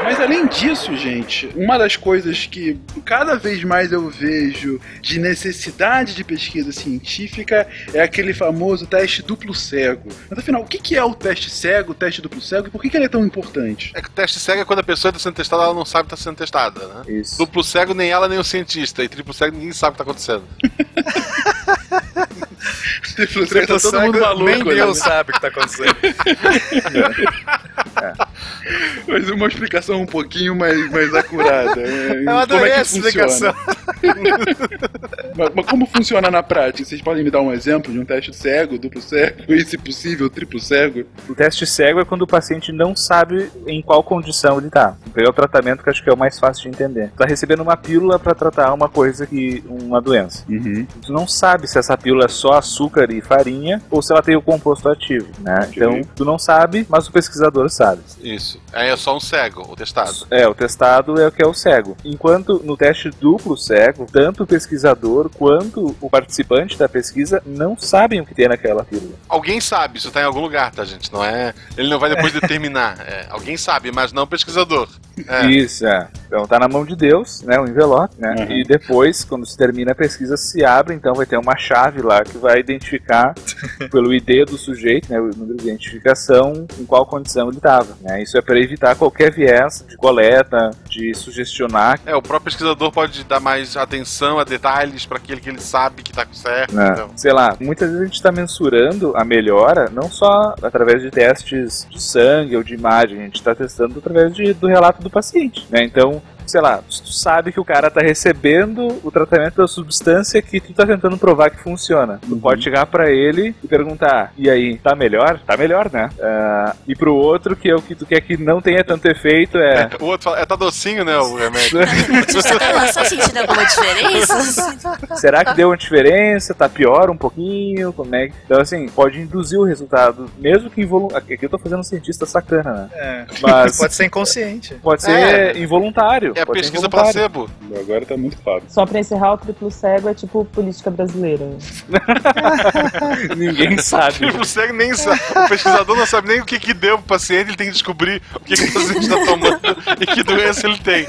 Mas além disso, gente, uma das coisas que cada vez mais eu vejo de necessidade de pesquisa científica é aquele famoso teste duplo cego. Mas afinal, o que é o teste cego, o teste duplo cego e por que que ele é tão importante? É que o teste cego é quando a pessoa está sendo testada, ela não sabe que está sendo testada, né? Isso. Duplo cego, nem ela, nem o cientista. E triplo cego, ninguém sabe o que está acontecendo. [LAUGHS] Triplo cego, tá todo mundo maluco. Nem né? Deus sabe o que tá acontecendo. [LAUGHS] Mas uma explicação um pouquinho mais, mais acurada. É, [LAUGHS] Eu adorei como é que essa explicação. [LAUGHS] mas, mas como funciona na prática? Vocês podem me dar um exemplo de um teste cego, duplo cego [LAUGHS] e, se possível, triplo cego? O teste cego é quando o paciente não sabe em qual condição ele tá. Vou pegar o tratamento que acho que é o mais fácil de entender. Tu tá recebendo uma pílula para tratar uma coisa que. uma doença. Uhum. Tu não sabe se essa pílula é só açúcar e farinha ou se ela tem o composto ativo, né? Então, tu não sabe, mas o pesquisador sabe. Isso. Aí é só um cego, o testado. É, o testado é o que é o cego. Enquanto no teste duplo cego, tanto o pesquisador quanto o participante da pesquisa não sabem o que tem naquela pílula. Alguém sabe, isso tá em algum lugar, tá, gente? Não é. Ele não vai depois [LAUGHS] determinar. É, alguém sabe, mas não o pesquisador. É. Isso, é. Então tá na mão de Deus, né? O envelope, né? Uhum. E depois, quando se termina a pesquisa, se abre, então vai ter uma chave lá que vai identificar [LAUGHS] pelo ID do sujeito, né? O número de identificação, em qual condição ele estava. Né? Isso é para evitar qualquer viés de coleta, de sugestionar. É, o próprio pesquisador pode dar mais atenção a detalhes para aquele que ele sabe que tá certo. Né? Então, Sei lá, muitas vezes a gente está mensurando a melhora não só através de testes de sangue ou de imagem, a gente está testando através de, do relato do paciente. Né? Então, sei lá, tu sabe que o cara tá recebendo o tratamento da substância que tu tá tentando provar que funciona. Tu pode chegar pra ele e perguntar, e aí, tá melhor? Tá melhor, né? Ah, e pro outro, que é o que tu quer que não tenha tanto efeito, é... o outro fala, é, tá docinho, né, o remédio. [LAUGHS] Tá sentindo alguma diferença? [LAUGHS] Será que deu uma diferença? Tá pior um pouquinho? Como é que... Então, assim, pode induzir o resultado, mesmo que involuntário. Aqui eu tô fazendo um cientista sacana, né? É. Mas [LAUGHS] Pode ser inconsciente. pode ser É. involuntário. É a pesquisa placebo. Agora tá muito claro. Só pra encerrar, o triplo cego é tipo política brasileira. [LAUGHS] Ninguém [LAUGHS] sabe. O cego nem sabe. O pesquisador não sabe nem o que, que deu pro paciente, ele tem que descobrir o que, que o paciente tá tomando [LAUGHS] e que doença ele tem.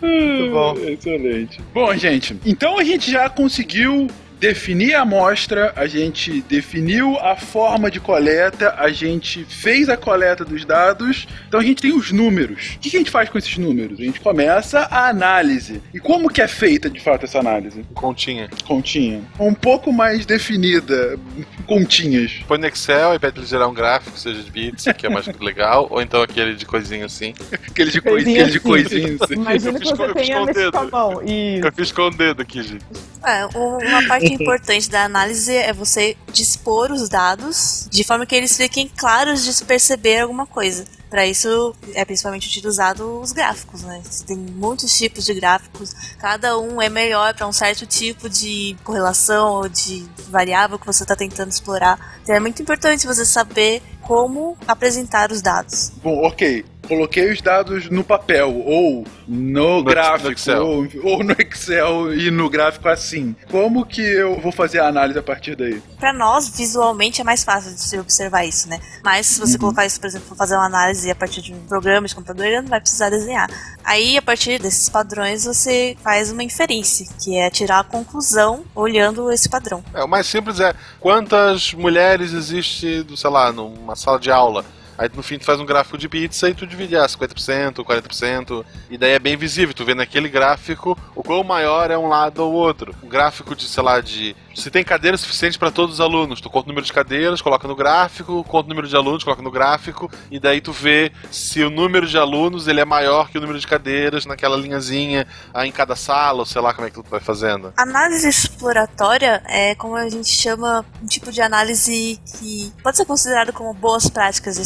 Muito bom. Excelente. Bom, gente, então a gente já conseguiu definir a amostra, a gente definiu a forma de coleta, a gente fez a coleta dos dados, então a gente tem os números. O que a gente faz com esses números? A gente começa a análise. E como que é feita de fato essa análise? Continha. Continha. Um pouco mais definida, continhas. Põe no Excel e pede ele gerar um gráfico, seja de bits, que é mais [LAUGHS] legal, ou então aquele de coisinha assim. Aquele de Coisinha coisinha, de assim. coisinha. assim. Imagina Eu que fiz com- você eu fiz tenha com o dedo. com a mão. Isso. Eu fiz com o dedo aqui, gente. É, o- uma parte importante da análise é você dispor os dados de forma que eles fiquem claros de se perceber alguma coisa. Para isso é principalmente utilizado os gráficos, né? Tem muitos tipos de gráficos, cada um é melhor para um certo tipo de correlação ou de variável que você está tentando explorar. Então é muito importante você saber como apresentar os dados. Bom, ok. Coloquei os dados no papel, ou no, No- gráfico, no Excel. Ou, ou no Excel e no gráfico assim. Como que eu vou fazer a análise a partir daí? Para nós, visualmente, é mais fácil de se observar isso, né? Mas se você colocar isso, por exemplo, fazer uma análise a partir de um programa de computador, ele não vai precisar desenhar. Aí, a partir desses padrões, você faz uma inferência, que é tirar a conclusão olhando esse padrão. É, o mais simples é quantas mulheres existe, sei lá, numa sala de aula. Aí no fim tu faz um gráfico de pizza e tu divide ah, 50%, 40%, e daí é bem visível, tu vê naquele gráfico o quão maior é um lado ou outro. Um gráfico de, sei lá, de. Se tem cadeira suficiente para todos os alunos, tu conta o número de cadeiras, coloca no gráfico, conta o número de alunos, coloca no gráfico, e daí tu vê se o número de alunos ele é maior que o número de cadeiras naquela linhazinha ah, em cada sala, ou sei lá como é que tu vai fazendo. Análise exploratória é como a gente chama um tipo de análise que pode ser considerado como boas práticas de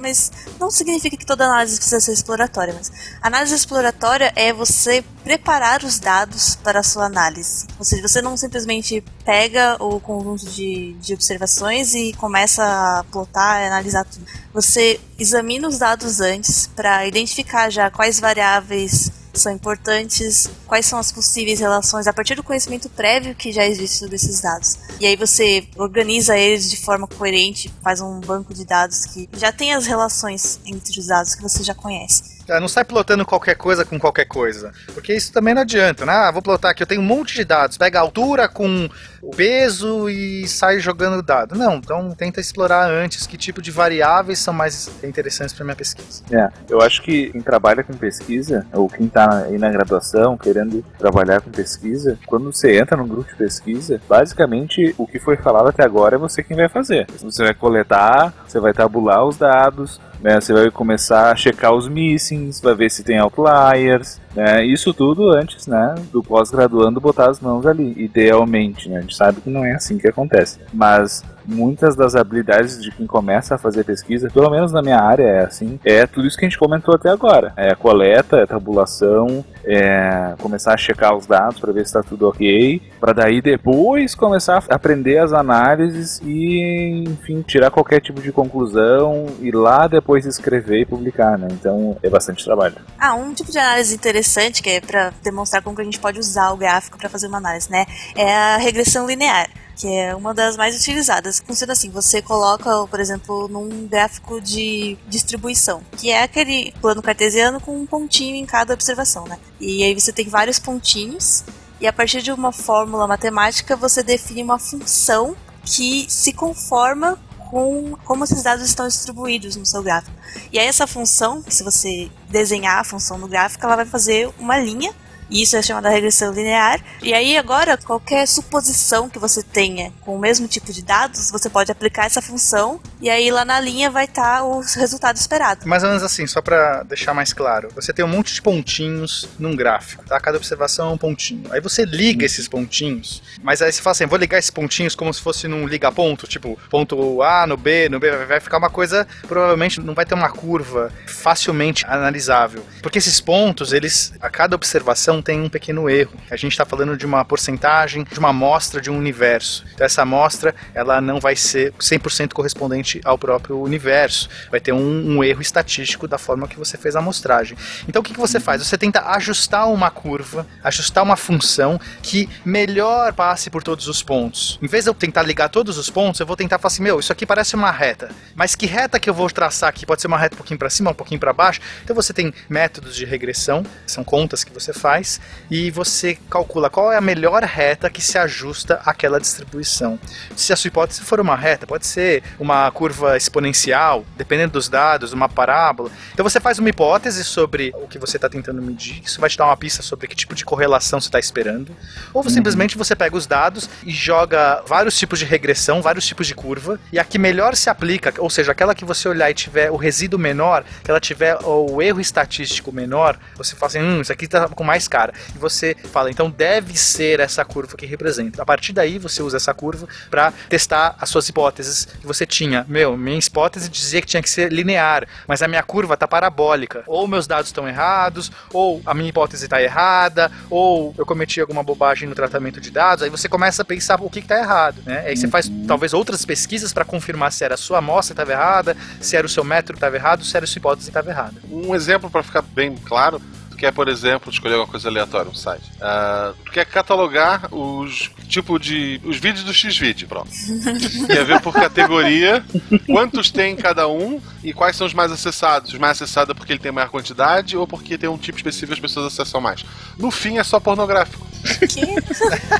mas não significa que toda análise precisa ser exploratória. Mas análise exploratória é você preparar os dados para a sua análise. Ou seja, você não simplesmente pega o conjunto de, de observações e começa a plotar e analisar tudo. Você examina os dados antes para identificar já quais variáveis são importantes, quais são as possíveis relações a partir do conhecimento prévio que já existe sobre esses dados. E aí você organiza eles de forma coerente, faz um banco de dados que já tem as relações entre os dados que você já conhece. Não sai plotando qualquer coisa com qualquer coisa. Porque isso também não adianta, né? Ah, vou plotar aqui, eu tenho um monte de dados. Pega a altura com o peso e sai jogando dado. Não, então tenta explorar antes que tipo de variáveis são mais interessantes para minha pesquisa. É, eu acho que quem trabalha com pesquisa, ou quem tá aí na graduação querendo trabalhar com pesquisa, quando você entra num grupo de pesquisa, basicamente o que foi falado até agora é você quem vai fazer. Você vai coletar, você vai tabular os dados, né, você vai começar a checar os missings, vai ver se tem outliers, né, isso tudo antes, né, do pós-graduando botar as mãos ali, idealmente, né, a gente sabe que não é assim que acontece, mas muitas das habilidades de quem começa a fazer pesquisa, pelo menos na minha área é assim, é tudo isso que a gente comentou até agora, é coleta, é tabulação, é começar a checar os dados para ver se está tudo ok, para daí depois começar a aprender as análises e, enfim, tirar qualquer tipo de conclusão e lá depois escrever e publicar, né? Então é bastante trabalho. Ah, um tipo de análise interessante, que é para demonstrar como que a gente pode usar o gráfico para fazer uma análise, né? É a regressão linear. Que é uma das mais utilizadas. Funciona assim: você coloca, por exemplo, num gráfico de distribuição, que é aquele plano cartesiano com um pontinho em cada observação, né? E aí você tem vários pontinhos, e a partir de uma fórmula matemática você define uma função que se conforma com como esses dados estão distribuídos no seu gráfico. E aí essa função, se você desenhar a função no gráfico, ela vai fazer uma linha, e isso é chamada regressão linear. E aí agora, qualquer suposição que você tenha com o mesmo tipo de dados, você pode aplicar essa função, e aí lá na linha vai estar o resultado esperado. Mais ou menos assim, só para deixar mais claro. Você tem um monte de pontinhos num gráfico, tá? Cada observação é um pontinho. Aí você liga esses pontinhos, mas aí você fala assim, vou ligar esses pontinhos como se fosse num liga-ponto, tipo, ponto A no B, no B, vai ficar uma coisa, provavelmente não vai ter uma curva facilmente analisável. Porque esses pontos, eles, a cada observação tem um pequeno erro. A gente está falando de uma porcentagem, de uma amostra de um universo. Então essa amostra, ela não vai ser 100% correspondente ao próprio universo. Vai ter um, um erro estatístico da forma que você fez a amostragem. Então o que, que você faz? Você tenta ajustar uma curva, ajustar uma função que melhor passe por todos os pontos. Em vez de eu tentar ligar todos os pontos, eu vou tentar falar assim, meu, isso aqui parece uma reta. Mas que reta que eu vou traçar aqui? Pode ser uma reta um pouquinho para cima, um pouquinho para baixo. Então você tem métodos de regressão, são contas que você faz, e você calcula qual é a melhor reta que se ajusta àquela distribuição. Se a sua hipótese for uma reta, pode ser uma curva exponencial, dependendo dos dados, uma parábola. Então você faz uma hipótese sobre o que você está tentando medir, isso vai te dar uma pista sobre que tipo de correlação você está esperando. Ou Uhum. simplesmente você pega os dados e joga vários tipos de regressão, vários tipos de curva, e a que melhor se aplica, ou seja, aquela que você olhar e tiver o resíduo menor, que ela tiver o erro estatístico menor, você fala assim, hum, isso aqui tá com mais cara. E você fala, então deve ser essa curva que representa. A partir daí você usa essa curva para testar as suas hipóteses que você tinha. Meu, minha hipótese dizia que tinha que ser linear, mas a minha curva tá parabólica. Ou meus dados estão errados, ou a minha hipótese está errada, ou eu cometi alguma bobagem no tratamento de dados. Aí você começa a pensar o que está errado, né? Aí você faz talvez outras pesquisas para confirmar se era a sua amostra que estava errada, se era o seu método que estava errado, se era a sua hipótese que estava errada. Um exemplo para ficar bem claro, tu quer, por exemplo, escolher uma coisa aleatória, um site. Ah, tu quer catalogar os tipo de. os vídeos do X-Video, pronto. [LAUGHS] Quer ver por categoria quantos tem cada um e quais são os mais acessados. Os mais acessados é porque ele tem maior quantidade ou porque tem um tipo específico que as pessoas acessam mais. No fim é só pornográfico. [LAUGHS]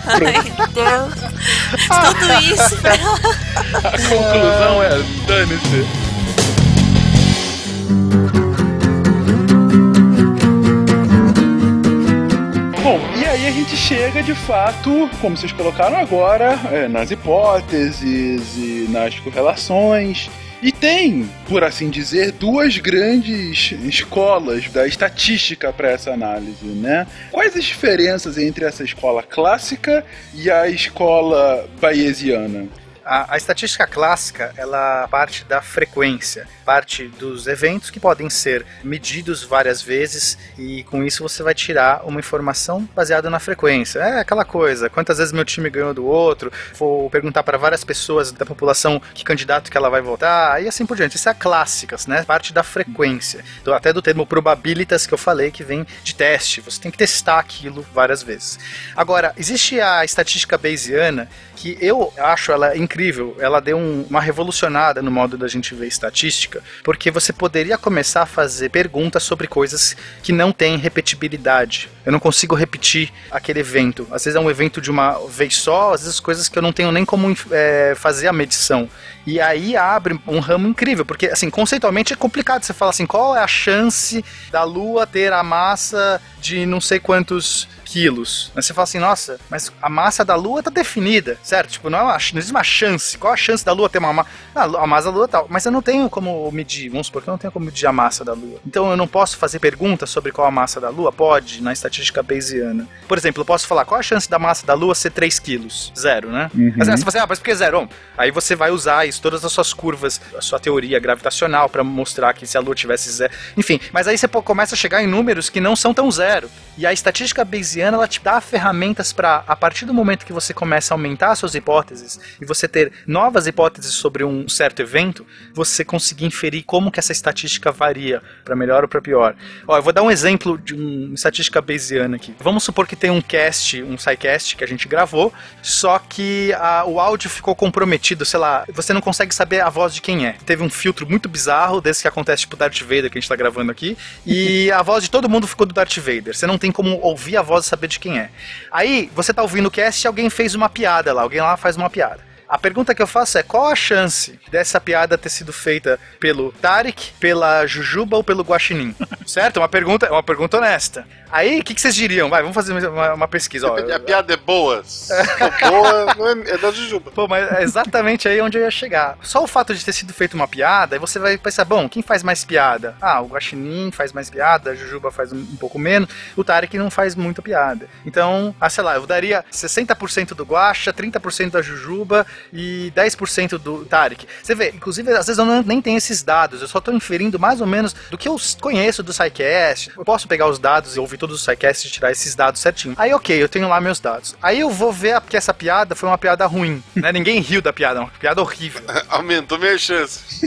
Ai, meu Deus. Tudo isso. A conclusão é dane-se. A gente chega de fato, como vocês colocaram agora, é, nas hipóteses e nas correlações. E tem, por assim dizer, duas grandes escolas da estatística para essa análise, né? Quais as diferenças entre essa escola clássica e a escola bayesiana? A, a estatística clássica, ela parte da frequência. Parte dos eventos que podem ser medidos várias vezes e com isso você vai tirar uma informação baseada na frequência. É aquela coisa, quantas vezes meu time ganhou do outro, vou perguntar para várias pessoas da população que candidato que ela vai votar e assim por diante. Isso é clássicas, né? Parte da frequência. Do- até do termo probabilitas que eu falei que vem de teste. Você tem que testar aquilo várias vezes. Agora, existe a estatística bayesiana que eu acho ela incrível. Ela deu um- uma revolucionada no modo da gente ver estatística, porque você poderia começar a fazer perguntas sobre coisas que não têm repetibilidade. Eu não consigo repetir aquele evento. Às vezes é um evento de uma vez só, às vezes coisas que eu não tenho nem como eh, fazer a medição. E aí abre um ramo incrível, porque assim, conceitualmente é complicado você falar assim, qual é a chance da Lua ter a massa de não sei quantos quilos. Aí você fala assim, nossa, mas a massa da Lua tá definida, certo? Tipo, não, é uma, não existe uma chance. Qual a chance da Lua ter uma massa? Ah, a massa da Lua tal. Mas eu não tenho como medir, vamos supor que eu não tenho como medir a massa da Lua. Então eu não posso fazer perguntas sobre qual a massa da Lua? Pode, na estatística bayesiana. Por exemplo, eu posso falar, qual a chance da massa da Lua ser 3 quilos? Zero, né? Uhum. Mas aí você fala assim, ah, mas por que zero? Bom, Aí você vai usar isso, todas as suas curvas, a sua teoria gravitacional para mostrar que se a Lua tivesse zero. Enfim, mas aí você começa a chegar em números que não são tão zero. E a estatística bayesiana, ela te dá ferramentas para, a partir do momento que você começa a aumentar as suas hipóteses e você ter novas hipóteses sobre um certo evento, você conseguir inferir como que essa estatística varia, para melhor ou para pior. Ó, eu vou dar um exemplo de uma estatística bayesiana aqui. Vamos supor que tem um cast, um SciCast que a gente gravou, só que a- o áudio ficou comprometido, sei lá, você não consegue saber a voz de quem é. Teve um filtro muito bizarro, desse que acontece tipo Darth Vader que a gente tá gravando aqui, e a voz de todo mundo ficou do Darth Vader. Você não tem como ouvir a voz saber de quem é. Aí, você tá ouvindo o cast e alguém fez uma piada lá, alguém lá faz uma piada. A pergunta que eu faço é qual a chance dessa piada ter sido feita pelo Tarek, pela Jujuba ou pelo Guaxinim? [LAUGHS] certo? Uma pergunta, é uma pergunta honesta. Aí, o que, que vocês diriam? Vai, vamos fazer uma, uma pesquisa. Ó, A piada é boa. [LAUGHS] Boa, não é, é da Jujuba. Pô, mas é exatamente aí onde eu ia chegar. Só o fato de ter sido feita uma piada, aí você vai pensar, bom, quem faz mais piada? Ah, o Guaxinim faz mais piada, a Jujuba faz um, um pouco menos, o Tarek não faz muita piada. Então, ah, sei lá, eu daria 60% do Guaxa, 30% da Jujuba e 10% do Tarek. Você vê, inclusive, às vezes eu não, nem tenho esses dados, eu só tô inferindo mais ou menos do que eu conheço do SciCast. Eu posso pegar os dados e ouvir todos os SciCasts e tirar esses dados certinho. Aí, ok, eu tenho lá meus dados. Aí eu vou ver que essa piada foi uma piada ruim, né? Ninguém riu da piada, é uma piada horrível. [LAUGHS] Aumentou minhas chances.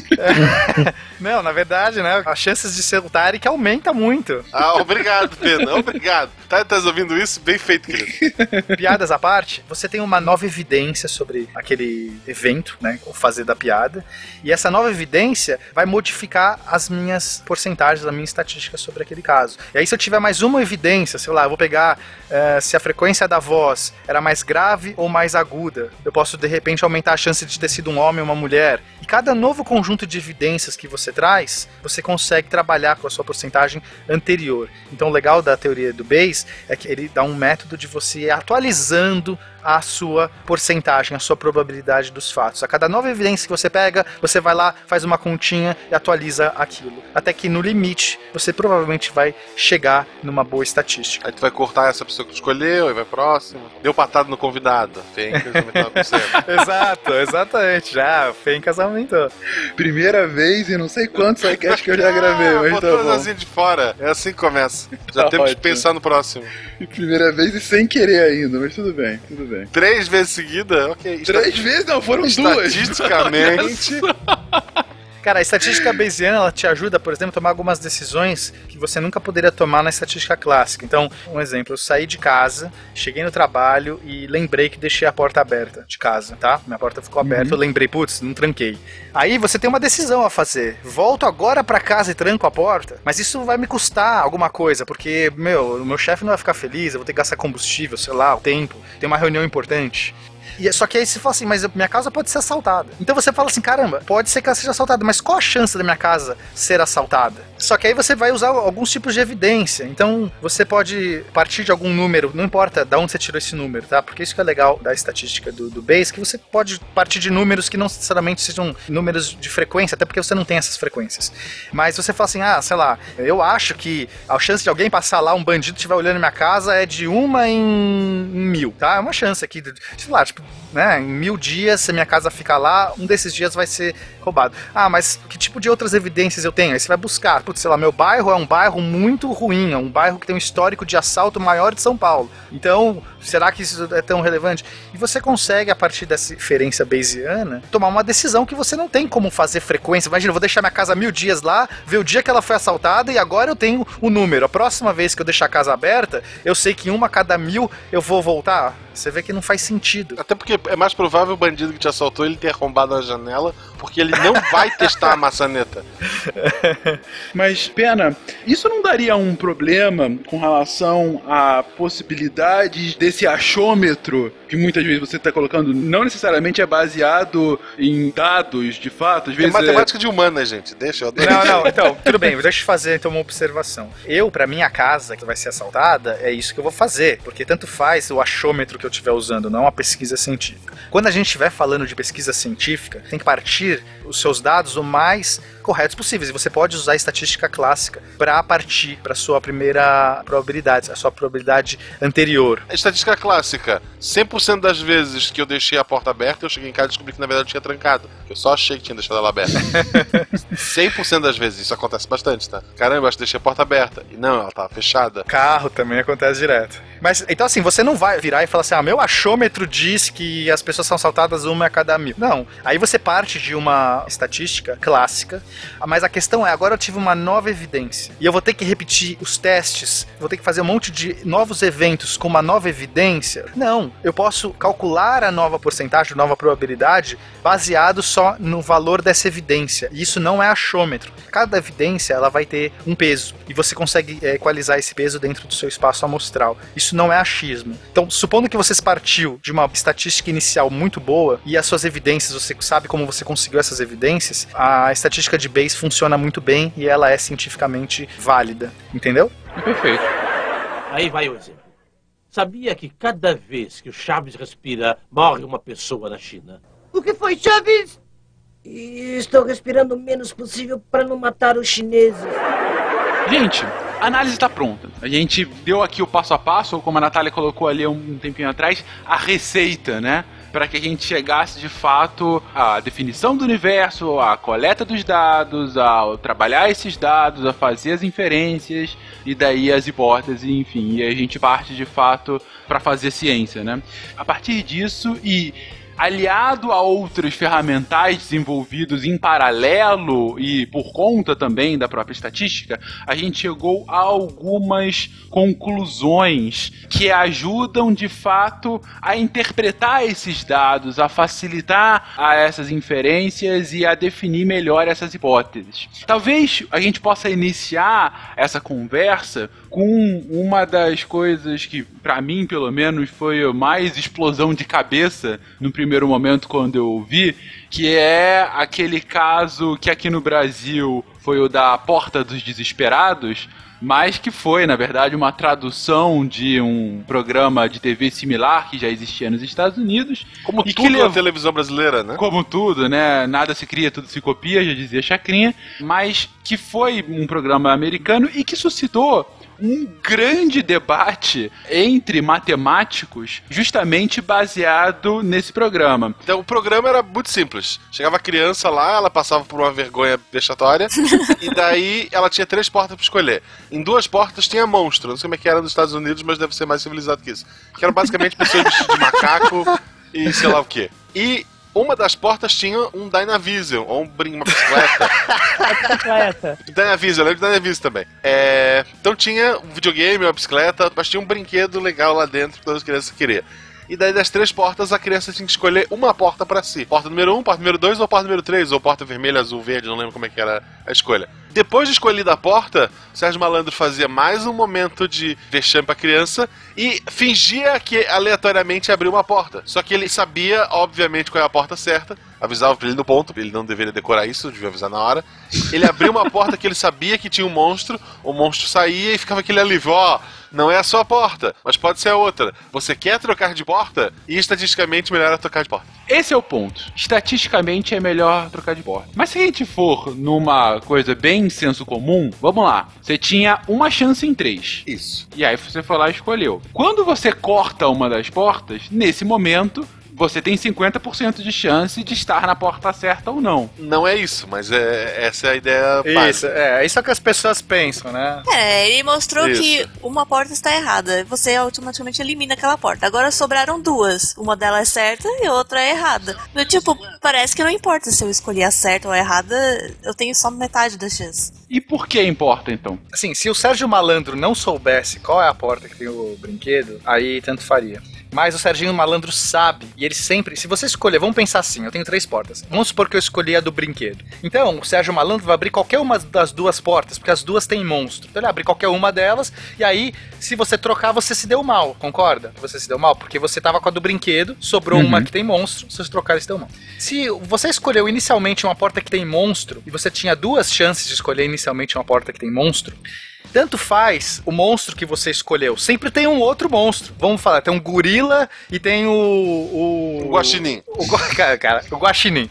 [LAUGHS] Não, na verdade, né? As chances de ser o Tarek aumenta muito. Ah, obrigado, Pedro. Obrigado. Tá, tá ouvindo isso? Bem feito, querido. [LAUGHS] Piadas à parte, você tem uma nova evidência sobre aquele evento, né? O fazer da piada. E essa nova evidência vai modificar as minhas porcentagens, a minha estatística sobre aquele caso. E aí, se eu tiver mais uma evidência, sei lá, eu vou pegar eh, se a frequência da voz era mais grave ou mais aguda. Eu posso, de repente, aumentar a chance de ter sido um homem ou uma mulher. E cada novo conjunto de evidências que você traz, você consegue trabalhar com a sua porcentagem anterior. Então, o legal da teoria do Bayes é que ele dá um método de você ir atualizando a sua porcentagem, a sua probabilidade dos fatos. A cada nova evidência que você pega, você vai lá, faz uma continha e atualiza aquilo. Até que no limite, você provavelmente vai chegar numa boa estatística. Aí tu vai cortar essa pessoa que tu escolheu, aí vai próximo. Deu patada no convidado. Fencas. [LAUGHS] Exato, exatamente. Já, o Fencas aumentou. Primeira vez e não sei quantos SciCast que eu já gravei, Ah, mas botou tá bom. asinhas de fora. É assim que começa. [LAUGHS] Já Tá temos que ótimo. pensar no próximo. Primeira vez e sem querer ainda, mas tudo bem, tudo bem. Três vezes seguida, ok. Três vezes? Não, foram duas. Estatisticamente. [LAUGHS] Cara, a estatística bayesiana ela te ajuda, por exemplo, a tomar algumas decisões que você nunca poderia tomar na estatística clássica. Então, um exemplo, eu saí de casa, cheguei no trabalho e lembrei que deixei a porta aberta de casa, tá? Minha porta ficou aberta, eu lembrei, putz, não tranquei. Aí você tem uma decisão a fazer. Volto agora pra casa e tranco a porta, mas isso vai me custar alguma coisa, porque, meu, o meu chefe não vai ficar feliz, eu vou ter que gastar combustível, sei lá, o tempo, tem uma reunião importante. E é- só que aí você fala assim, mas minha casa pode ser assaltada. Então você fala assim, caramba, pode ser que ela seja assaltada, mas qual a chance da minha casa ser assaltada? Só que aí você vai usar alguns tipos de evidência. Então, você pode partir de algum número, não importa de onde você tirou esse número, tá? Porque isso que é legal da estatística do, do Bayes, que você pode partir de números que não necessariamente sejam números de frequência, até porque você não tem essas frequências. Mas você fala assim, ah, sei lá, eu acho que a chance de alguém passar lá, um bandido estiver olhando minha casa é de uma em mil, tá? É uma chance aqui, sei lá, tipo, né, em mil dias, se minha casa ficar lá, um desses dias vai ser roubado. Ah, mas que tipo de outras evidências eu tenho? Aí você vai buscar, putz, sei lá, meu bairro é um bairro muito ruim, é um bairro que tem um histórico de assalto maior de São Paulo. Então, será que isso é tão relevante? E você consegue, a partir dessa inferência bayesiana, tomar uma decisão que você não tem como fazer frequência. Imagina, eu vou deixar minha casa mil dias lá, ver o dia que ela foi assaltada e agora eu tenho o número. A próxima vez que eu deixar a casa aberta, eu sei que uma a cada mil eu vou voltar. Você vê que não faz sentido. Até porque é mais provável o bandido que te assaltou ele ter arrombado a janela, porque ele não vai testar a maçaneta. [LAUGHS] Mas, Pena, isso não daria um problema com relação a possibilidades desse achômetro que muitas vezes você está colocando, não necessariamente é baseado em dados de fato. Às É vezes matemática de humanas, gente. Deixa eu Não, não, então, tudo bem, deixa eu fazer então uma observação. Eu, pra minha casa que vai ser assaltada, é isso que eu vou fazer, porque tanto faz o achômetro que eu estiver usando, não é uma pesquisa científica. Quando a gente estiver falando de pesquisa científica, tem que partir os seus dados o mais corretos possíveis. E você pode usar a estatística clássica para partir para sua primeira probabilidade, a sua probabilidade anterior. A estatística clássica: 100% das vezes que eu deixei a porta aberta, eu cheguei em casa e descobri que na verdade tinha trancado. Eu só achei que tinha deixado ela aberta. [LAUGHS] 100% das vezes, isso acontece bastante, tá? Caramba, eu acho que deixei a porta aberta. E não, ela tava fechada. Carro também acontece direto. Mas então assim, você não vai virar e falar assim: ah, meu achômetro diz que as pessoas são assaltadas uma a cada mil. Não. Aí você parte de uma estatística clássica, mas a questão é: agora eu tive uma nova evidência. E eu vou ter que repetir os testes, vou ter que fazer um monte de novos eventos com uma nova evidência. Não. Eu posso calcular a nova porcentagem, a nova probabilidade, baseado só no valor dessa evidência. E isso não é achômetro. Cada evidência ela vai ter um peso. E você consegue é, equalizar esse peso dentro do seu espaço amostral. Isso não é achismo. Então, supondo que você partiu de uma estatística inicial muito boa e as suas evidências, você sabe como você conseguiu essas evidências, a estatística de Bayes funciona muito bem e ela é cientificamente válida. Entendeu? Perfeito. Aí vai o exemplo. Sabia que cada vez que o Chaves respira, morre uma pessoa na China? O que foi, Chaves? Estou respirando o menos possível para não matar os chineses. Gente, a análise está pronta. A gente deu aqui o passo a passo, ou como a Natália colocou ali um tempinho atrás, a receita, né? Para que a gente chegasse de fato à definição do universo, à coleta dos dados, ao trabalhar esses dados, a fazer as inferências e daí as hipóteses, enfim. E a gente parte de fato para fazer ciência, né? A partir disso e aliado a outros ferramentais desenvolvidos em paralelo e por conta também da própria estatística, a gente chegou a algumas conclusões que ajudam de fato a interpretar esses dados, a facilitar a essas inferências e a definir melhor essas hipóteses. Talvez a gente possa iniciar essa conversa com uma das coisas que, para mim, pelo menos, foi mais explosão de cabeça no primeiro momento quando eu vi, que é aquele caso que aqui no Brasil foi o da Porta dos Desesperados, mas que foi, na verdade, uma tradução de um programa de TV similar que já existia nos Estados Unidos. Como e tudo que na televisão brasileira, né? como tudo, né? Nada se cria, tudo se copia, já dizia Chacrinha, mas que foi um programa americano e que suscitou um grande debate entre matemáticos, justamente baseado nesse programa. Então o programa era muito simples. Chegava a criança lá, ela passava por uma vergonha vexatória, [LAUGHS] e daí ela tinha três portas pra escolher. Em duas portas tinha monstro, não sei como é que era nos Estados Unidos, mas deve ser mais civilizado que isso. Que eram basicamente pessoas vestidas de macaco e sei lá o quê. E uma das portas tinha um Dynavision, ou um uma bicicleta. Bicicleta. Dynavision, eu lembro de Dynavision também. É, então tinha um videogame, uma bicicleta, mas tinha um brinquedo legal lá dentro que todas as crianças queriam. E daí das três portas a criança tinha que escolher uma porta pra si. Porta número um, porta número dois ou porta número três, ou porta vermelha, azul, verde, não lembro como é que era a escolha. Depois de escolhida a porta, o Sérgio Malandro fazia mais um momento de vexame pra criança e fingia que aleatoriamente abriu uma porta. Só que ele sabia, obviamente, qual é a porta certa, avisava pra ele no ponto, ele não deveria decorar isso, devia avisar na hora. Ele abriu uma porta que ele sabia que tinha um monstro, o monstro saía e ficava aquele alívio, ó, não é a sua porta, mas pode ser a outra. Você quer trocar de porta? E estatisticamente melhor é trocar de porta. Esse é o ponto. Estatisticamente é melhor trocar de porta. Mas se a gente for numa coisa bem senso comum, vamos lá. Você tinha uma chance em três. Isso. E aí você foi lá e escolheu. Quando você corta uma das portas, nesse momento, você tem 50% de chance de estar na porta certa ou não. Não é isso, mas é, essa é a ideia Isso, básica. é, isso é o que as pessoas pensam, né? É, ele mostrou Isso. que uma porta está errada. Você automaticamente elimina aquela porta. Agora sobraram duas. Uma delas é certa e a outra é errada. Do tipo, parece que não importa se eu escolher a certa ou a errada, eu tenho só metade da chance. E por que importa então? Assim, se o Sérgio Malandro não soubesse qual é a porta que tem o brinquedo, aí tanto faria. Mas o Serginho Malandro sabe, e ele sempre. Se você escolher, vamos pensar assim: eu tenho três portas. Vamos supor que eu escolhi a do brinquedo. Então, o Sérgio Malandro vai abrir qualquer uma das duas portas, porque as duas têm monstro. Então, ele abre qualquer uma delas, e aí, se você trocar, você se deu mal, concorda? Você se deu mal, porque você tava com a do brinquedo, sobrou Uhum. uma que tem monstro, se você trocar, se deu mal. Se você escolheu inicialmente uma porta que tem monstro, e você tinha duas chances de escolher inicialmente uma porta que tem monstro, tanto faz o monstro que você escolheu. Sempre tem um outro monstro. Vamos falar, tem um gorila e tem o. O, O guaxinim. O, gua- [LAUGHS] cara, cara, o guaxinim.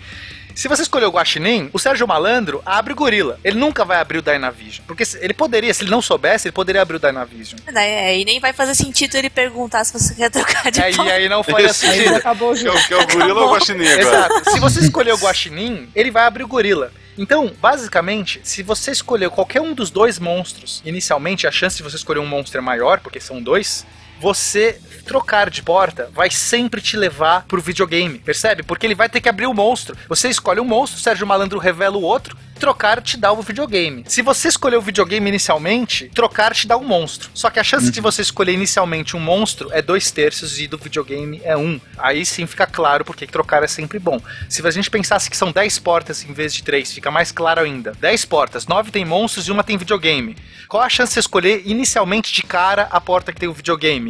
Se você escolher o Guaxinim, o Sérgio Malandro abre o gorila. Ele nunca vai abrir o Dynavision. Porque se- ele poderia, se ele não soubesse, ele poderia abrir o Dynavision. Daí, e nem vai fazer sentido ele perguntar se você quer trocar de Aí, porta. aí não faria Esse- Aí sentido. acabou [LAUGHS] o Que é, jogo. o- que é o gorila ou o guaxinim agora? Exato. Se você escolher o Guaxinim, ele vai abrir o gorila. Então, basicamente, se você escolher qualquer um dos dois monstros, inicialmente a chance de você escolher um monstro é maior, porque são dois, você trocar de porta vai sempre te levar pro videogame, percebe? Porque ele vai ter que abrir o monstro. Você escolhe um monstro, Sérgio Malandro revela o outro, trocar te dá o videogame. Se você escolher o videogame inicialmente, trocar te dá um monstro. Só que a chance de você escolher inicialmente um monstro é dois terços e do videogame é um. Aí sim fica claro porque trocar é sempre bom. Se a gente pensasse que são 10 portas em vez de 3, fica mais claro ainda. 10 portas, 9 tem monstros e uma tem videogame. Qual a chance de escolher inicialmente de cara a porta que tem o videogame?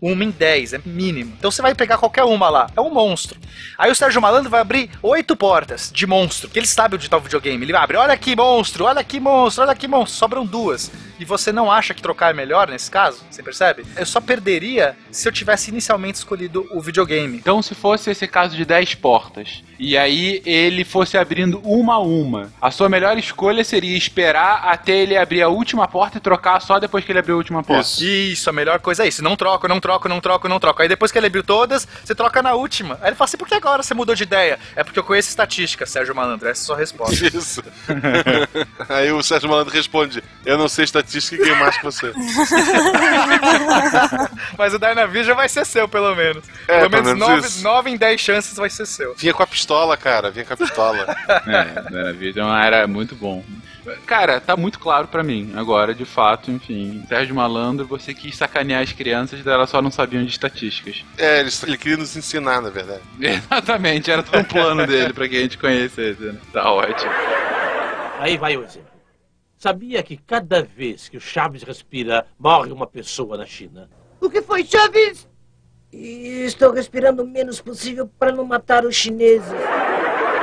Uma em 10, é mínimo. Então você vai pegar qualquer uma lá, é um monstro. Aí o Sérgio Malandro vai abrir oito portas de monstro, que ele sabe onde tá o videogame. Ele vai abrir, olha aqui monstro, olha aqui monstro, olha aqui monstro. Sobram duas. E você não acha que trocar é melhor nesse caso? Você percebe? Eu só perderia se eu tivesse inicialmente escolhido o videogame. Então, se fosse esse caso de 10 portas, e aí ele fosse abrindo uma a uma, a sua melhor escolha seria esperar até ele abrir a última porta e trocar só depois que ele abrir a última porta. Isso. Isso, a melhor coisa é isso. Não troco, não troco, não troco, não troco. Aí depois que ele abriu todas, você troca na última. Aí ele fala assim, por que agora você mudou de ideia? É porque eu conheço estatística, Sérgio Malandro. Essa é a sua resposta. Isso. [LAUGHS] Aí o Sérgio Malandro responde: Eu não sei estatística e ganho mais que você. [LAUGHS] Mas o Dynavision vai ser seu, pelo menos. É, pelo pelo menos menos 9, isso. 9 em 10 chances vai ser seu. Vinha com a pistola, cara, vinha com a pistola. [LAUGHS] É, Dynavision era muito bom. Cara, tá muito claro pra mim agora, de fato, enfim. Sérgio Malandro, você quis sacanear as crianças, elas só não sabiam de estatísticas. É, ele, ele queria nos ensinar, na verdade. [LAUGHS] Exatamente, era todo um plano dele pra que a gente conhecesse, né? Tá ótimo. Aí vai o exemplo. Sabia que cada vez que o Chaves respira, morre uma pessoa na China? O que foi, Chaves? Estou respirando o menos possível para não matar os chineses.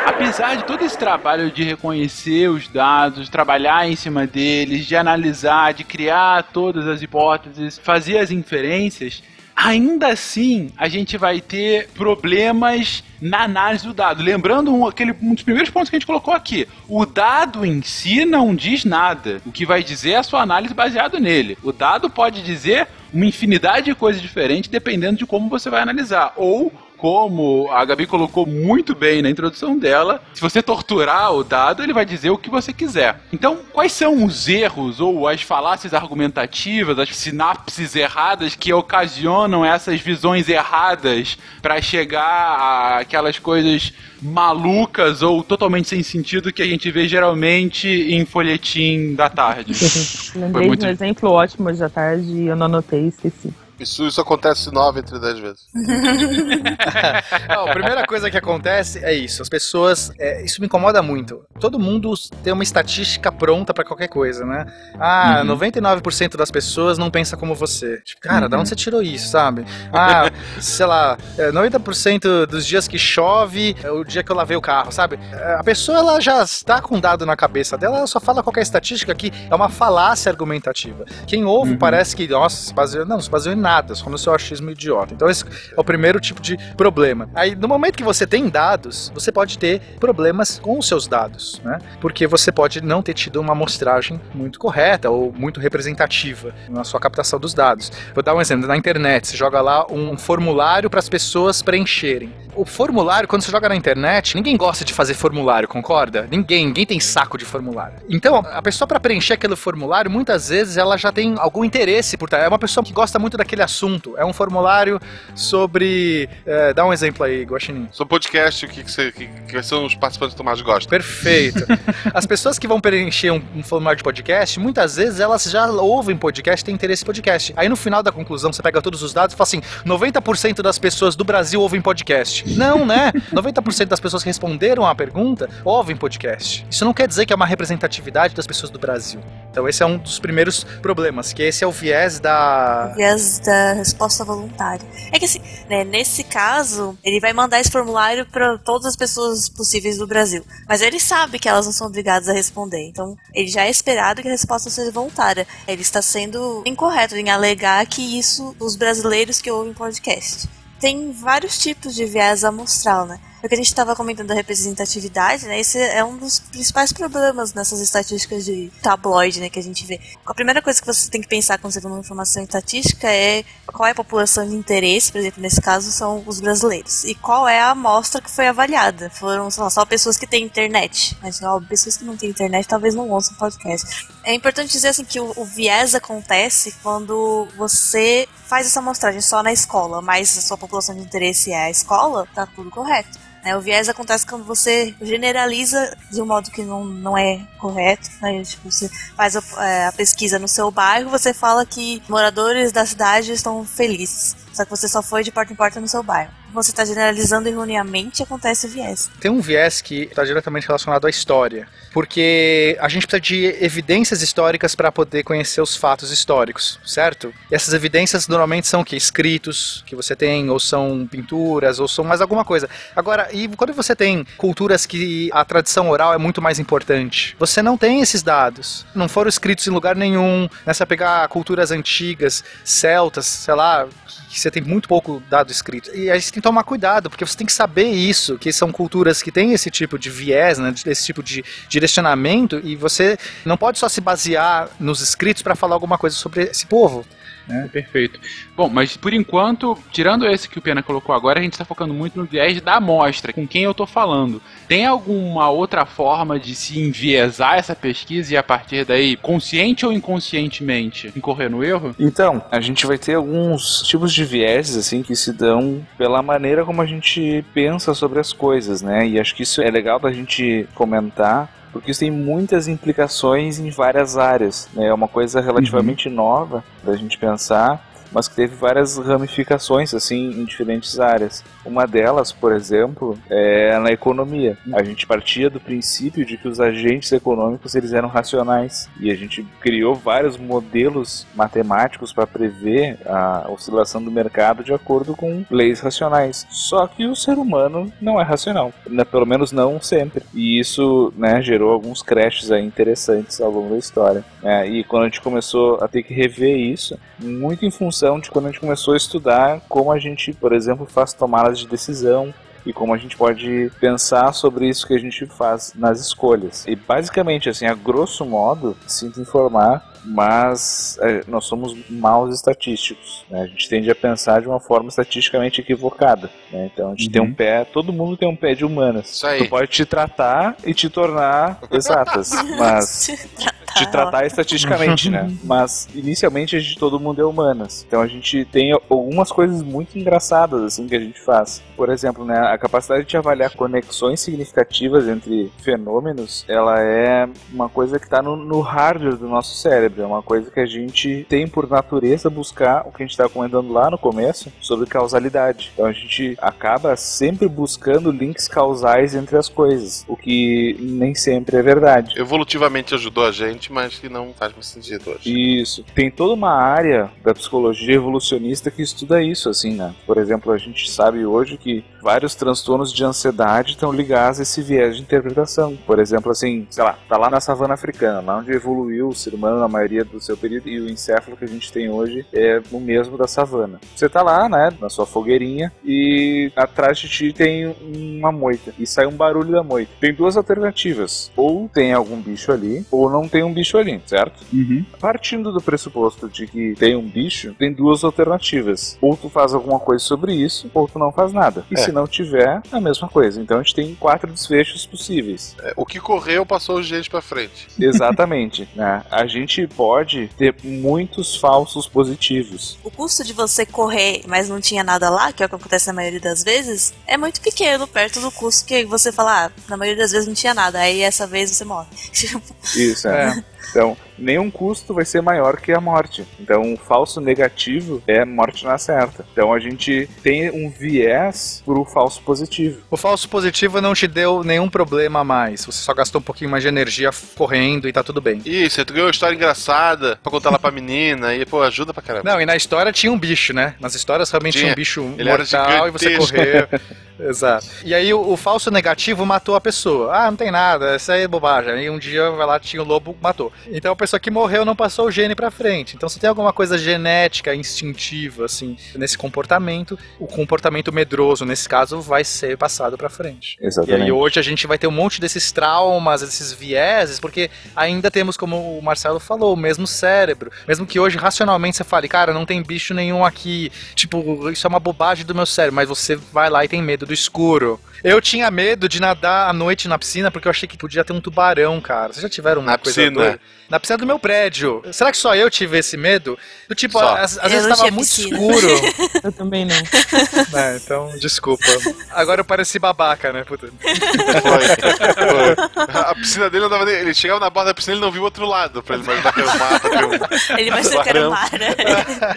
Apesar de todo esse trabalho de reconhecer os dados, trabalhar em cima deles, de analisar, de criar todas as hipóteses, fazer as inferências, ainda assim a gente vai ter problemas na análise do dado. Lembrando um, aquele, um dos primeiros pontos que a gente colocou aqui: o dado em si não diz nada. O que vai dizer é a sua análise baseado nele. O dado pode dizer uma infinidade de coisas diferentes dependendo de como você vai analisar. Ou como a Gabi colocou muito bem na introdução dela, se você torturar o dado, ele vai dizer o que você quiser. Então, quais são os erros ou as falácias argumentativas, as sinapses erradas que ocasionam essas visões erradas para chegar àquelas coisas malucas ou totalmente sem sentido que a gente vê geralmente em folhetim da tarde? [LAUGHS] Lembrei muito- de um exemplo ótimo hoje à tarde e eu não anotei e esqueci. Isso, isso acontece 9 entre 10 vezes. [LAUGHS] Não, a primeira coisa que acontece é isso. As pessoas. é, isso me incomoda muito. Todo mundo tem uma estatística pronta pra qualquer coisa, né? Ah, Uhum. 99% das pessoas não pensa como você. Tipo, cara, da Uhum. onde você tirou isso, sabe? Ah, [LAUGHS] sei lá, é, 90% dos dias que chove é o dia que eu lavei o carro, sabe? É, A pessoa ela já está com um dado na cabeça dela, ela só fala qualquer estatística que é uma falácia argumentativa. Quem ouve Uhum. parece que, nossa, se baseou. Não, não se baseou em nada, só no seu achismo idiota. Então, esse é o primeiro tipo de problema. Aí, no momento que você tem dados, você pode ter problemas com os seus dados, né? Porque você pode não ter tido uma amostragem muito correta ou muito representativa na sua captação dos dados. Vou dar um exemplo. Na internet, você joga lá um formulário para as pessoas preencherem. O formulário, quando você joga na internet, ninguém gosta de fazer formulário, concorda? Ninguém, ninguém tem saco de formulário. Então, a pessoa para preencher aquele formulário, muitas vezes ela já tem algum interesse por trás. É uma pessoa que gosta muito daquele assunto. É um formulário sobre. é, dá um exemplo aí, Guaxinim. Sobre podcast, o que, que, você, que, que são os participantes que mais gosta? Perfeito. [LAUGHS] As pessoas que vão preencher um, um formulário de podcast, muitas vezes elas já ouvem podcast, têm interesse em podcast. Aí no final da conclusão, você pega todos os dados e fala assim: 90% das pessoas do Brasil ouvem podcast. Não, né? 90% das pessoas que responderam à pergunta ouvem podcast. Isso não quer dizer que é uma representatividade das pessoas do Brasil. Então esse é um dos primeiros problemas, que esse é o viés da. viés da resposta voluntária. É que assim, né, nesse caso, ele vai mandar esse formulário para todas as pessoas possíveis do Brasil. Mas ele sabe que elas não são obrigadas a responder. Então, ele já é esperado que a resposta seja voluntária. Ele está sendo incorreto em alegar que isso os brasileiros que ouvem podcast. Tem vários tipos de viés amostral, né? O que a gente estava comentando da representatividade, né? Esse é um dos principais problemas nessas estatísticas de tabloide, né? Que a gente vê. A primeira coisa que você tem que pensar quando você vê uma informação estatística é qual é a população de interesse, por exemplo, nesse caso são os brasileiros. E qual é a amostra que foi avaliada. Foram lá, só pessoas que têm internet. Mas, ó, pessoas que não têm internet talvez não ouçam podcast. É importante dizer assim que o, o viés acontece quando você faz essa amostragem só na escola, mas a sua população de interesse é a escola, tá tudo correto. Né? O viés acontece quando você generaliza de um modo que não, não é correto. Né? Tipo, você faz a, é, a pesquisa no seu bairro, você fala que moradores da cidade estão felizes. Só que você só foi de porta em porta no seu bairro. Você está generalizando erroneamente acontece o viés. Tem um viés que está diretamente relacionado à história, porque a gente precisa de evidências históricas para poder conhecer os fatos históricos, certo? E essas evidências normalmente são o quê? Escritos que você tem, ou são pinturas, ou são mais alguma coisa. Agora, e quando você tem culturas que a tradição oral é muito mais importante, você não tem esses dados. Não foram escritos em lugar nenhum. Você vai pegar culturas antigas, celtas, sei lá, que você tem muito pouco dado escrito. E aí você tem que tomar cuidado, porque você tem que saber isso, que são culturas que têm esse tipo de viés, né, esse tipo de direcionamento, e você não pode só se basear nos escritos para falar alguma coisa sobre esse povo. É, perfeito. Bom, mas por enquanto, tirando esse que o Pena colocou agora, a gente está focando muito no viés da amostra, com quem eu tô falando. Tem alguma outra forma de se enviesar essa pesquisa e a partir daí, consciente ou inconscientemente, incorrer no erro? Então, a gente vai ter alguns tipos de vieses assim que se dão pela maneira como a gente pensa sobre as coisas, né? E acho que isso é legal da gente comentar porque isso tem muitas implicações em várias áreas. né? É uma coisa relativamente nova da gente pensar, mas que teve várias ramificações assim em diferentes áreas. Uma delas, por exemplo, é na economia. A gente partia do princípio de que os agentes econômicos eles eram racionais e a gente criou vários modelos matemáticos para prever a oscilação do mercado de acordo com leis racionais. Só que o ser humano não é racional, né? pelo menos não sempre. E isso né, gerou alguns crashes aí interessantes ao longo da história. né? E quando a gente começou a ter que rever isso, muito em função de quando a gente começou a estudar como a gente, por exemplo, faz tomadas de decisão e como a gente pode pensar sobre isso que a gente faz nas escolhas. E basicamente, assim, a grosso modo, sinto informar, mas é, nós somos maus estatísticos. Né? A gente tende a pensar de uma forma estatisticamente equivocada. Né? Então a gente tem um pé, todo mundo tem um pé de humanas. Isso aí. Tu pode te tratar e te tornar [LAUGHS] exatas, mas [LAUGHS] tratar. de tratar estatisticamente, né? [LAUGHS] Mas inicialmente a gente todo mundo é humanas. Então a gente tem algumas coisas muito engraçadas assim que a gente faz. Por exemplo, né, a capacidade de avaliar conexões significativas entre fenômenos, ela é uma coisa que está no, no hardware do nosso cérebro. É uma coisa que a gente tem por natureza buscar o que a gente estava comentando lá no começo sobre causalidade. Então a gente acaba sempre buscando links causais entre as coisas, o que nem sempre é verdade. Evolutivamente ajudou a gente, mas que não faz mais sentido hoje. Isso. Tem toda uma área da psicologia evolucionista que estuda isso, assim, né? Por exemplo, a gente sabe hoje que vários transtornos de ansiedade estão ligados a esse viés de interpretação. Por exemplo, assim, sei lá, tá lá na savana africana, lá onde evoluiu o ser humano na maioria do seu período e o encéfalo que a gente tem hoje é o mesmo da savana. Você tá lá, né, na sua fogueirinha e atrás de ti tem uma moita e sai um barulho da moita. Tem duas alternativas: ou tem algum bicho ali, ou não tem um bicho ali, certo? Uhum. Partindo do pressuposto de que tem um bicho, tem duas alternativas. Ou tu faz alguma coisa sobre isso, ou tu não faz nada. E É. se não tiver, é a mesma coisa. Então a gente tem quatro desfechos possíveis. É, o que correu passou os genes pra frente. Exatamente. [LAUGHS] né? A gente pode ter muitos falsos positivos. O custo de você correr, mas não tinha nada lá, que é o que acontece na maioria das vezes, é muito pequeno, perto do custo que você fala, ah, na maioria das vezes não tinha nada, aí essa vez você morre. [LAUGHS] Isso, é. Então, nenhum custo vai ser maior que a morte. Então, o falso negativo é morte na certa. Então, a gente tem um viés pro falso positivo. O falso positivo não te deu nenhum problema a mais. Você só gastou um pouquinho mais de energia correndo e tá tudo bem. Isso, tu ganhou uma história engraçada pra contar lá pra menina e, pô, ajuda pra caramba. Não, e na história tinha um bicho, né? Nas histórias realmente tinha, Tinha. um bicho Ele mortal e você correu. [LAUGHS] Exato. E aí o, o falso negativo matou a pessoa. Ah, não tem nada, isso aí é bobagem. Aí um dia vai lá, tinha o lobo, matou. Então a pessoa que morreu não passou o gene pra frente. Então se tem alguma coisa genética, instintiva, assim, nesse comportamento, o comportamento medroso, nesse caso, vai ser passado pra frente. E Exatamente. aí hoje a gente vai ter um monte desses traumas, desses vieses, porque ainda temos, como o Marcelo falou, o mesmo cérebro. Mesmo que hoje racionalmente você fale, cara, não tem bicho nenhum aqui, tipo, isso é uma bobagem do meu cérebro, mas você vai lá e tem medo do escuro. Eu tinha medo de nadar à noite na piscina porque eu achei que podia ter um tubarão, cara. Vocês já tiveram uma Na coisa piscina? doida? Na piscina do meu prédio. Será que só eu tive esse medo? Do tipo, Só. às, às Eu vezes não tava tinha muito piscina. escuro. [LAUGHS] Eu também não. [LAUGHS] É, então, desculpa. Agora eu pareci babaca, né? Puta. Foi. Foi. A piscina dele não dava nem. Ele chegava na borda da piscina e ele não viu o outro lado pra ele imaginar que era que era um- Ele vai ser que era Barão. mar, né?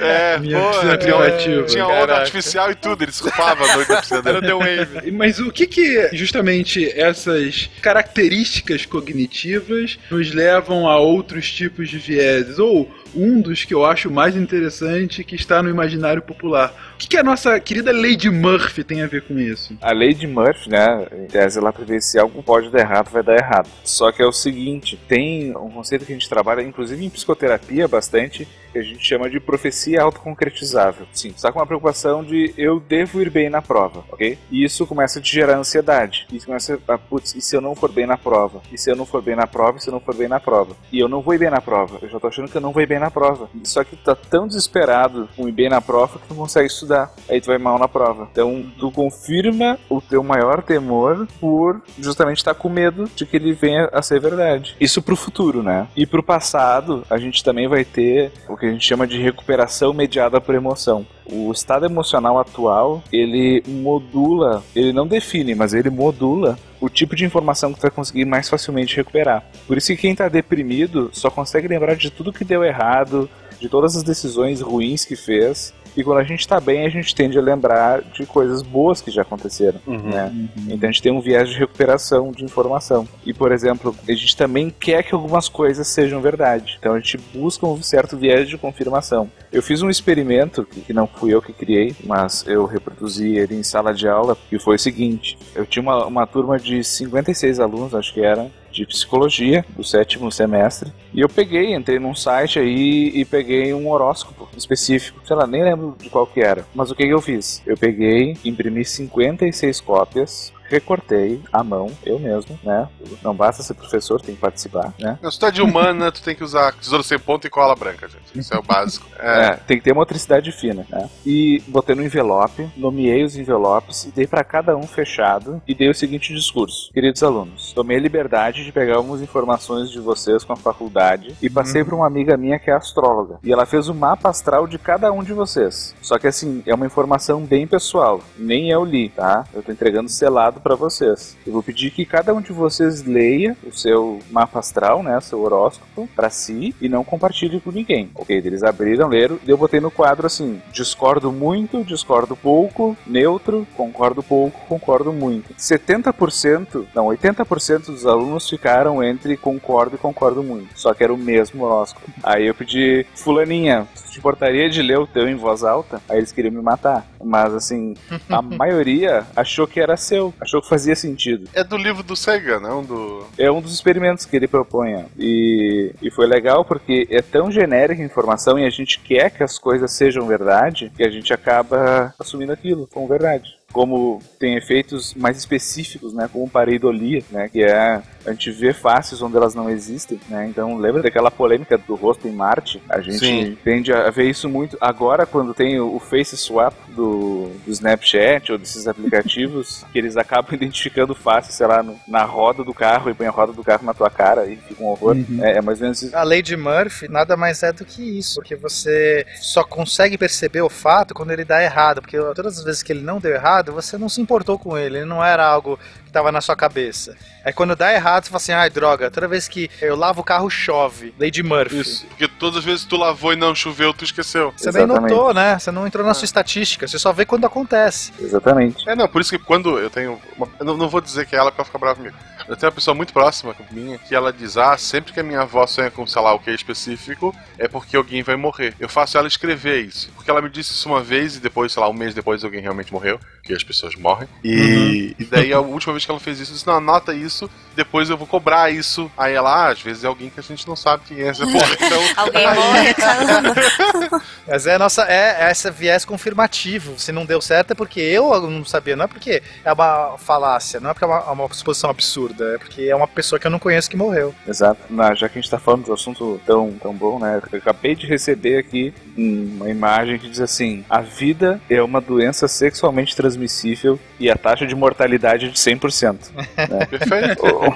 É, Minha pô, piscina tinha, privativa. tinha onda Caraca. artificial e tudo, ele surfava a noite da piscina Era o dele. The Wave. Mas o que que justamente essas características cognitivas nos levam a outros tipos de vieses? Ou um dos que eu acho mais interessante que está no imaginário popular. O que, que a nossa querida Lady Murphy tem a ver com isso? A de Murphy, né, em tese, ela prevê se algo pode dar errado, vai dar errado. Só que é o seguinte, tem um conceito que a gente trabalha, inclusive em psicoterapia bastante, que a gente chama de profecia autoconcretizável. Sim, está com uma preocupação de eu devo ir bem na prova, ok? E isso começa a te gerar ansiedade. Isso começa a, putz, e se eu não for bem na prova? E se eu não for bem na prova? E se eu não for bem na prova? E eu não vou ir bem na prova. Eu já tô achando que eu não vou ir bem na prova. Só que tu tá tão desesperado com ir bem na prova que tu não consegue estudar. Aí tu vai mal na prova. Então tu confirma o teu maior temor por justamente estar com medo de que ele venha a ser verdade. Isso pro futuro, né? E pro passado, a gente também vai ter o que a gente chama de recuperação mediada por emoção. O estado emocional atual, ele modula, ele não define, mas ele modula o tipo de informação que tu vai conseguir mais facilmente recuperar. Por isso que quem tá deprimido só consegue lembrar de tudo que deu errado, de todas as decisões ruins que fez. E quando a gente tá bem, a gente tende a lembrar de coisas boas que já aconteceram, né? Então a gente tem um viés de recuperação de informação. E, por exemplo, a gente também quer que algumas coisas sejam verdade. Então a gente busca um certo viés de confirmação. Eu fiz um experimento, que que não fui eu que criei, mas eu reproduzi ele em sala de aula, que foi o seguinte. Eu tinha uma, uma turma de 56 alunos, acho que era, de psicologia, do sétimo semestre. E eu peguei, entrei num site aí e peguei um horóscopo específico. Sei lá, nem lembro de qual que era. Mas o que, que eu fiz? Eu peguei, imprimi 56 cópias, recortei à mão, eu mesmo, né? Não basta ser professor, tem que participar, né? Não, se tu é de humana, tu tem que usar tesouro sem ponta e cola branca, gente. Isso é o básico. É, [LAUGHS] É. tem que ter motricidade fina, né? E botei no envelope, nomeei os envelopes e dei pra cada um fechado e dei o seguinte discurso. Queridos alunos, tomei a liberdade de pegar algumas informações de vocês com a faculdade e passei pra uma amiga minha que é astróloga. E ela fez o mapa astral de cada um de vocês. Só que assim, é uma informação bem pessoal. Nem eu li, tá? Eu tô entregando selado pra vocês. Eu vou pedir que cada um de vocês leia o seu mapa astral, né? Seu horóscopo pra si e não compartilhe com ninguém. Ok, eles abriram, leram, e eu botei no quadro assim: discordo muito, discordo pouco, neutro, concordo pouco, concordo muito. 70%, não, 80% dos alunos ficaram entre concordo e concordo muito. Só que era o mesmo horóscopo. Aí eu pedi, Fulaninha, tu te importaria de ler o teu em voz alta? Aí eles queriam me matar. Mas assim, a [LAUGHS] maioria achou que era seu, achou que fazia sentido. É do livro do Sagan, não do. É um dos experimentos que ele propõe. ó. E, e foi legal porque é tão genérica a informação e a gente quer que as coisas sejam verdade que a gente acaba assumindo aquilo como verdade. Como tem efeitos mais específicos, né? Como pareidolia, né? Que é a gente vê faces onde elas não existem, né? Então lembra daquela polêmica do rosto em Marte? A gente Sim. tende a ver isso muito agora quando tem o face swap do, do Snapchat ou desses aplicativos [LAUGHS] que eles acabam identificando faces, sei lá, no- na roda do carro e põe a roda do carro na tua cara e fica um horror. É, é mais ou menos isso. A lei de Murphy nada mais é do que isso, porque você só consegue perceber o fato quando ele dá errado, porque todas as vezes que ele não deu errado, você não se importou com ele, ele não era algo que estava na sua cabeça. Aí quando dá errado, você fala assim, ai droga, toda vez que eu lavo o carro chove. Lei de Murphy. Isso. Porque todas as vezes que tu lavou e não choveu, tu esqueceu. Você nem notou, né? Você não entrou na sua estatística, você só vê quando acontece. Exatamente. É, não, por isso que quando eu tenho. Uma, eu não, vou dizer que é ela porque ela fica brava comigo. Eu tenho uma pessoa muito próxima minha que ela diz: Ah, sempre que a minha avó sonha com, sei lá, o que é específico, é porque alguém vai morrer. Eu faço ela escrever isso. Porque ela me disse isso uma vez e depois, sei lá, um mês depois alguém realmente morreu. Que as pessoas morrem. E, e daí a última vez que ela fez isso, eu disse: Não, anota isso, depois eu vou cobrar isso. Aí ela, ah, às vezes é alguém que a gente não sabe quem é essa porra. [LAUGHS] Então. Alguém morre, [LAUGHS] caramba. [LAUGHS] Mas é a nossa é é essa viés confirmativo. Se não deu certo é porque eu não sabia, não é porque é uma falácia, não é porque é uma, é uma suposição absurda, é porque é uma pessoa que eu não conheço que morreu. Exato. Na- já que a gente tá falando do assunto tão, tão bom, né? Eu acabei de receber aqui uma imagem que diz assim: a vida é uma doença sexualmente transmissível e a taxa de mortalidade é de 100%. Né? [LAUGHS] Perfeito. ou,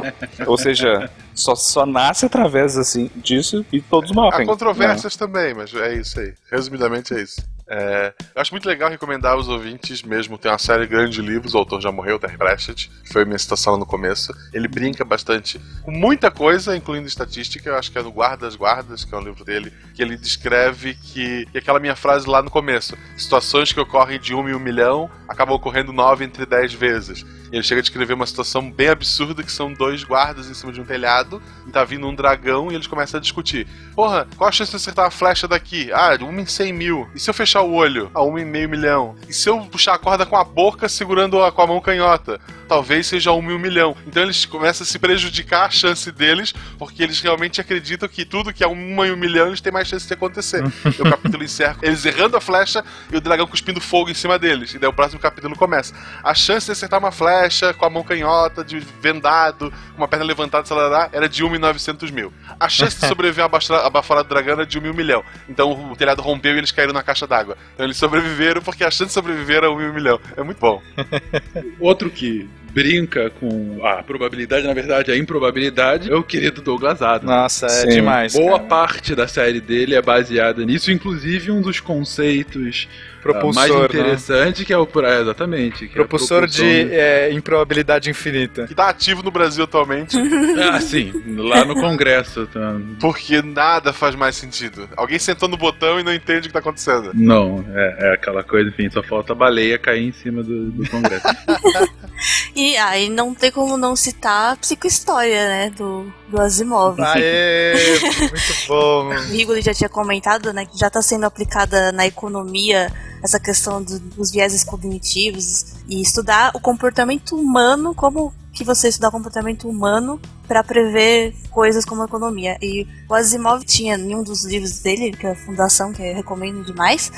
ou seja, só, só nasce através assim disso e todos morrem. Há controvérsias também, mas é isso aí. Resumidamente é isso. É, eu acho muito legal recomendar aos ouvintes mesmo. Tem uma série grande de livros, o autor já morreu, Terry Pratchett, que foi minha citação no começo. Ele brinca bastante com muita coisa, incluindo estatística. Eu acho que é no Guardas Guardas, que é um livro dele, que ele descreve que, que aquela minha frase lá no começo: situações que ocorrem de um em um milhão acabam ocorrendo nove entre dez vezes. E ele chega a descrever uma situação bem absurda que são dois guardas em cima de um telhado, e tá vindo um dragão e eles começam a discutir. Porra, qual a chance de acertar a flecha daqui? Ah, uma em 100 mil. E se eu fechar o olho? Ah, uma em meio milhão. E se eu puxar a corda com a boca segurando a, com a mão canhota? Talvez seja um mil milhão. Então eles começam a se prejudicar a chance deles, porque eles realmente acreditam que tudo que é uma em um milhão eles têm mais chance de acontecer. [LAUGHS] e o capítulo encerra eles errando a flecha e o dragão cuspindo fogo em cima deles. E daí o próximo capítulo começa. A chance de acertar uma flecha com a mão canhota, de vendado, com uma perna levantada, sei lá, era de 1 em 900 mil. A chance de [LAUGHS] sobreviver a baforada do dragão era de 1 em um milhão. Então o telhado rompeu e eles caíram na caixa d'água. Então eles sobreviveram porque a chance de sobreviver era 1 em um milhão. É muito bom. [LAUGHS] Outro que brinca com a probabilidade, na verdade, a improbabilidade, é o querido Douglas Adams. Nossa, é Sim. demais, Boa cara. parte da série dele é baseada nisso, inclusive um dos conceitos ah, Propulsor, mais né? interessante, que é o. É, exatamente. Que Propulsor é a propulsão- de é, improbabilidade infinita. Que tá ativo no Brasil atualmente. [LAUGHS] Ah, sim, lá no Congresso. Tá... Porque nada faz mais sentido. Alguém sentou no botão e não entende o que tá acontecendo. Não, é, é aquela coisa, enfim, só falta a baleia cair em cima do, do Congresso. [LAUGHS] E aí não tem como não citar a psicohistória, né? Do, do Asimov. Aê, muito bom. [LAUGHS] O Rigoli já tinha comentado, né, que já está sendo aplicada na economia essa questão do- dos vieses cognitivos e estudar o comportamento humano como que você estudar comportamento humano para prever coisas como economia. E o Asimov tinha em um dos livros dele, que é a Fundação, que eu recomendo demais,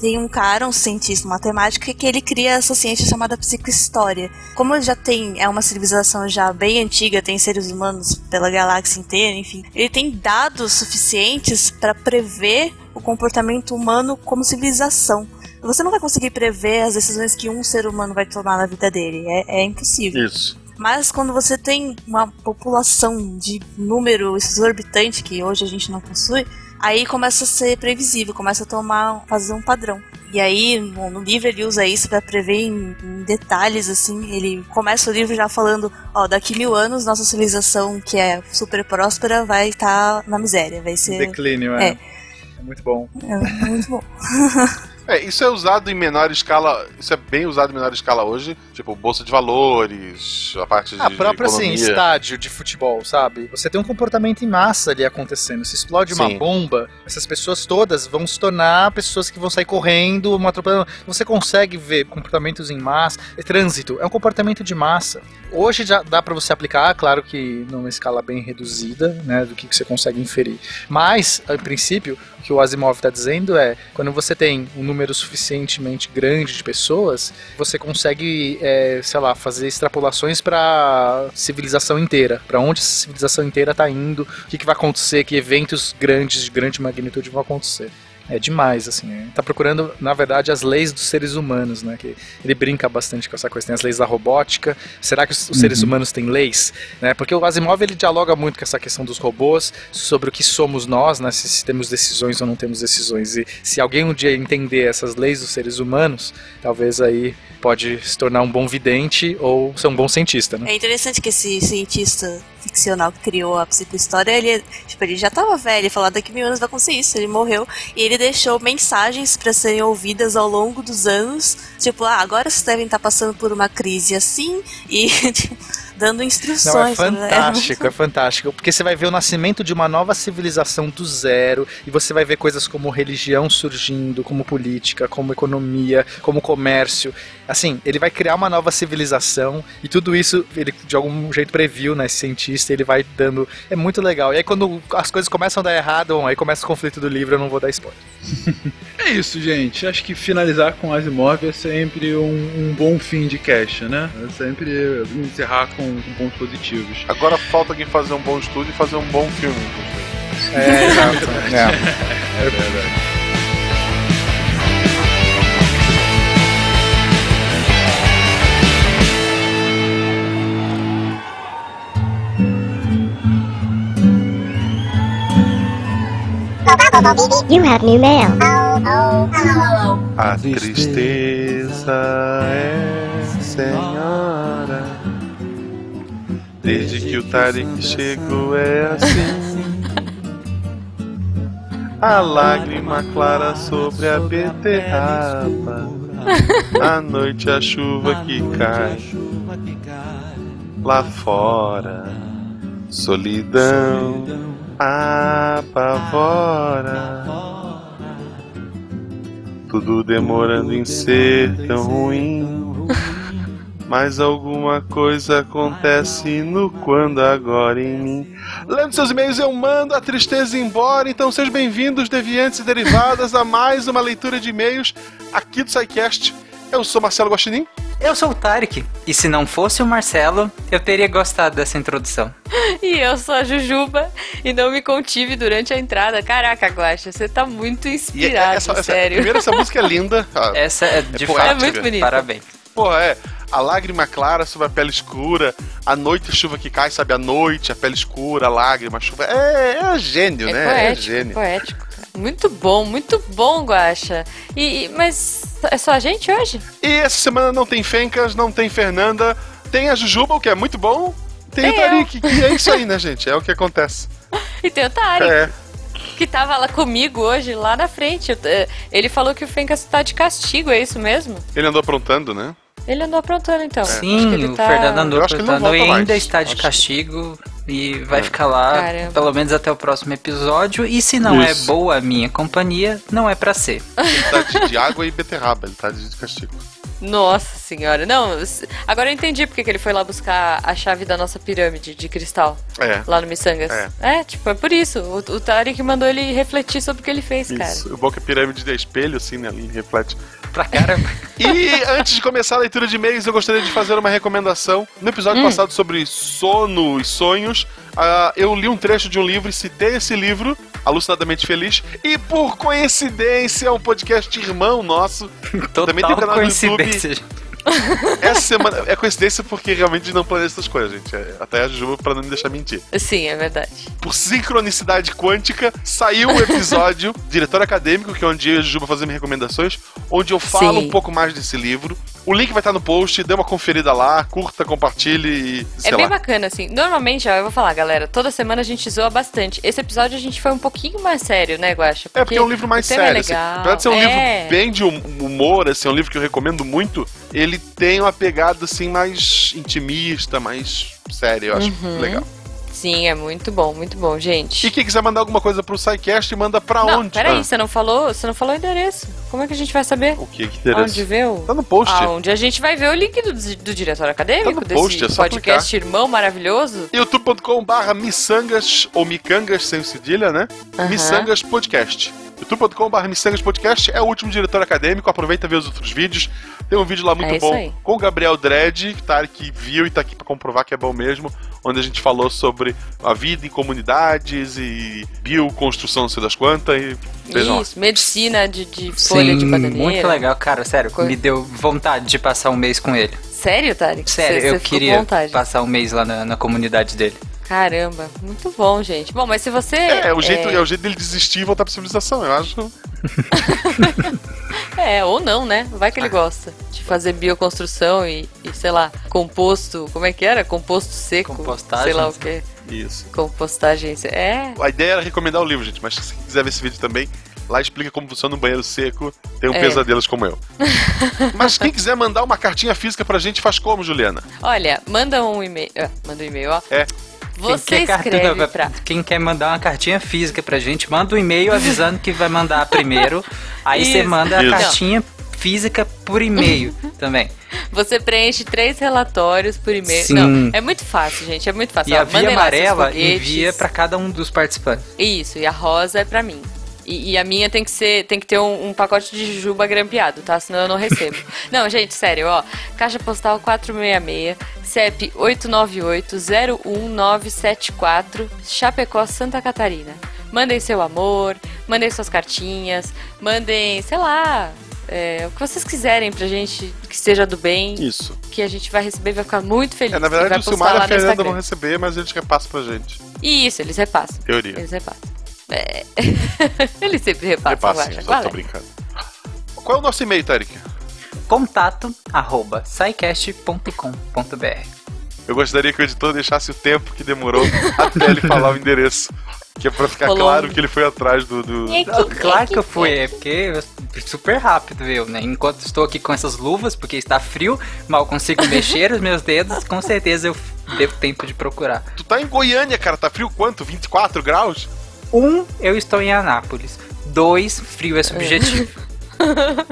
tem um cara, um cientista matemático, que ele cria essa ciência chamada psicohistória. Como já tem, é uma civilização já bem antiga, tem seres humanos pela galáxia inteira, enfim, ele tem dados suficientes para prever o comportamento humano como civilização. Você não vai conseguir prever as decisões que um ser humano vai tomar na vida dele. É, é impossível. Isso. Mas quando você tem uma população de número exorbitante que hoje a gente não possui, aí começa a ser previsível, começa a tomar, fazer um padrão. E aí, no, no livro ele usa isso para prever em, em, detalhes, assim. Ele começa o livro já falando, ó, daqui mil anos nossa civilização, que é super próspera, vai estar tá na miséria, vai ser... Declínio, é. É, É muito bom. é muito bom. [LAUGHS] É, isso é usado em menor escala. Isso é bem usado em menor escala hoje. Tipo, bolsa de valores, a parte de. A própria, assim, estádio de futebol, sabe? Você tem um comportamento em massa ali acontecendo. Se explode uma Sim. bomba, essas pessoas todas vão se tornar pessoas que vão sair correndo, uma atropelando. Você consegue ver comportamentos em massa. É trânsito, é um comportamento de massa. Hoje já dá pra você aplicar, claro que numa escala bem reduzida, né, do que que você consegue inferir. Mas, a princípio, o que o Asimov está dizendo é, quando você tem um número suficientemente grande de pessoas, você consegue, é, sei lá, fazer extrapolações para civilização inteira, para onde essa civilização inteira está indo, o que, que vai acontecer, que eventos grandes de grande magnitude vão acontecer. É demais, assim. Né? Tá procurando, na verdade, as leis dos seres humanos, né? Que ele brinca bastante com essa coisa. Tem as leis da robótica. Será que os, os seres humanos têm leis? Né? Porque o Asimov ele dialoga muito com essa questão dos robôs, sobre o que somos nós, né? Se, se temos decisões ou não temos decisões. E se alguém um dia entender essas leis dos seres humanos, talvez aí pode se tornar um bom vidente ou ser um bom cientista, né? É interessante que esse cientista ficcional que criou a psicohistória, ele, tipo, ele já tava velho, falou, daqui mil anos vai acontecer isso, ele morreu, e ele deixou mensagens para serem ouvidas ao longo dos anos, tipo, ah, agora vocês devem estar passando por uma crise assim, e [LAUGHS] tipo, dando Não, é instruções. né? fantástico, é fantástico. Porque você vai ver o nascimento de uma nova civilização do zero, e você vai ver coisas como religião surgindo, como política, como economia, como comércio. Assim, ele vai criar uma nova civilização, e tudo isso ele de algum jeito previu, né? Esse cientista, ele vai dando. É muito legal. E aí, quando as coisas começam a dar errado, bom, aí começa o conflito do livro, eu não vou dar spoiler. [LAUGHS] É isso, gente. Acho que finalizar com Asimov é sempre um, um bom fim de cast, né? É sempre encerrar com, com pontos positivos. Agora falta alguém fazer um bom estudo e fazer um bom filme. É, exato. É verdade. You have new mail. A tristeza é senhora. Desde que o Tarek chegou é assim. A lágrima clara sobre a beterraba. À noite a chuva que cai. Lá fora, solidão apavora. Tudo demorando em ser tão ruim. Mas alguma coisa acontece no quando agora em mim. Lendo seus e-mails, eu mando a tristeza embora. Então sejam bem-vindos, deviantes e derivadas, a mais uma leitura de e-mails aqui do SciCast. Eu sou Marcelo Guaxinim. Eu sou o Tarek, e se não fosse o Marcelo, eu teria gostado dessa introdução. [LAUGHS] E eu sou a Jujuba e não me contive durante a entrada. Caraca, Guaxa, você tá muito E inspirado, essa, essa- sério. primeiro, essa música é linda. [LAUGHS] Ah, Essa é de poética. fato. É muito bonita. Parabéns. Porra, é. A lágrima clara sobre a pele escura, a noite a chuva que cai, sabe? A noite, a pele escura, a lágrima, a chuva. É, é gênio, É né? poético, é é gênio. poético. Muito bom, muito bom, Guaxa. E, e- mas é só a gente hoje? E essa semana não tem Fencas, não tem Fernanda, tem a Jujuba, o que é muito bom. Tem o Tem eu. Tarik, que é isso aí, né, gente? É o que acontece. [LAUGHS] E tem o Tarek, É. que tava lá comigo hoje, lá na frente. Eh, Ele falou que o Fencas tá de castigo, é isso mesmo? Ele andou aprontando, né? Ele andou aprontando então. Acho que Sim, o tá- Fernando andou que apertando e ainda mais. está de Acho que- castigo e vai É. ficar lá Caramba. pelo menos até o próximo episódio. E se não Isso. é boa a minha companhia, não é pra ser. Ele tá de, de água e beterraba, ele tá de castigo. Nossa senhora. Não, agora eu entendi porque que ele foi lá buscar a chave da nossa pirâmide de cristal. É. Lá no Missangas. É. É, tipo, é por isso. O, o Tarek mandou ele refletir sobre o que ele fez, cara. Isso. O bom é que a pirâmide de espelho, assim, né? Ali reflete. Pra caramba. [LAUGHS] E antes de começar a leitura de e-mails, eu gostaria de fazer uma recomendação. No episódio Hum. passado sobre sono e sonhos, ah, eu li um trecho de um livro e citei esse livro, Alucinadamente Feliz, e por coincidência, um podcast irmão nosso. Também tem um canal no YouTube. [LAUGHS] Essa semana é coincidência porque realmente não planeja essas coisas, gente. É, Até a Jujuba pra não me deixar mentir. Sim, é verdade. Por sincronicidade quântica, saiu um episódio, [LAUGHS] Diretor Acadêmico, que é onde eu e a Jujuba fazemos recomendações, onde eu falo Sim. um pouco mais desse livro. O link vai estar no post, dê uma conferida lá, curta, compartilhe e é bem lá. bacana, assim. Normalmente, ó, eu vou falar, galera, toda semana a gente zoa bastante. Esse episódio a gente foi um pouquinho mais sério, né, Guaxa? É, porque é um livro mais tema sério. É assim. legal. Apesar de ser um é. livro bem de hum- humor, assim, é um livro que eu recomendo muito, ele tem uma pegada, assim, mais intimista, mais séria, eu acho Uhum. legal. Sim, é muito bom, muito bom, gente. E quem quiser mandar alguma coisa pro SciCast, manda pra não, onde? peraí, Ah, você não falou, você não falou o endereço. Como é que a gente vai saber? o que que interessa? Onde vê o... Tá no post. Aonde a gente vai ver o link do, do diretor acadêmico, Tá no desse post, é só podcast irmão maravilhoso. youtube.com barra missangas, ou micangas sem cedilha, né? Aham. Missangas Podcast. youtube.com barra missangas podcast é o último diretor acadêmico, aproveita e vê os outros vídeos. Tem um vídeo lá muito É bom aí. com o Gabriel Dredd, que tá que viu e tá aqui pra comprovar que é bom mesmo, onde a gente falou sobre a vida em comunidades e bioconstrução, não sei das quantas, e vejam lá. Isso, medicina de, de folha Sim, de bananeira. muito legal, cara. Sério, me deu vontade de passar um mês com ele. Sério, Tarek? Sério, Cê- eu cê queria passar um mês lá na, na comunidade dele. Caramba, muito bom, gente. Bom, mas se você... É, é o jeito, é... o jeito dele desistir e voltar pra civilização, eu acho. [LAUGHS] É, ou não, né? Vai que ele gosta de fazer bioconstrução e, e, sei lá, composto. Como é que era? Composto seco. Compostagem. Sei lá o que. Isso. Compostagem. É. A ideia era recomendar o livro, gente, mas se quiser ver esse vídeo também, lá explica como funciona um banheiro seco, tem um É. pesadelos como eu. [LAUGHS] mas quem quiser mandar uma cartinha física pra gente, faz como, Juliana? Olha, manda um e-mail. ah, manda um e-mail, ó. É. Você quem, quer escreve pra. quem quer mandar uma cartinha física pra gente, manda um e-mail avisando que vai mandar [LAUGHS] primeiro. Aí você Isso. manda a Isso. cartinha física por e-mail também. Você preenche três relatórios por e-mail. Sim. Não, é muito fácil, gente. É muito fácil. E Ó, a via amarela envia pra cada um dos participantes. Isso, e a rosa é pra mim. E, e a minha tem que ser, tem que ter um, um pacote de jujuba grampeado, tá? Senão eu não recebo. [LAUGHS] não, gente, sério, ó. Caixa postal 466, CEP 898-01974, Chapecó, Santa Catarina. Mandem seu amor, mandem suas cartinhas, mandem, sei lá, é, o que vocês quiserem pra gente que seja do bem, Isso. que a gente vai receber e vai ficar muito feliz. É, na verdade, vai o Silmar e a Fernanda vão receber, mas eles repassam pra gente. Isso, eles repassam. Teoria. Eles repassam. É. [LAUGHS] Eles sempre guarda. só Qual tô é? brincando. Qual é o nosso e-mail, Tarek? Contato arroba Eu gostaria que o editor deixasse o tempo que demorou [LAUGHS] até ele falar o endereço. Que é pra ficar claro que ele foi atrás do. do- Claro que eu fui, é porque eu- super rápido eu, né? Enquanto estou aqui com essas luvas, porque está frio, mal consigo [LAUGHS] mexer os meus dedos, com certeza eu devo tempo de procurar. Tu tá em Goiânia, cara, tá frio quanto? 24 graus? Um, eu estou em Anápolis. Dois, frio é subjetivo. [LAUGHS]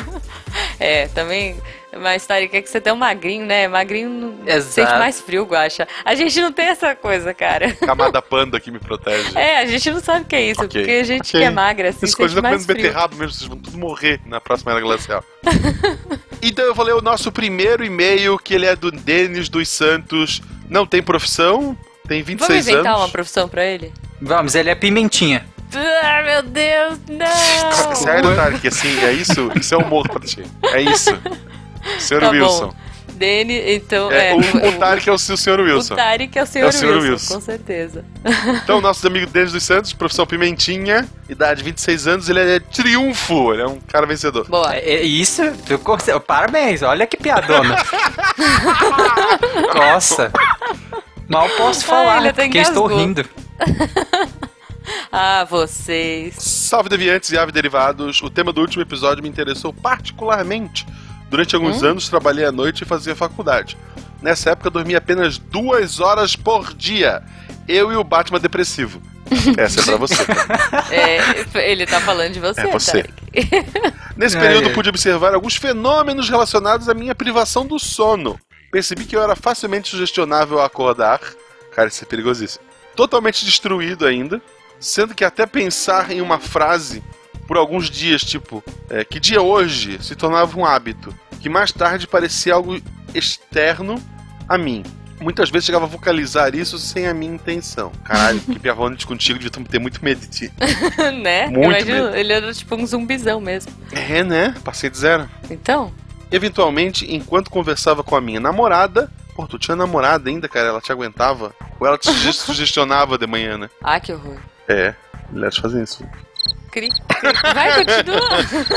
É, também. Mas, Tarek, é que você tem um magrinho, né? Magrinho não Exato. sente mais frio, Guaxa. A gente não tem essa coisa, cara. [LAUGHS] Camada panda que me protege. É, a gente não sabe o que é isso, Ok. porque a gente Ok. que é magra, assim, coisas comendo mais frio. beterraba mesmo, vocês vão tudo morrer na próxima era glacial. [LAUGHS] então eu vou ler o nosso primeiro e-mail, que ele é do Denis dos Santos. Não tem profissão, tem 26 Vamos inventar anos. uma profissão pra ele? Vamos, ele é pimentinha. Ah, meu Deus, não! [LAUGHS] Sério, Tarek, assim, é isso? Isso é humor pra ti. É isso. Senhor Tá bom. Wilson. Dene, então, É, é. o, o Tarek é o seu Senhor Wilson. O Tarek é o senhor, É o senhor Wilson, Wilson. com certeza. Então, [LAUGHS] nossos amigos Denis dos Santos, profissão Pimentinha, idade 26 anos, ele é triunfo, ele é um cara vencedor. Boa. É, é isso, tu conse- parabéns, olha que piadona. [LAUGHS] Nossa. Mal posso falar, até porque estou rindo. [LAUGHS] Ah, vocês. Salve Deviantes e Ave Derivados, o tema do último episódio me interessou particularmente. Durante alguns Hum? anos trabalhei à noite e fazia faculdade. Nessa época dormia apenas duas horas por dia. Eu e o Batman depressivo. [LAUGHS] Essa é pra você. É, ele tá falando de você, É você. Tarek. [LAUGHS] Nesse Ai, período ai. pude observar alguns fenômenos relacionados à minha privação do sono. Percebi que eu era facilmente sugestionável a acordar. Cara, isso é perigosíssimo. Totalmente destruído ainda, sendo que até pensar em uma frase por alguns dias, tipo, é, que dia hoje, se tornava um hábito, que mais tarde parecia algo externo a mim. Muitas vezes chegava a vocalizar isso sem a minha intenção. Caralho, que Piavone contigo devia ter muito medo de ti. [LAUGHS] né? Muito Imagina, medo. ele era tipo um zumbizão mesmo. É, né? Passei de zero. Então, Eventualmente, enquanto conversava com a minha namorada, pô, tu tinha namorada ainda, cara, ela te aguentava? Ou ela te suge- [LAUGHS] sugestionava de manhã, né? ah, que horror. É, mulheres fazem isso. Cri, cri. Vai, continua.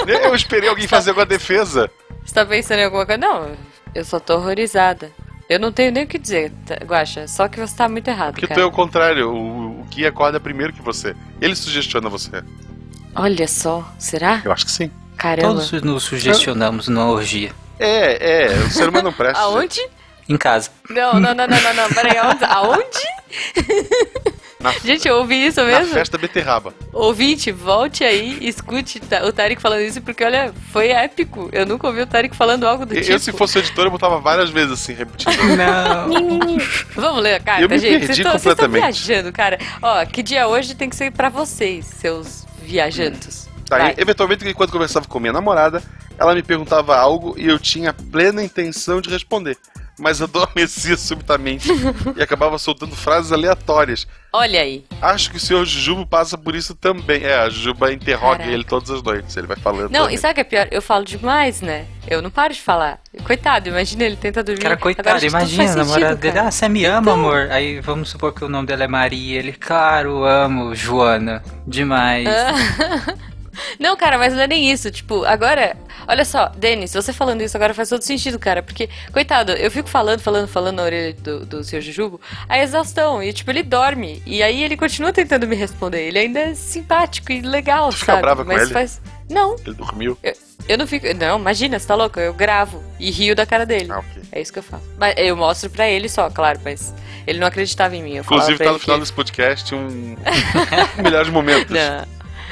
[LAUGHS] Eu esperei alguém fazer alguma defesa. Você tá pensando em alguma coisa? Não, eu só tô horrorizada. Eu não tenho nem o que dizer, tá, Guaxa. Só que você tá muito errado, Porque tu cara. é o contrário, o, o Gui acorda primeiro que você. Ele sugestiona você. Olha só, será? Eu acho que sim. Caramba. Todos nos sugestionamos numa orgia. É, é, o ser humano não presta. Aonde? Em casa. Não, não, não, não, não, não. Peraí, aonde? Aonde? Na, Gente, eu ouvi isso na mesmo? festa beterraba. Ouvinte, volte aí escute o Tarek falando isso, porque olha, foi épico. Eu nunca ouvi o Tarek falando algo do Eu, tipo. se fosse editor, eu botava várias vezes assim, repetindo. [LAUGHS] Não. Vamos ler a carta, Eu me gente. perdi Vocês estão- vocês estão completamente. viajando, cara. Ó, que dia hoje tem que ser pra vocês, seus viajantes. Tá, Vai. eventualmente, enquanto conversava com minha namorada, ela me perguntava algo e eu tinha plena intenção de responder. Mas adormecia [LAUGHS] subitamente e acabava soltando frases aleatórias. Olha aí. Acho que o senhor Jujubo passa por isso também. É, a Jujuba interroga Caraca. ele todas as noites. Ele vai falando. Não, também. e sabe o que é pior? Eu falo demais, né? Eu não paro de falar. Coitado, imagina ele tenta dormir. Cara, Agora, coitado, tudo imagina a namorada dele. Ah, você me ama, amor. Aí vamos supor que o nome dela é Maria. Ele, claro, amo, Joana. Demais. Ah. [LAUGHS] Não, cara, mas não é nem isso. Tipo, agora. Olha só, Denis, você falando isso agora faz todo sentido, cara. Porque, coitado, eu fico falando, falando, falando na orelha do, do seu Jujubo, a exaustão. E, tipo, ele dorme. E aí ele continua tentando me responder. Ele ainda é simpático e legal, fica sabe? brava com mas ele? faz. Não, Ele dormiu. eu não fico. Não, imagina, você tá louco? Eu gravo e rio da cara dele. Ah, ok. É isso que eu faço. Mas eu mostro pra ele só, claro, mas ele não acreditava em mim. Eu Inclusive, tá ele no final que- desse podcast um, [LAUGHS] um melhores momentos. Não,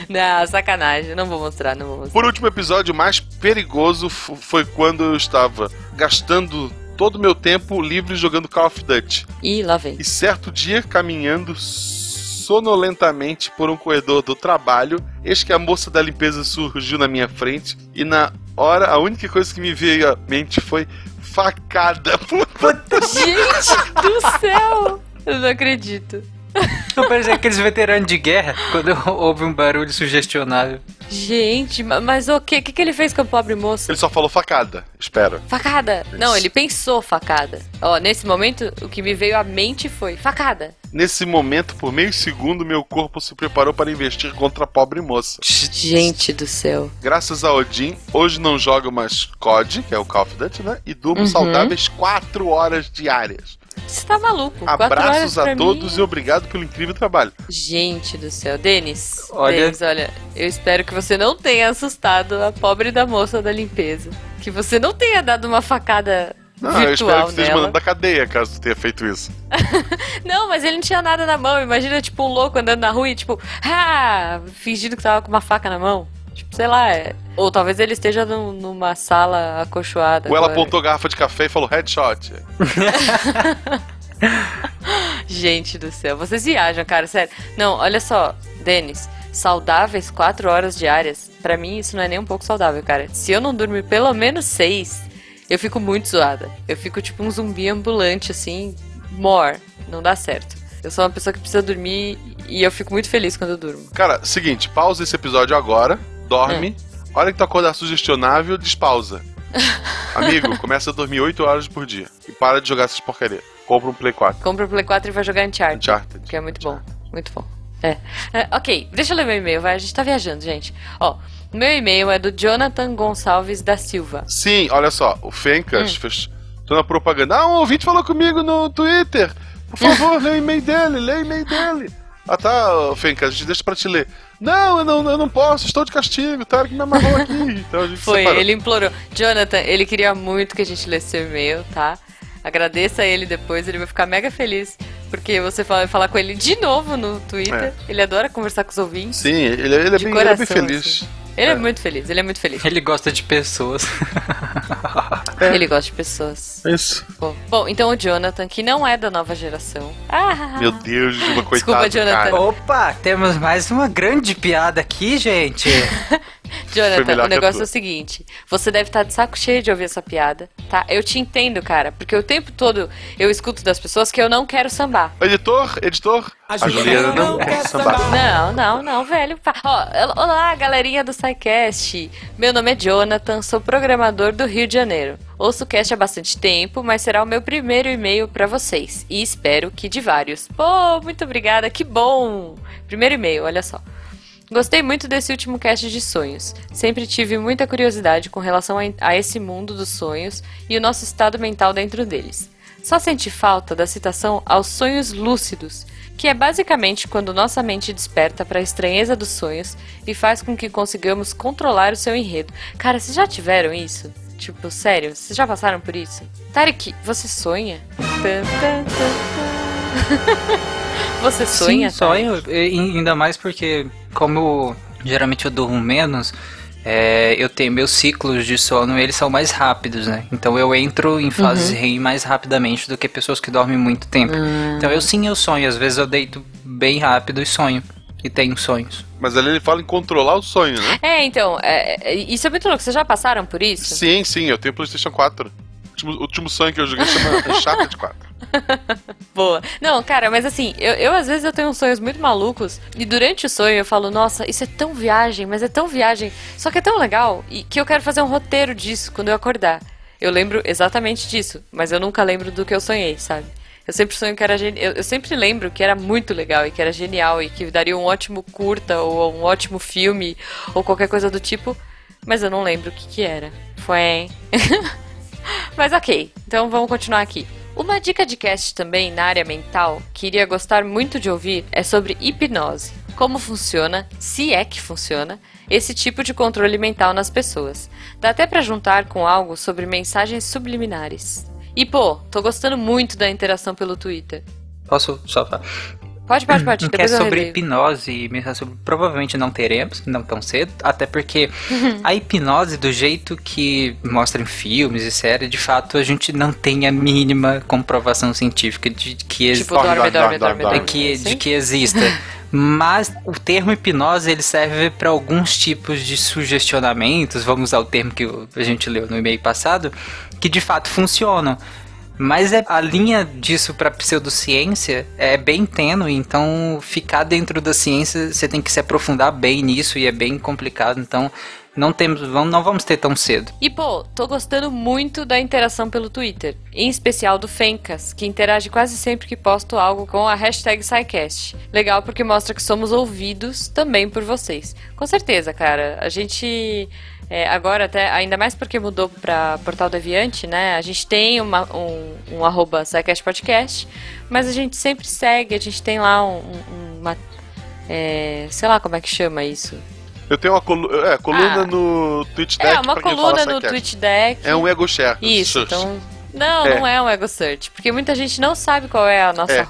não, [LAUGHS] sacanagem. Não vou mostrar, não vou mostrar. Por último, o episódio mais perigoso foi quando eu estava gastando todo o meu tempo livre jogando Call of Duty. Ih, lá vem. E certo dia, caminhando sonolentamente por um corredor do trabalho, eis que a moça da limpeza surgiu na minha frente e na hora a única coisa que me veio à mente foi facada. [LAUGHS] Puta Gente do céu! Eu não acredito. Não parece aqueles veteranos de guerra quando houve um barulho sugestionável. Gente, ma- mas o que? O que, que ele fez com a pobre moça? Ele só falou facada, espera. Facada! Não, ele pensou facada. Ó, nesse momento, o que me veio à mente foi facada. Nesse momento, por meio segundo, meu corpo se preparou para investir contra a pobre moça. Gente do céu. Graças a Odin, hoje não jogo mais COD, que é o Call of Duty, né? E durmo Uhum. saudáveis 4 horas diárias. Você tá maluco? Abraços a todos mim- e obrigado pelo incrível trabalho. Gente do céu. Denis, Olha- Denis, olha, eu espero que você não tenha assustado a pobre da moça da limpeza. Que você não tenha dado uma facada Não, eu espero que esteja nela. mandando da cadeia, caso tu tenha feito isso. [LAUGHS] Não, mas ele não tinha nada na mão. Imagina, tipo, um louco andando na rua e, tipo, ah, fingindo que tava com uma faca na mão. Tipo, sei lá. é- Ou talvez ele esteja num- numa sala acolchoada. Ou ela agora. apontou a garrafa de café e falou headshot. [LAUGHS] Gente do céu, vocês viajam, cara, sério. Não, olha só, Denis, saudáveis quatro horas diárias, pra mim isso não é nem um pouco saudável, cara. Se eu não dormir pelo menos seis, eu fico muito zoada. Eu fico tipo um zumbi ambulante, assim, more. Não dá certo. Eu sou uma pessoa que precisa dormir e eu fico muito feliz quando eu durmo. Cara, seguinte, pausa esse episódio agora, dorme. É. Hora que tu acordar sugestionável, despausa. [LAUGHS] Amigo, começa a dormir 8 horas por dia. E para de jogar essas porcaria. Compra um Play 4. Compra o Play 4 e vai jogar Uncharted. Uncharted. Que é muito bom. Muito bom. É. É, ok, deixa eu ler meu e-mail, vai. A gente tá viajando, gente. Ó, meu e-mail é do Jonathan Gonçalves da Silva. Sim, olha só, o Fencas Hum. fez toda a propaganda. Ah, um ouvinte falou comigo no Twitter. Por favor, [LAUGHS] lê o e-mail dele, lê o e-mail dele. Ah tá, Fencas, a gente deixa pra te ler. Não, eu não, eu não posso, estou de castigo, tá? Que me amarrou aqui. Então a gente Foi, separou. ele implorou. Jonathan, ele queria muito que a gente lesse seu e-mail, tá? Agradeça a ele depois, ele vai ficar mega feliz. Porque você vai falar com ele de novo no Twitter. É. Ele adora conversar com os ouvintes. Sim, ele, ele é, De bem, ele é bem coração, feliz. assim. Ele é muito feliz, ele é muito feliz. Ele gosta de pessoas. [LAUGHS] Ele gosta de pessoas. É isso. Bom, bom, então o Jonathan, que não é da nova geração. Ah, Meu Deus, uma coitada. Desculpa, Jonathan. cara. Opa, temos mais uma grande piada aqui, gente. [LAUGHS] Jonathan, o a negócio é o seguinte: você deve estar de saco cheio de ouvir essa piada, tá? Eu te entendo, cara, porque o tempo todo eu escuto das pessoas que eu não quero sambar. Editor, editor, a Juliana não quer sambar. Não, não, não, velho. Ó, olá, galerinha do SciCast. Meu nome é Jonathan, sou programador do Rio de Janeiro. Ouço o cast há bastante tempo, mas será o meu primeiro e-mail pra vocês. E espero que de vários. Pô, muito obrigada, que bom! Primeiro e-mail, olha só. Gostei muito desse último cast de sonhos. Sempre tive muita curiosidade com relação a, esse mundo dos sonhos e o nosso estado mental dentro deles. Só senti falta da citação aos sonhos lúcidos, que é basicamente quando nossa mente desperta para a estranheza dos sonhos e faz com que consigamos controlar o seu enredo. Cara, vocês já tiveram isso? Tipo, sério, vocês já passaram por isso? Tarek, você sonha? Tan, tan, tan. [LAUGHS] Você sonha? Sim, sonho. E ainda mais porque, como geralmente eu durmo menos, é, eu tenho meus ciclos de sono, eles são mais rápidos, né? Então eu entro em fases Uhum. REM mais rapidamente do que pessoas que dormem muito tempo. Hum. Então eu sim, eu sonho. Às vezes eu deito bem rápido e sonho. E tenho sonhos. Mas ali ele fala em controlar o sonho, né? É, então, é, é, isso é muito louco. Vocês já passaram por isso? Sim, sim, eu tenho PlayStation 4. O último, o último sonho que eu joguei chama Uncharted 4. [LAUGHS] Boa. Não, cara, mas assim, eu, eu às vezes eu tenho sonhos muito malucos e durante o sonho eu falo, nossa, isso é tão viagem, mas é tão viagem, só que é tão legal e que eu quero fazer um roteiro disso quando eu acordar. Eu lembro exatamente disso, mas eu nunca lembro do que eu sonhei, sabe? Eu sempre sonho que era eu, eu sempre lembro que era muito legal e que era genial e que daria um ótimo curta ou um ótimo filme ou qualquer coisa do tipo, mas eu não lembro o que que era. Foi. [LAUGHS] Mas ok, então vamos continuar aqui. Uma dica de cast também na área mental que iria gostar muito de ouvir é sobre hipnose. Como funciona, se é que funciona, esse tipo de controle mental nas pessoas. Dá até pra juntar com algo sobre mensagens subliminares. E pô, tô gostando muito da interação pelo Twitter. Posso só falar? Pode, pode, pode. Cast eu sobre hipnose e mensagem sobre provavelmente não teremos, não tão cedo, até porque [LAUGHS] a hipnose do jeito que mostra em filmes e séries, de fato a gente não tem a mínima comprovação científica de que ex- Tipo, dorme, dorme, dorme, que, de que exista. Mas o termo hipnose ele serve para alguns tipos de sugestionamentos, vamos usar o termo que a gente leu no e-mail passado, que de fato funcionam. Mas é, a linha disso para pseudociência é bem tênue, então ficar dentro da ciência você tem que se aprofundar bem nisso e é bem complicado, então não temos, vamos, não vamos ter tão cedo. E pô, tô gostando muito da interação pelo Twitter, em especial do Fencas, que interage quase sempre que posto algo com a hashtag SciCast. Legal porque mostra que somos ouvidos também por vocês. Com certeza, cara, a gente é, agora até, ainda mais porque mudou pra Portal Deviante, né? A gente tem uma, um, um arroba Podcast, mas a gente sempre segue, a gente tem lá um, um- uma... é, sei lá como é que chama isso. Eu tenho uma colu é, coluna Ah. no Twitch Deck É, uma coluna no. Twitch Deck. É um ego share. Isso, então. Não, É. não é um ego search. Porque muita gente não sabe qual é a nossa É.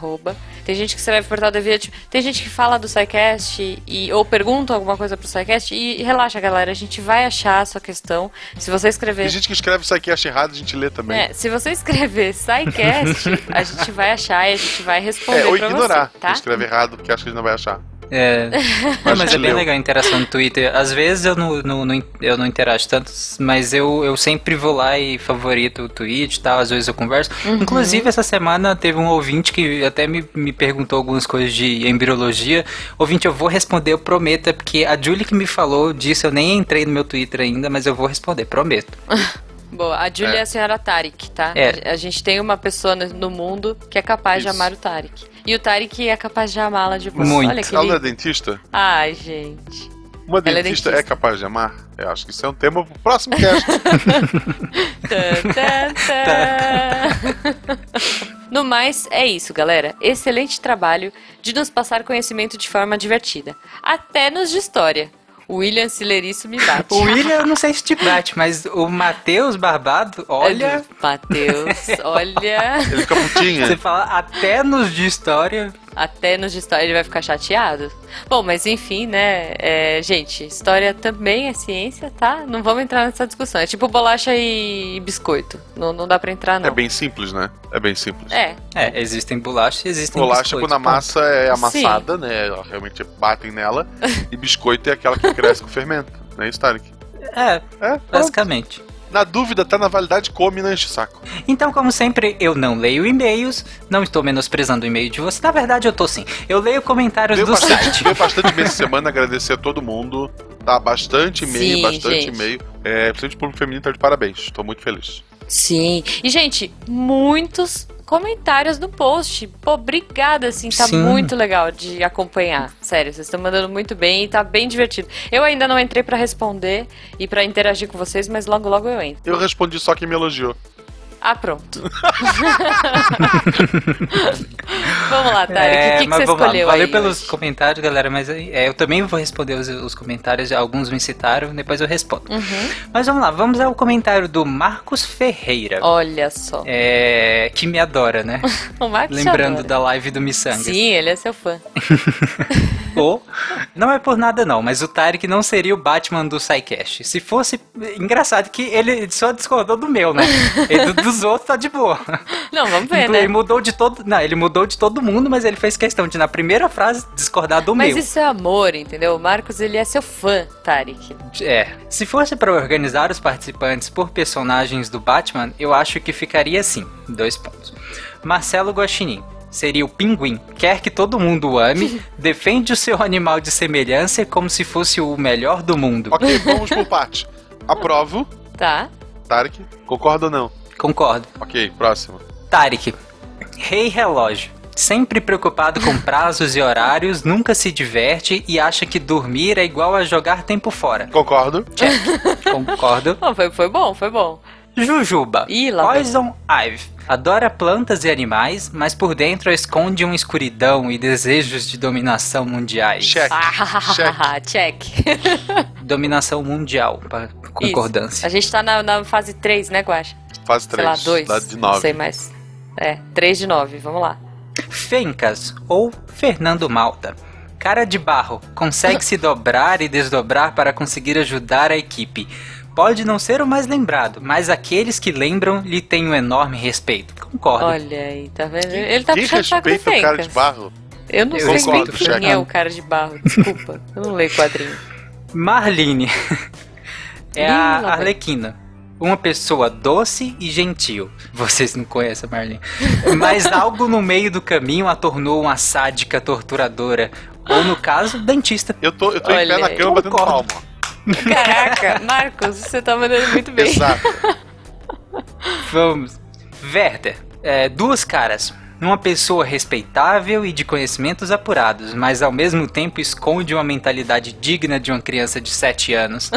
Tem gente que escreve Portal Deviante, tem gente que fala do SciCast e, ou pergunta alguma coisa pro SciCast e, relaxa, galera, a gente vai achar a sua questão. Se você escrever. Tem gente que escreve acha errado, a gente lê também. É, se você escrever SciCast, [LAUGHS] a gente vai achar e a gente vai responder É, ou ignorar. você, tá? Escreve errado, porque acho que ele não vai achar. É, [LAUGHS] Mas mas a é bem legal a interação no Twitter. Às vezes eu não, não, não- eu não interajo tanto, mas eu, eu sempre vou lá e favorito o tweet e tal, às vezes eu converso. Uhum. Inclusive, essa semana teve um ouvinte que até me, me perguntou algumas coisas de embriologia. Ouvinte, eu vou responder, eu prometo, é porque a Julie que me falou disso, eu nem entrei no meu Twitter ainda, mas eu vou responder, prometo. [LAUGHS] Boa, a Julia é. É. a senhora Tarek, tá? É. A, gente tem uma pessoa no, mundo que é capaz de Isso. amar o Tarek. E o Tarek é capaz de amá-la de volta. Muito. Olha que Ela é dentista? Ai, gente. Uma é dentista é, dentista. capaz de amar? Eu acho que isso é um tema pro próximo cast. [LAUGHS] No mais, é isso, galera. Excelente trabalho de nos passar conhecimento de forma divertida. Até nos de história. O William Sileriço me bate. O William, eu não sei se te bate, mas o Matheus Barbado, olha. Matheus, olha. Ele fica putinha. Você fala até nos de história. Até nos de história ele vai ficar chateado. Bom, mas enfim, né? é, gente, história também é ciência, tá? Não vamos entrar nessa discussão. É tipo bolacha e biscoito. Não, não dá pra entrar, não. É bem simples, né? É bem simples. É, É, existem bolachas e existem Bolacha biscoitos, quando a massa é amassada, né? Realmente batem nela. [LAUGHS] e biscoito é aquela que cresce com fermento. Não é isso, Tarek? É, É, basicamente. Na dúvida, tá na validade, come não enche o saco. Então, como sempre, eu não leio e-mails, não estou menosprezando o e-mail de você. Na verdade, eu tô sim. Eu leio comentários Veio do bastante, site. veio bastante e-mail essa semana, agradecer a todo mundo. Tá bastante e-mail, Sim, bastante gente. e-mail. É, principalmente o público feminino tá de parabéns. Tô muito feliz. sim. E, gente, muitos comentários no post. Pô, obrigada, assim, tá Sim. muito legal de acompanhar. Sério, vocês estão mandando muito bem e tá bem divertido. Eu ainda não entrei pra responder e pra interagir com vocês, mas logo logo eu entro. Eu respondi só quem me elogiou. Ah, pronto. [LAUGHS] Vamos lá, Tarek. o que, É, que você vamos lá. escolheu Valeu aí? pelos hoje? comentários, galera, mas é, eu também vou responder os, os comentários, alguns me citaram, depois eu respondo. Uhum. Mas vamos lá, vamos ao comentário do Marcos Ferreira. Olha só. É, que me adora, né? [LAUGHS] O Marcos Lembrando da live do Missangas. Sim, ele é seu fã. [LAUGHS] Ou, não é por nada não, mas o Tarek não seria o Batman do SciCast. Se fosse, engraçado que ele só discordou do meu, né? E do- dos outros tá de boa. Não, vamos ver, Ele né? mudou de todo, não, ele mudou de todo mundo, mas ele fez questão de na primeira frase discordar do Mas meu. isso é amor, entendeu? O Marcos, ele é seu fã, Tarek. É. Se fosse pra organizar os participantes por personagens do Batman, eu acho que ficaria assim. Dois pontos. Marcelo Guaxinim seria o pinguim. Quer que todo mundo o ame, [LAUGHS] defende o seu animal de semelhança como se fosse o melhor do mundo. Ok, vamos por parte. Aprovo. Tá. Tarek, concorda ou não? Concordo. Ok, próximo. Tarek. Rei Relógio. Sempre preocupado com prazos e horários, nunca se diverte e acha que dormir é igual a jogar tempo fora. Concordo. Concordo. Não, foi, foi bom, foi bom. Jujuba. Ih, lá vem. Poison Ivy. Adora plantas e animais, mas por dentro esconde uma escuridão e desejos de dominação mundiais. Check. Ah, check. [LAUGHS] Dominação mundial, para concordância. A gente tá na, na fase 3, né, Guaxa? Fase Sei lá, 3. 2. Dá de Não 9. sei mais. É, 3 de 9, vamos lá. Fencas ou Fernando Malta. Cara de barro, consegue se dobrar e desdobrar para conseguir ajudar a equipe. Pode não ser o mais lembrado, mas aqueles que lembram lhe têm um enorme respeito. Concordo. Olha aí, tá vendo? Ele tá puxando o saco do cara de barro? Eu não Eu sei concordo, quem check. é o cara de barro, desculpa. Eu não leio quadrinho. Marlene. [LAUGHS] é a. Arlequina. Uma pessoa doce e gentil. Vocês não conhecem a Marlene. Mas algo no meio do caminho a tornou uma sádica torturadora. Ou, no caso, dentista. Eu tô, eu tô em Olha pé na cama batendo Concordo. palma. Caraca, Marcos, você tá mandando muito bem. Exato. Vamos. Werther. É, duas caras. Uma pessoa respeitável e de conhecimentos apurados, mas ao mesmo tempo esconde uma mentalidade digna de uma criança de 7 anos.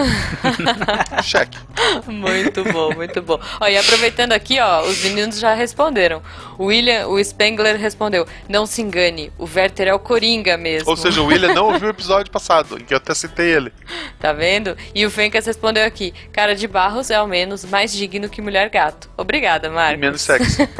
[LAUGHS] Check. Muito bom, muito bom. Ó, e aproveitando aqui, ó, os meninos já responderam. O William, o Spengler respondeu: Não se engane, o Werther é o Coringa mesmo. Ou seja, o William não ouviu o episódio passado, em que eu até citei ele. Tá vendo? E o Fencas respondeu aqui: Cara de Barros é ao menos mais digno que Mulher Gato. Obrigada, E Marcos. menos sexy. [LAUGHS]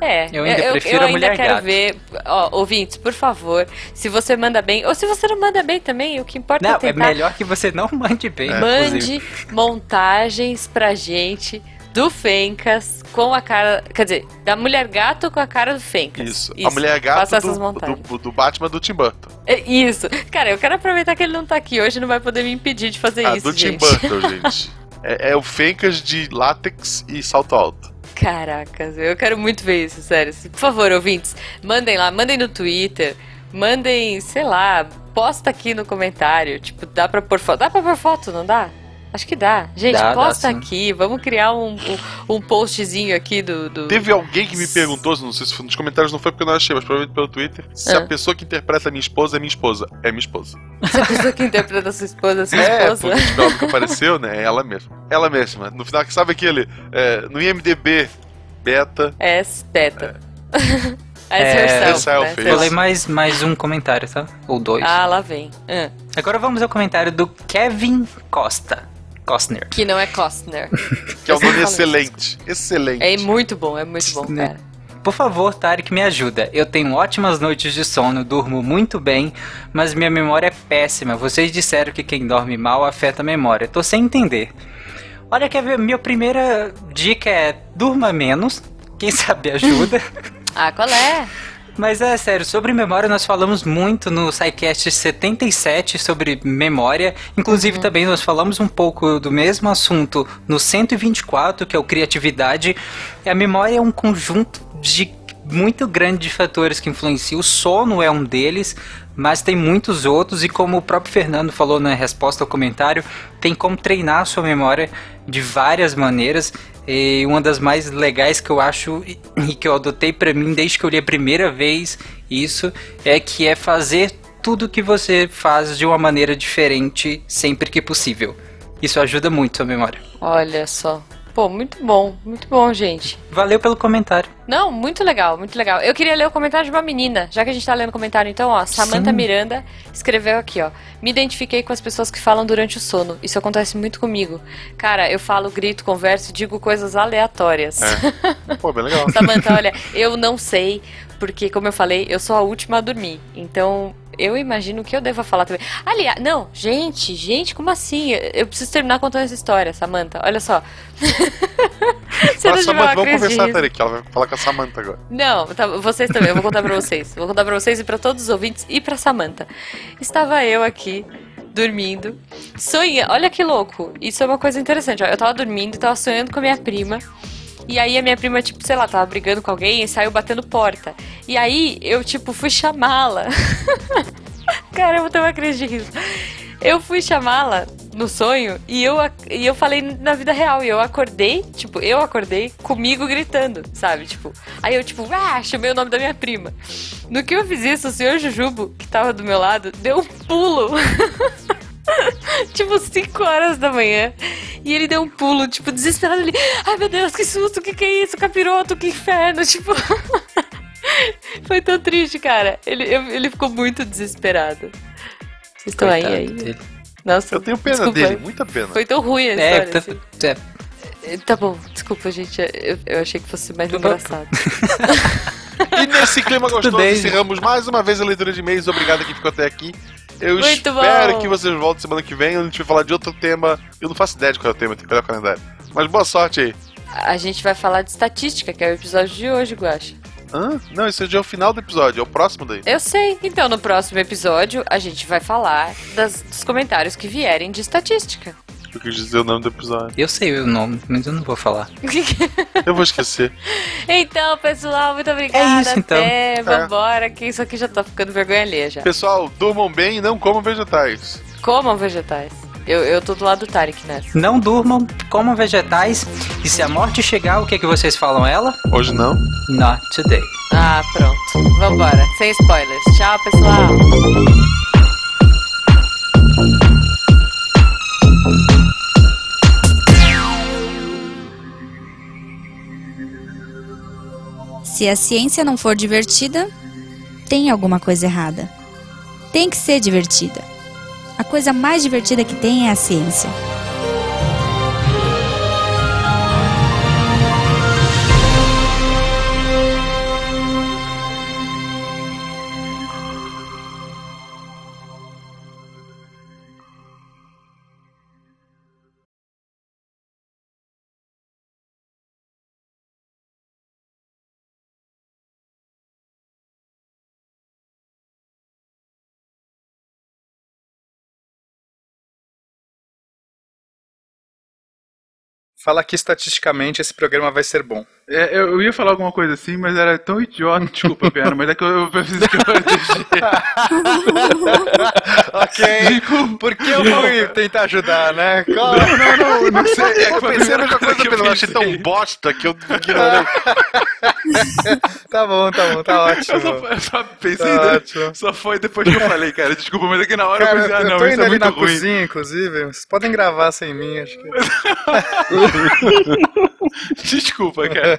É, Eu ainda prefiro eu a ainda Mulher quero Gato. ver. Ó, ouvintes, por favor, se você manda bem, ou se você não manda bem também, o que importa Não, é é tentar. melhor que você não mande bem. Mande inclusive. montagens pra gente do Fencas com a cara. Quer dizer, da mulher gato com a cara do Fencas. Isso. A mulher essas do, montagens. do, do Batman do Tim Burton. É Isso. Cara, eu quero aproveitar que ele não tá aqui hoje, não vai poder me impedir de fazer Ah, isso, do Tim gente. Burton, [LAUGHS] gente. É, é o Fencas de látex e salto alto. Caracas, eu quero muito ver isso, sério. Por favor, ouvintes, mandem lá, mandem no Twitter, mandem, sei lá, posta aqui no comentário. Tipo, dá pra pôr foto. Dá pra pôr foto, não dá? Acho que dá. Gente, Dá, dá posta sim. aqui, vamos criar um, um, um postzinho aqui do. do... Teve alguém que me perguntou, não sei se foi nos comentários, não foi porque eu não achei, mas provavelmente pelo Twitter, se Ah. a pessoa que interpreta a minha esposa é minha esposa. É minha esposa. Se a pessoa que interpreta a sua esposa, a sua [LAUGHS] É, esposa. porque o nome que apareceu, né? É ela mesma. Ela mesma. No final, sabe aquele. é, no IMDB beta. É beta. As É, [LAUGHS] herself, herself, né? Vou ler mais, mais um comentário, tá? Ou dois. Ah, lá vem. Ah, Agora vamos ao comentário do Kevin Costa. Costner. que não é Costner. [LAUGHS] Que é um nome excelente. Excelente. É muito bom, é muito bom, cara. Por favor, Tarek, me ajuda. Eu tenho ótimas noites de sono, durmo muito bem, mas minha memória é péssima. Vocês disseram que quem dorme mal afeta a memória. Tô sem entender. Olha que a minha primeira dica é durma menos. Quem sabe ajuda. Ah, qual é? [LAUGHS] Mas é sério, sobre memória nós falamos muito no SciCast 77 sobre memória. Inclusive também nós falamos um pouco do mesmo assunto no 124, que é o criatividade. E a memória é um conjunto de muito grande de fatores que influenciam. O sono é um deles, mas tem muitos outros e como o próprio Fernando falou na resposta ao comentário, tem como treinar a sua memória de várias maneiras. E uma das mais legais que eu acho e que eu adotei pra mim desde que eu li a primeira vez isso é que é fazer tudo que você faz de uma maneira diferente sempre que possível. Isso ajuda muito a memória. Olha só. Pô, muito bom, muito bom, gente. Valeu pelo comentário. Não, muito legal, muito legal. Eu queria ler o comentário de uma menina, já que a gente tá lendo o comentário, então, ó, Samantha Sim. Miranda escreveu aqui, ó. Me identifiquei com as pessoas que falam durante o sono. Isso acontece muito comigo. Cara, eu falo, grito, converso digo coisas aleatórias. É. [LAUGHS] Pô, bem legal. Samantha, olha, eu não sei, porque, como eu falei, eu sou a última a dormir. Então, eu imagino que eu devo falar também. Aliás, não, gente, gente, como assim? Eu preciso terminar contando essa história, Samantha. Olha só. [LAUGHS] Você não vamos conversar, Tarek. Ela vai falar com a Samantha agora. Não, tá, vocês também, eu vou contar pra vocês. Vou contar pra vocês e pra todos os ouvintes e pra Samantha. Estava eu aqui, dormindo, sonhando. Olha que louco, isso é uma coisa interessante. Eu tava dormindo, tava sonhando com a minha prima. E aí a minha prima, tipo, sei lá, tava brigando com alguém e saiu batendo porta. E aí eu, tipo, fui chamá-la. [LAUGHS] Caramba, eu tô acreditando. Eu fui chamá-la no sonho e eu, e eu falei na vida real. E eu acordei, tipo, eu acordei comigo gritando, sabe? Tipo, aí eu, tipo, ah, chamei o nome da minha prima. No que eu fiz isso, o senhor Jujubo, que tava do meu lado, deu um pulo. [LAUGHS] [LAUGHS] tipo, 5 horas da manhã. E ele deu um pulo, tipo, desesperado. Ele, ai meu Deus, que susto, o que, que é isso? Capiroto, que inferno. [LAUGHS] Tipo. [LAUGHS] Foi tão triste, cara. Ele, eu- ele ficou muito desesperado. Vocês estão aí, aí? dele. Nossa, Eu tenho pena desculpa. dele, muita pena. Foi tão ruim a É, história. tá, assim. é, Tá bom, desculpa, gente. Eu, eu achei que fosse mais engraçado. E nesse clima gostoso, encerramos mais uma vez a leitura de e-mails. Obrigado a quem ficou até aqui. Eu Muito espero bom. que vocês voltem semana que vem. A gente vai falar de outro tema. Eu não faço ideia de qual é o tema, tem que olhar o calendário. Mas boa sorte aí. A gente vai falar de estatística, que é o episódio de hoje, Guacha. Hã? Não, esse já é o final do episódio, é o próximo daí. Eu sei. Então, no próximo episódio, a gente vai falar das- dos comentários que vierem de estatística. Eu quis dizer o nome do episódio. Eu sei o nome, mas eu não vou falar. [LAUGHS] Eu vou esquecer. então, pessoal, muito obrigada. É isso, então. Até, vambora, que isso aqui já tá ficando vergonha alheia já. Pessoal, durmam bem e não comam vegetais. Comam vegetais. Eu, eu tô do lado do Tarek nessa. Não durmam, comam vegetais. E se a morte chegar, o que, que vocês falam ela? Hoje não. Not today. Ah, pronto. Vambora. Sem spoilers. Tchau, pessoal. Se a ciência não for divertida, tem alguma coisa errada. Tem que ser divertida. A coisa mais divertida que tem é a ciência. Fala que estatisticamente esse programa vai ser bom. É, eu, eu ia falar alguma coisa assim, mas era tão idiota. [LAUGHS] Desculpa, Pena, mas é que eu, eu preciso que eu [LAUGHS] ok. Porque eu fui tentar ajudar, né? Qual- Não, não, não, não sei. É que Eu pensei a mesma coisa, que eu. Eu achei pensei. tão bosta que eu ignorei. [LAUGHS] tá bom, tá bom, tá ótimo. Eu só, eu só pensei, Tá né? só foi depois que eu falei, cara. Desculpa, mas é que na hora Cara, eu pensei, ah, eu não, tô isso indo é ali muito na ruim. cozinha, inclusive. Vocês podem gravar sem mim, acho que. Desculpa, cara.